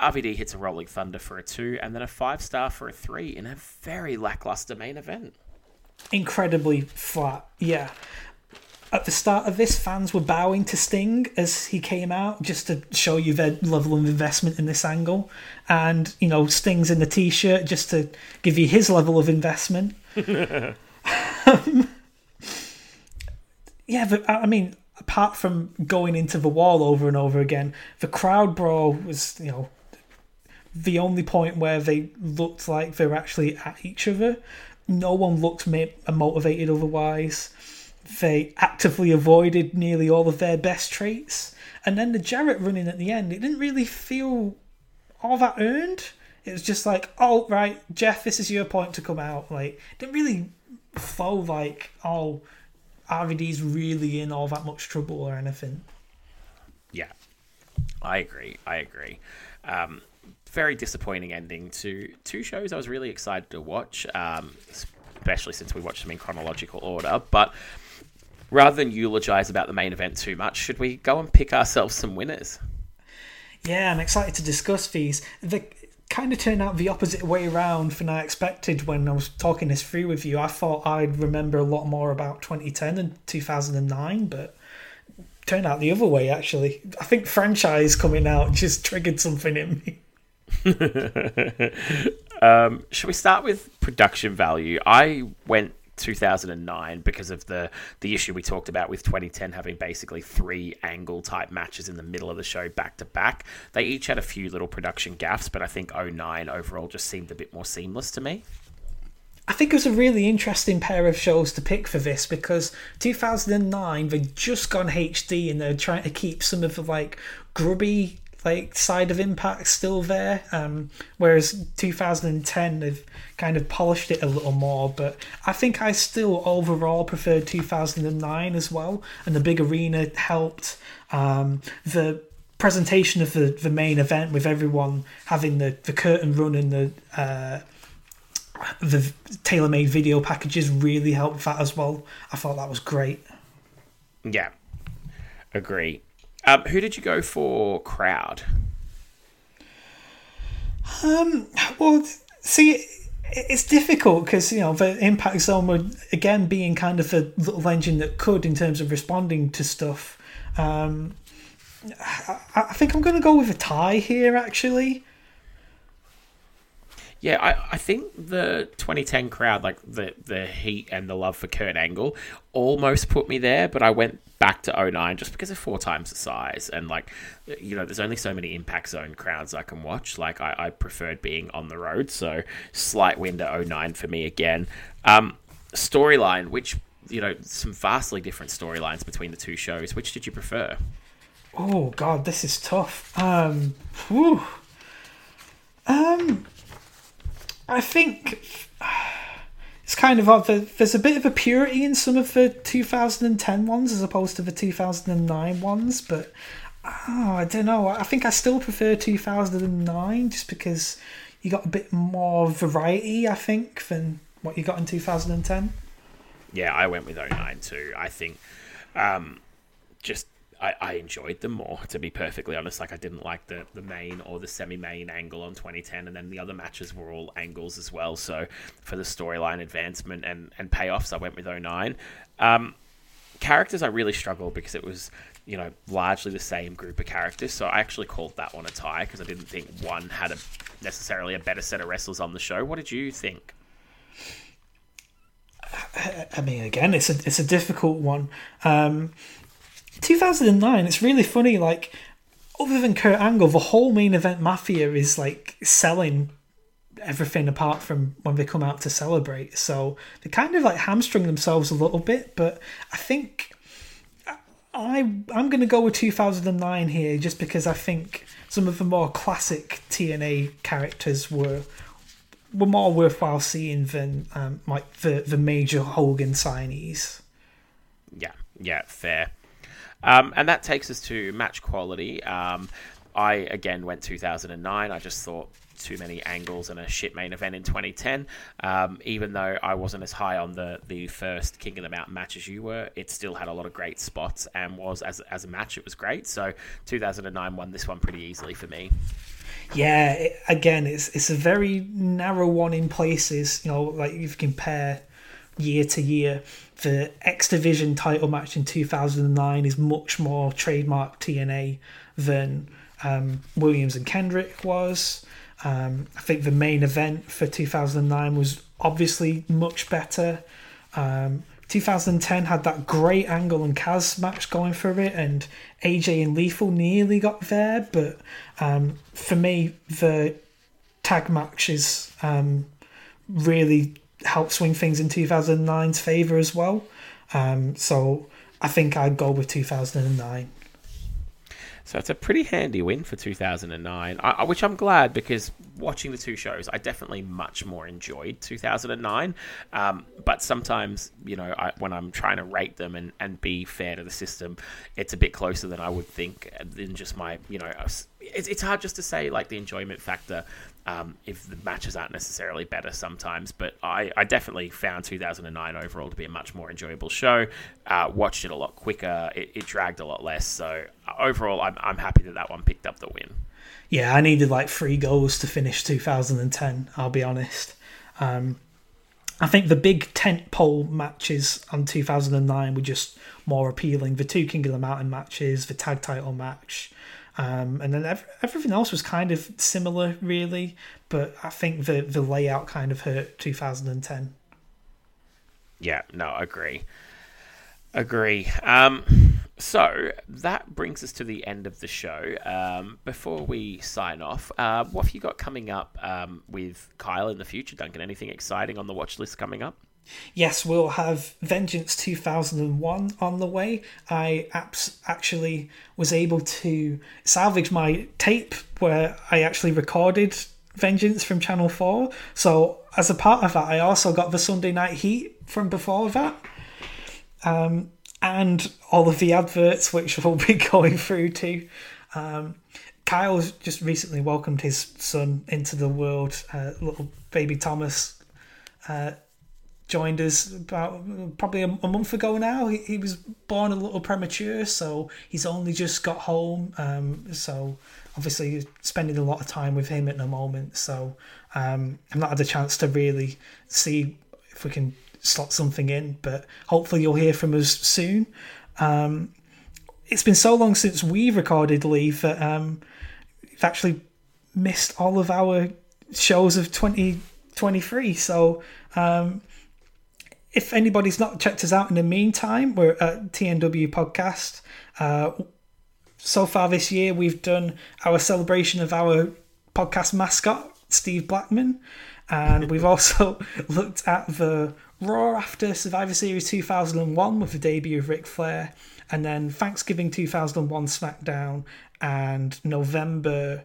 RVD hits a rolling thunder for a two, and then a five star for a three in a very lackluster main event. Incredibly flat, yeah. At the start of this, fans were bowing to Sting as he came out, just to show you their level of investment in this angle. And, you know, Sting's in the t shirt just to give you his level of investment. (laughs) (laughs) yeah, but I I mean, apart from going into the wall over and over again, the crowd brawl was, you know, the only point where they looked like they were actually at each other. No one looked motivated otherwise. They actively avoided nearly all of their best traits. And then the Jarrett running at the end, it didn't really feel all that earned. It was just like, oh, right, Jeff, this is your point to come out. Like, didn't really feel like, oh, RVD's really in all that much trouble or anything. Yeah, I agree. I agree. Um, very disappointing ending to two shows I was really excited to watch, um, especially since we watched them in chronological order. But rather than eulogize about the main event too much, should we go and pick ourselves some winners? Yeah, I'm excited to discuss these. They kind of turned out the opposite way around than I expected when I was talking this through with you. I thought I'd remember a lot more about 2010 and 2009, but turned out the other way actually. I think franchise coming out (laughs) just triggered something in me. (laughs) um, should we start with production value? I went 2009 because of the the issue we talked about with 2010 having basically three angle type matches in the middle of the show back to back. They each had a few little production gaffes, but I think 09 overall just seemed a bit more seamless to me. I think it was a really interesting pair of shows to pick for this because 2009 they'd just gone HD and they're trying to keep some of the like grubby like side of impact still there um, whereas 2010 they've kind of polished it a little more but i think i still overall preferred 2009 as well and the big arena helped um, the presentation of the, the main event with everyone having the, the curtain run and the uh, the tailor-made video packages really helped that as well. I thought that was great. Yeah, agree. Um, who did you go for crowd? Um, well, see, it's difficult because you know the impact zone would again being kind of a little engine that could in terms of responding to stuff. Um, I, I think I'm going to go with a tie here. Actually, Yeah, I, I think the 2010 crowd, like the, the heat and the love for Kurt Angle, almost put me there, but I went back to 09 just because of four times the size. And, like, you know, there's only so many Impact Zone crowds I can watch. Like, I, I preferred being on the road, so slight win to 09 for me again. Um, storyline, which, you know, some vastly different storylines between the two shows. Which did you prefer? oh god, this is tough. Um, whew. um, I think it's kind of odd. There's a bit of a purity in some of the 2010 ones as opposed to the 2009 ones, but oh, I don't know. I think I still prefer 2009 just because you got a bit more variety, I think, than what you got in 2010. Yeah, I went with 09 too. I think um, just I, I enjoyed them more, to be perfectly honest. Like I didn't like the, the main or the semi main angle on 2010, and then the other matches were all angles as well. So for the storyline advancement and, and payoffs, I went with 09. Um, characters, I really struggled because it was you know largely the same group of characters. So I actually called that one a tie because I didn't think one had a necessarily a better set of wrestlers on the show. What did you think? I mean, again, it's a it's a difficult one. Um, 2009. It's really funny. Like, other than Kurt Angle, the whole main event Mafia is like selling everything apart from when they come out to celebrate. So they kind of like hamstring themselves a little bit. But I think I I'm gonna go with 2009 here, just because I think some of the more classic TNA characters were were more worthwhile seeing than um, like the the major Hogan signees. Yeah, yeah, fair. Um, and that takes us to match quality. Um, I again went 2009. I just thought too many angles and a shit main event in 2010. Um, even though I wasn't as high on the the first King of the Mountain match as you were, it still had a lot of great spots and was as as a match it was great. So 2009 won this one pretty easily for me. Yeah, it, again, it's it's a very narrow one in places. You know, like if you compare year to year, the X Division title match in 2009 is much more trademark TNA than um, Williams and Kendrick was. Um, I think the main event for 2009 was obviously much better. Um, 2010 had that great Angle and Kaz match going for it, and AJ and Lethal nearly got there, but um, for me, the tag matches um, really helped swing things in 2009's favour as well. Um, so I think I'd go with 2009. So it's a pretty handy win for 2009, I, which I'm glad because watching the two shows, I definitely much more enjoyed 2009. Um, but sometimes, you know, I, when I'm trying to rate them and, and be fair to the system, it's a bit closer than I would think than just my, you know, it's, it's hard just to say like the enjoyment factor um, if the matches aren't necessarily better sometimes. But I, I definitely found 2009 overall to be a much more enjoyable show. Uh, watched it a lot quicker. It, it dragged a lot less. So uh, overall, I'm, I'm happy that that one picked up the win. Yeah, I needed like three goals to finish 2010. I'll be honest. Um, I think the big tent pole matches on 2009 were just more appealing. The two King of the Mountain matches, the tag title match, um, and then ev- everything else was kind of similar, really. But I think the the layout kind of hurt 2010. Yeah, no, agree. Agree. Um, so that brings us to the end of the show. Um, before we sign off, uh, what have you got coming up um, with Kyle in the future, Duncan? Anything exciting on the watch list coming up? Yes, we'll have Vengeance 2001 on the way. I abs- actually was able to salvage my tape where I actually recorded Vengeance from Channel 4. So, as a part of that, I also got the Sunday Night Heat from before that. Um, and all of the adverts, which (laughs) we'll be going through too. Um, Kyle's just recently welcomed his son into the world. Uh, little baby Thomas uh, joined us about probably a, a month ago now. He, he was born a little premature, so he's only just got home. Um, so obviously spending a lot of time with him at the moment. So um, I've not had a chance to really see if we can slot something in, but hopefully you'll hear from us soon. Um, it's been so long since we recorded Leave that um, we've actually missed all of our shows of 2023. So um, if anybody's not checked us out in the meantime, we're at TNW Podcast. Uh, so far this year, we've done our celebration of our podcast mascot, Steve Blackman, and we've (laughs) also (laughs) looked at the Raw after Survivor Series 2001 with the debut of Ric Flair, and then Thanksgiving 2001 SmackDown, and November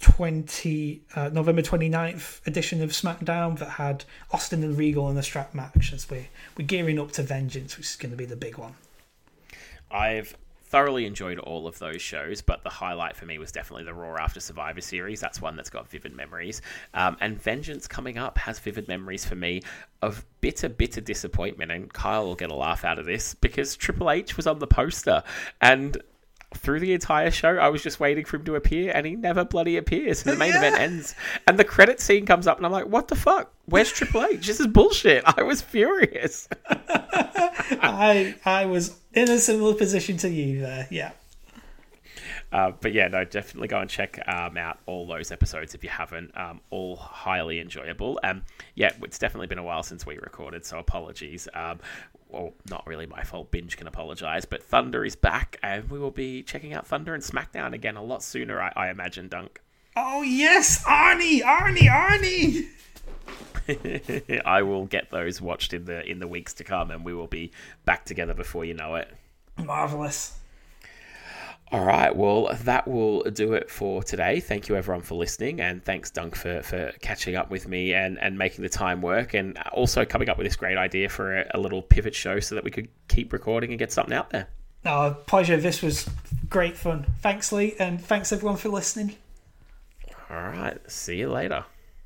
20 uh, November 29th edition of SmackDown that had Austin and Regal in a strap match as we we're gearing up to Vengeance, which is going to be the big one. I've thoroughly enjoyed all of those shows, but the highlight for me was definitely the Raw After Survivor series. That's one that's got vivid memories. Um, and Vengeance coming up has vivid memories for me of bitter, bitter disappointment. And Kyle will get a laugh out of this because Triple H was on the poster and. Through the entire show, I was just waiting for him to appear, and he never bloody appears. And the main event ends, and the credit scene comes up, and I'm like, "What the fuck? Where's Triple H? This is bullshit." I was furious. (laughs) I I was in a similar position to you there. Yeah. Uh, but yeah, no, definitely go and check um, out all those episodes if you haven't. Um, all highly enjoyable. Um, yeah, it's definitely been a while since we recorded, so apologies. Um, well, not really my fault. Binge can apologize, but Thunder is back, and we will be checking out Thunder and SmackDown again a lot sooner, I, I imagine. Dunk. Oh yes, Arnie, Arnie, Arnie. (laughs) I will get those watched in the in the weeks to come, and we will be back together before you know it. Marvelous. All right, well, that will do it for today. Thank you, everyone, for listening, and thanks, Dunk, for, for catching up with me and, and making the time work, and also coming up with this great idea for a, a little pivot show so that we could keep recording and get something out there. Oh, pleasure. This was great fun. Thanks, Lee, and thanks everyone for listening. All right, see you later.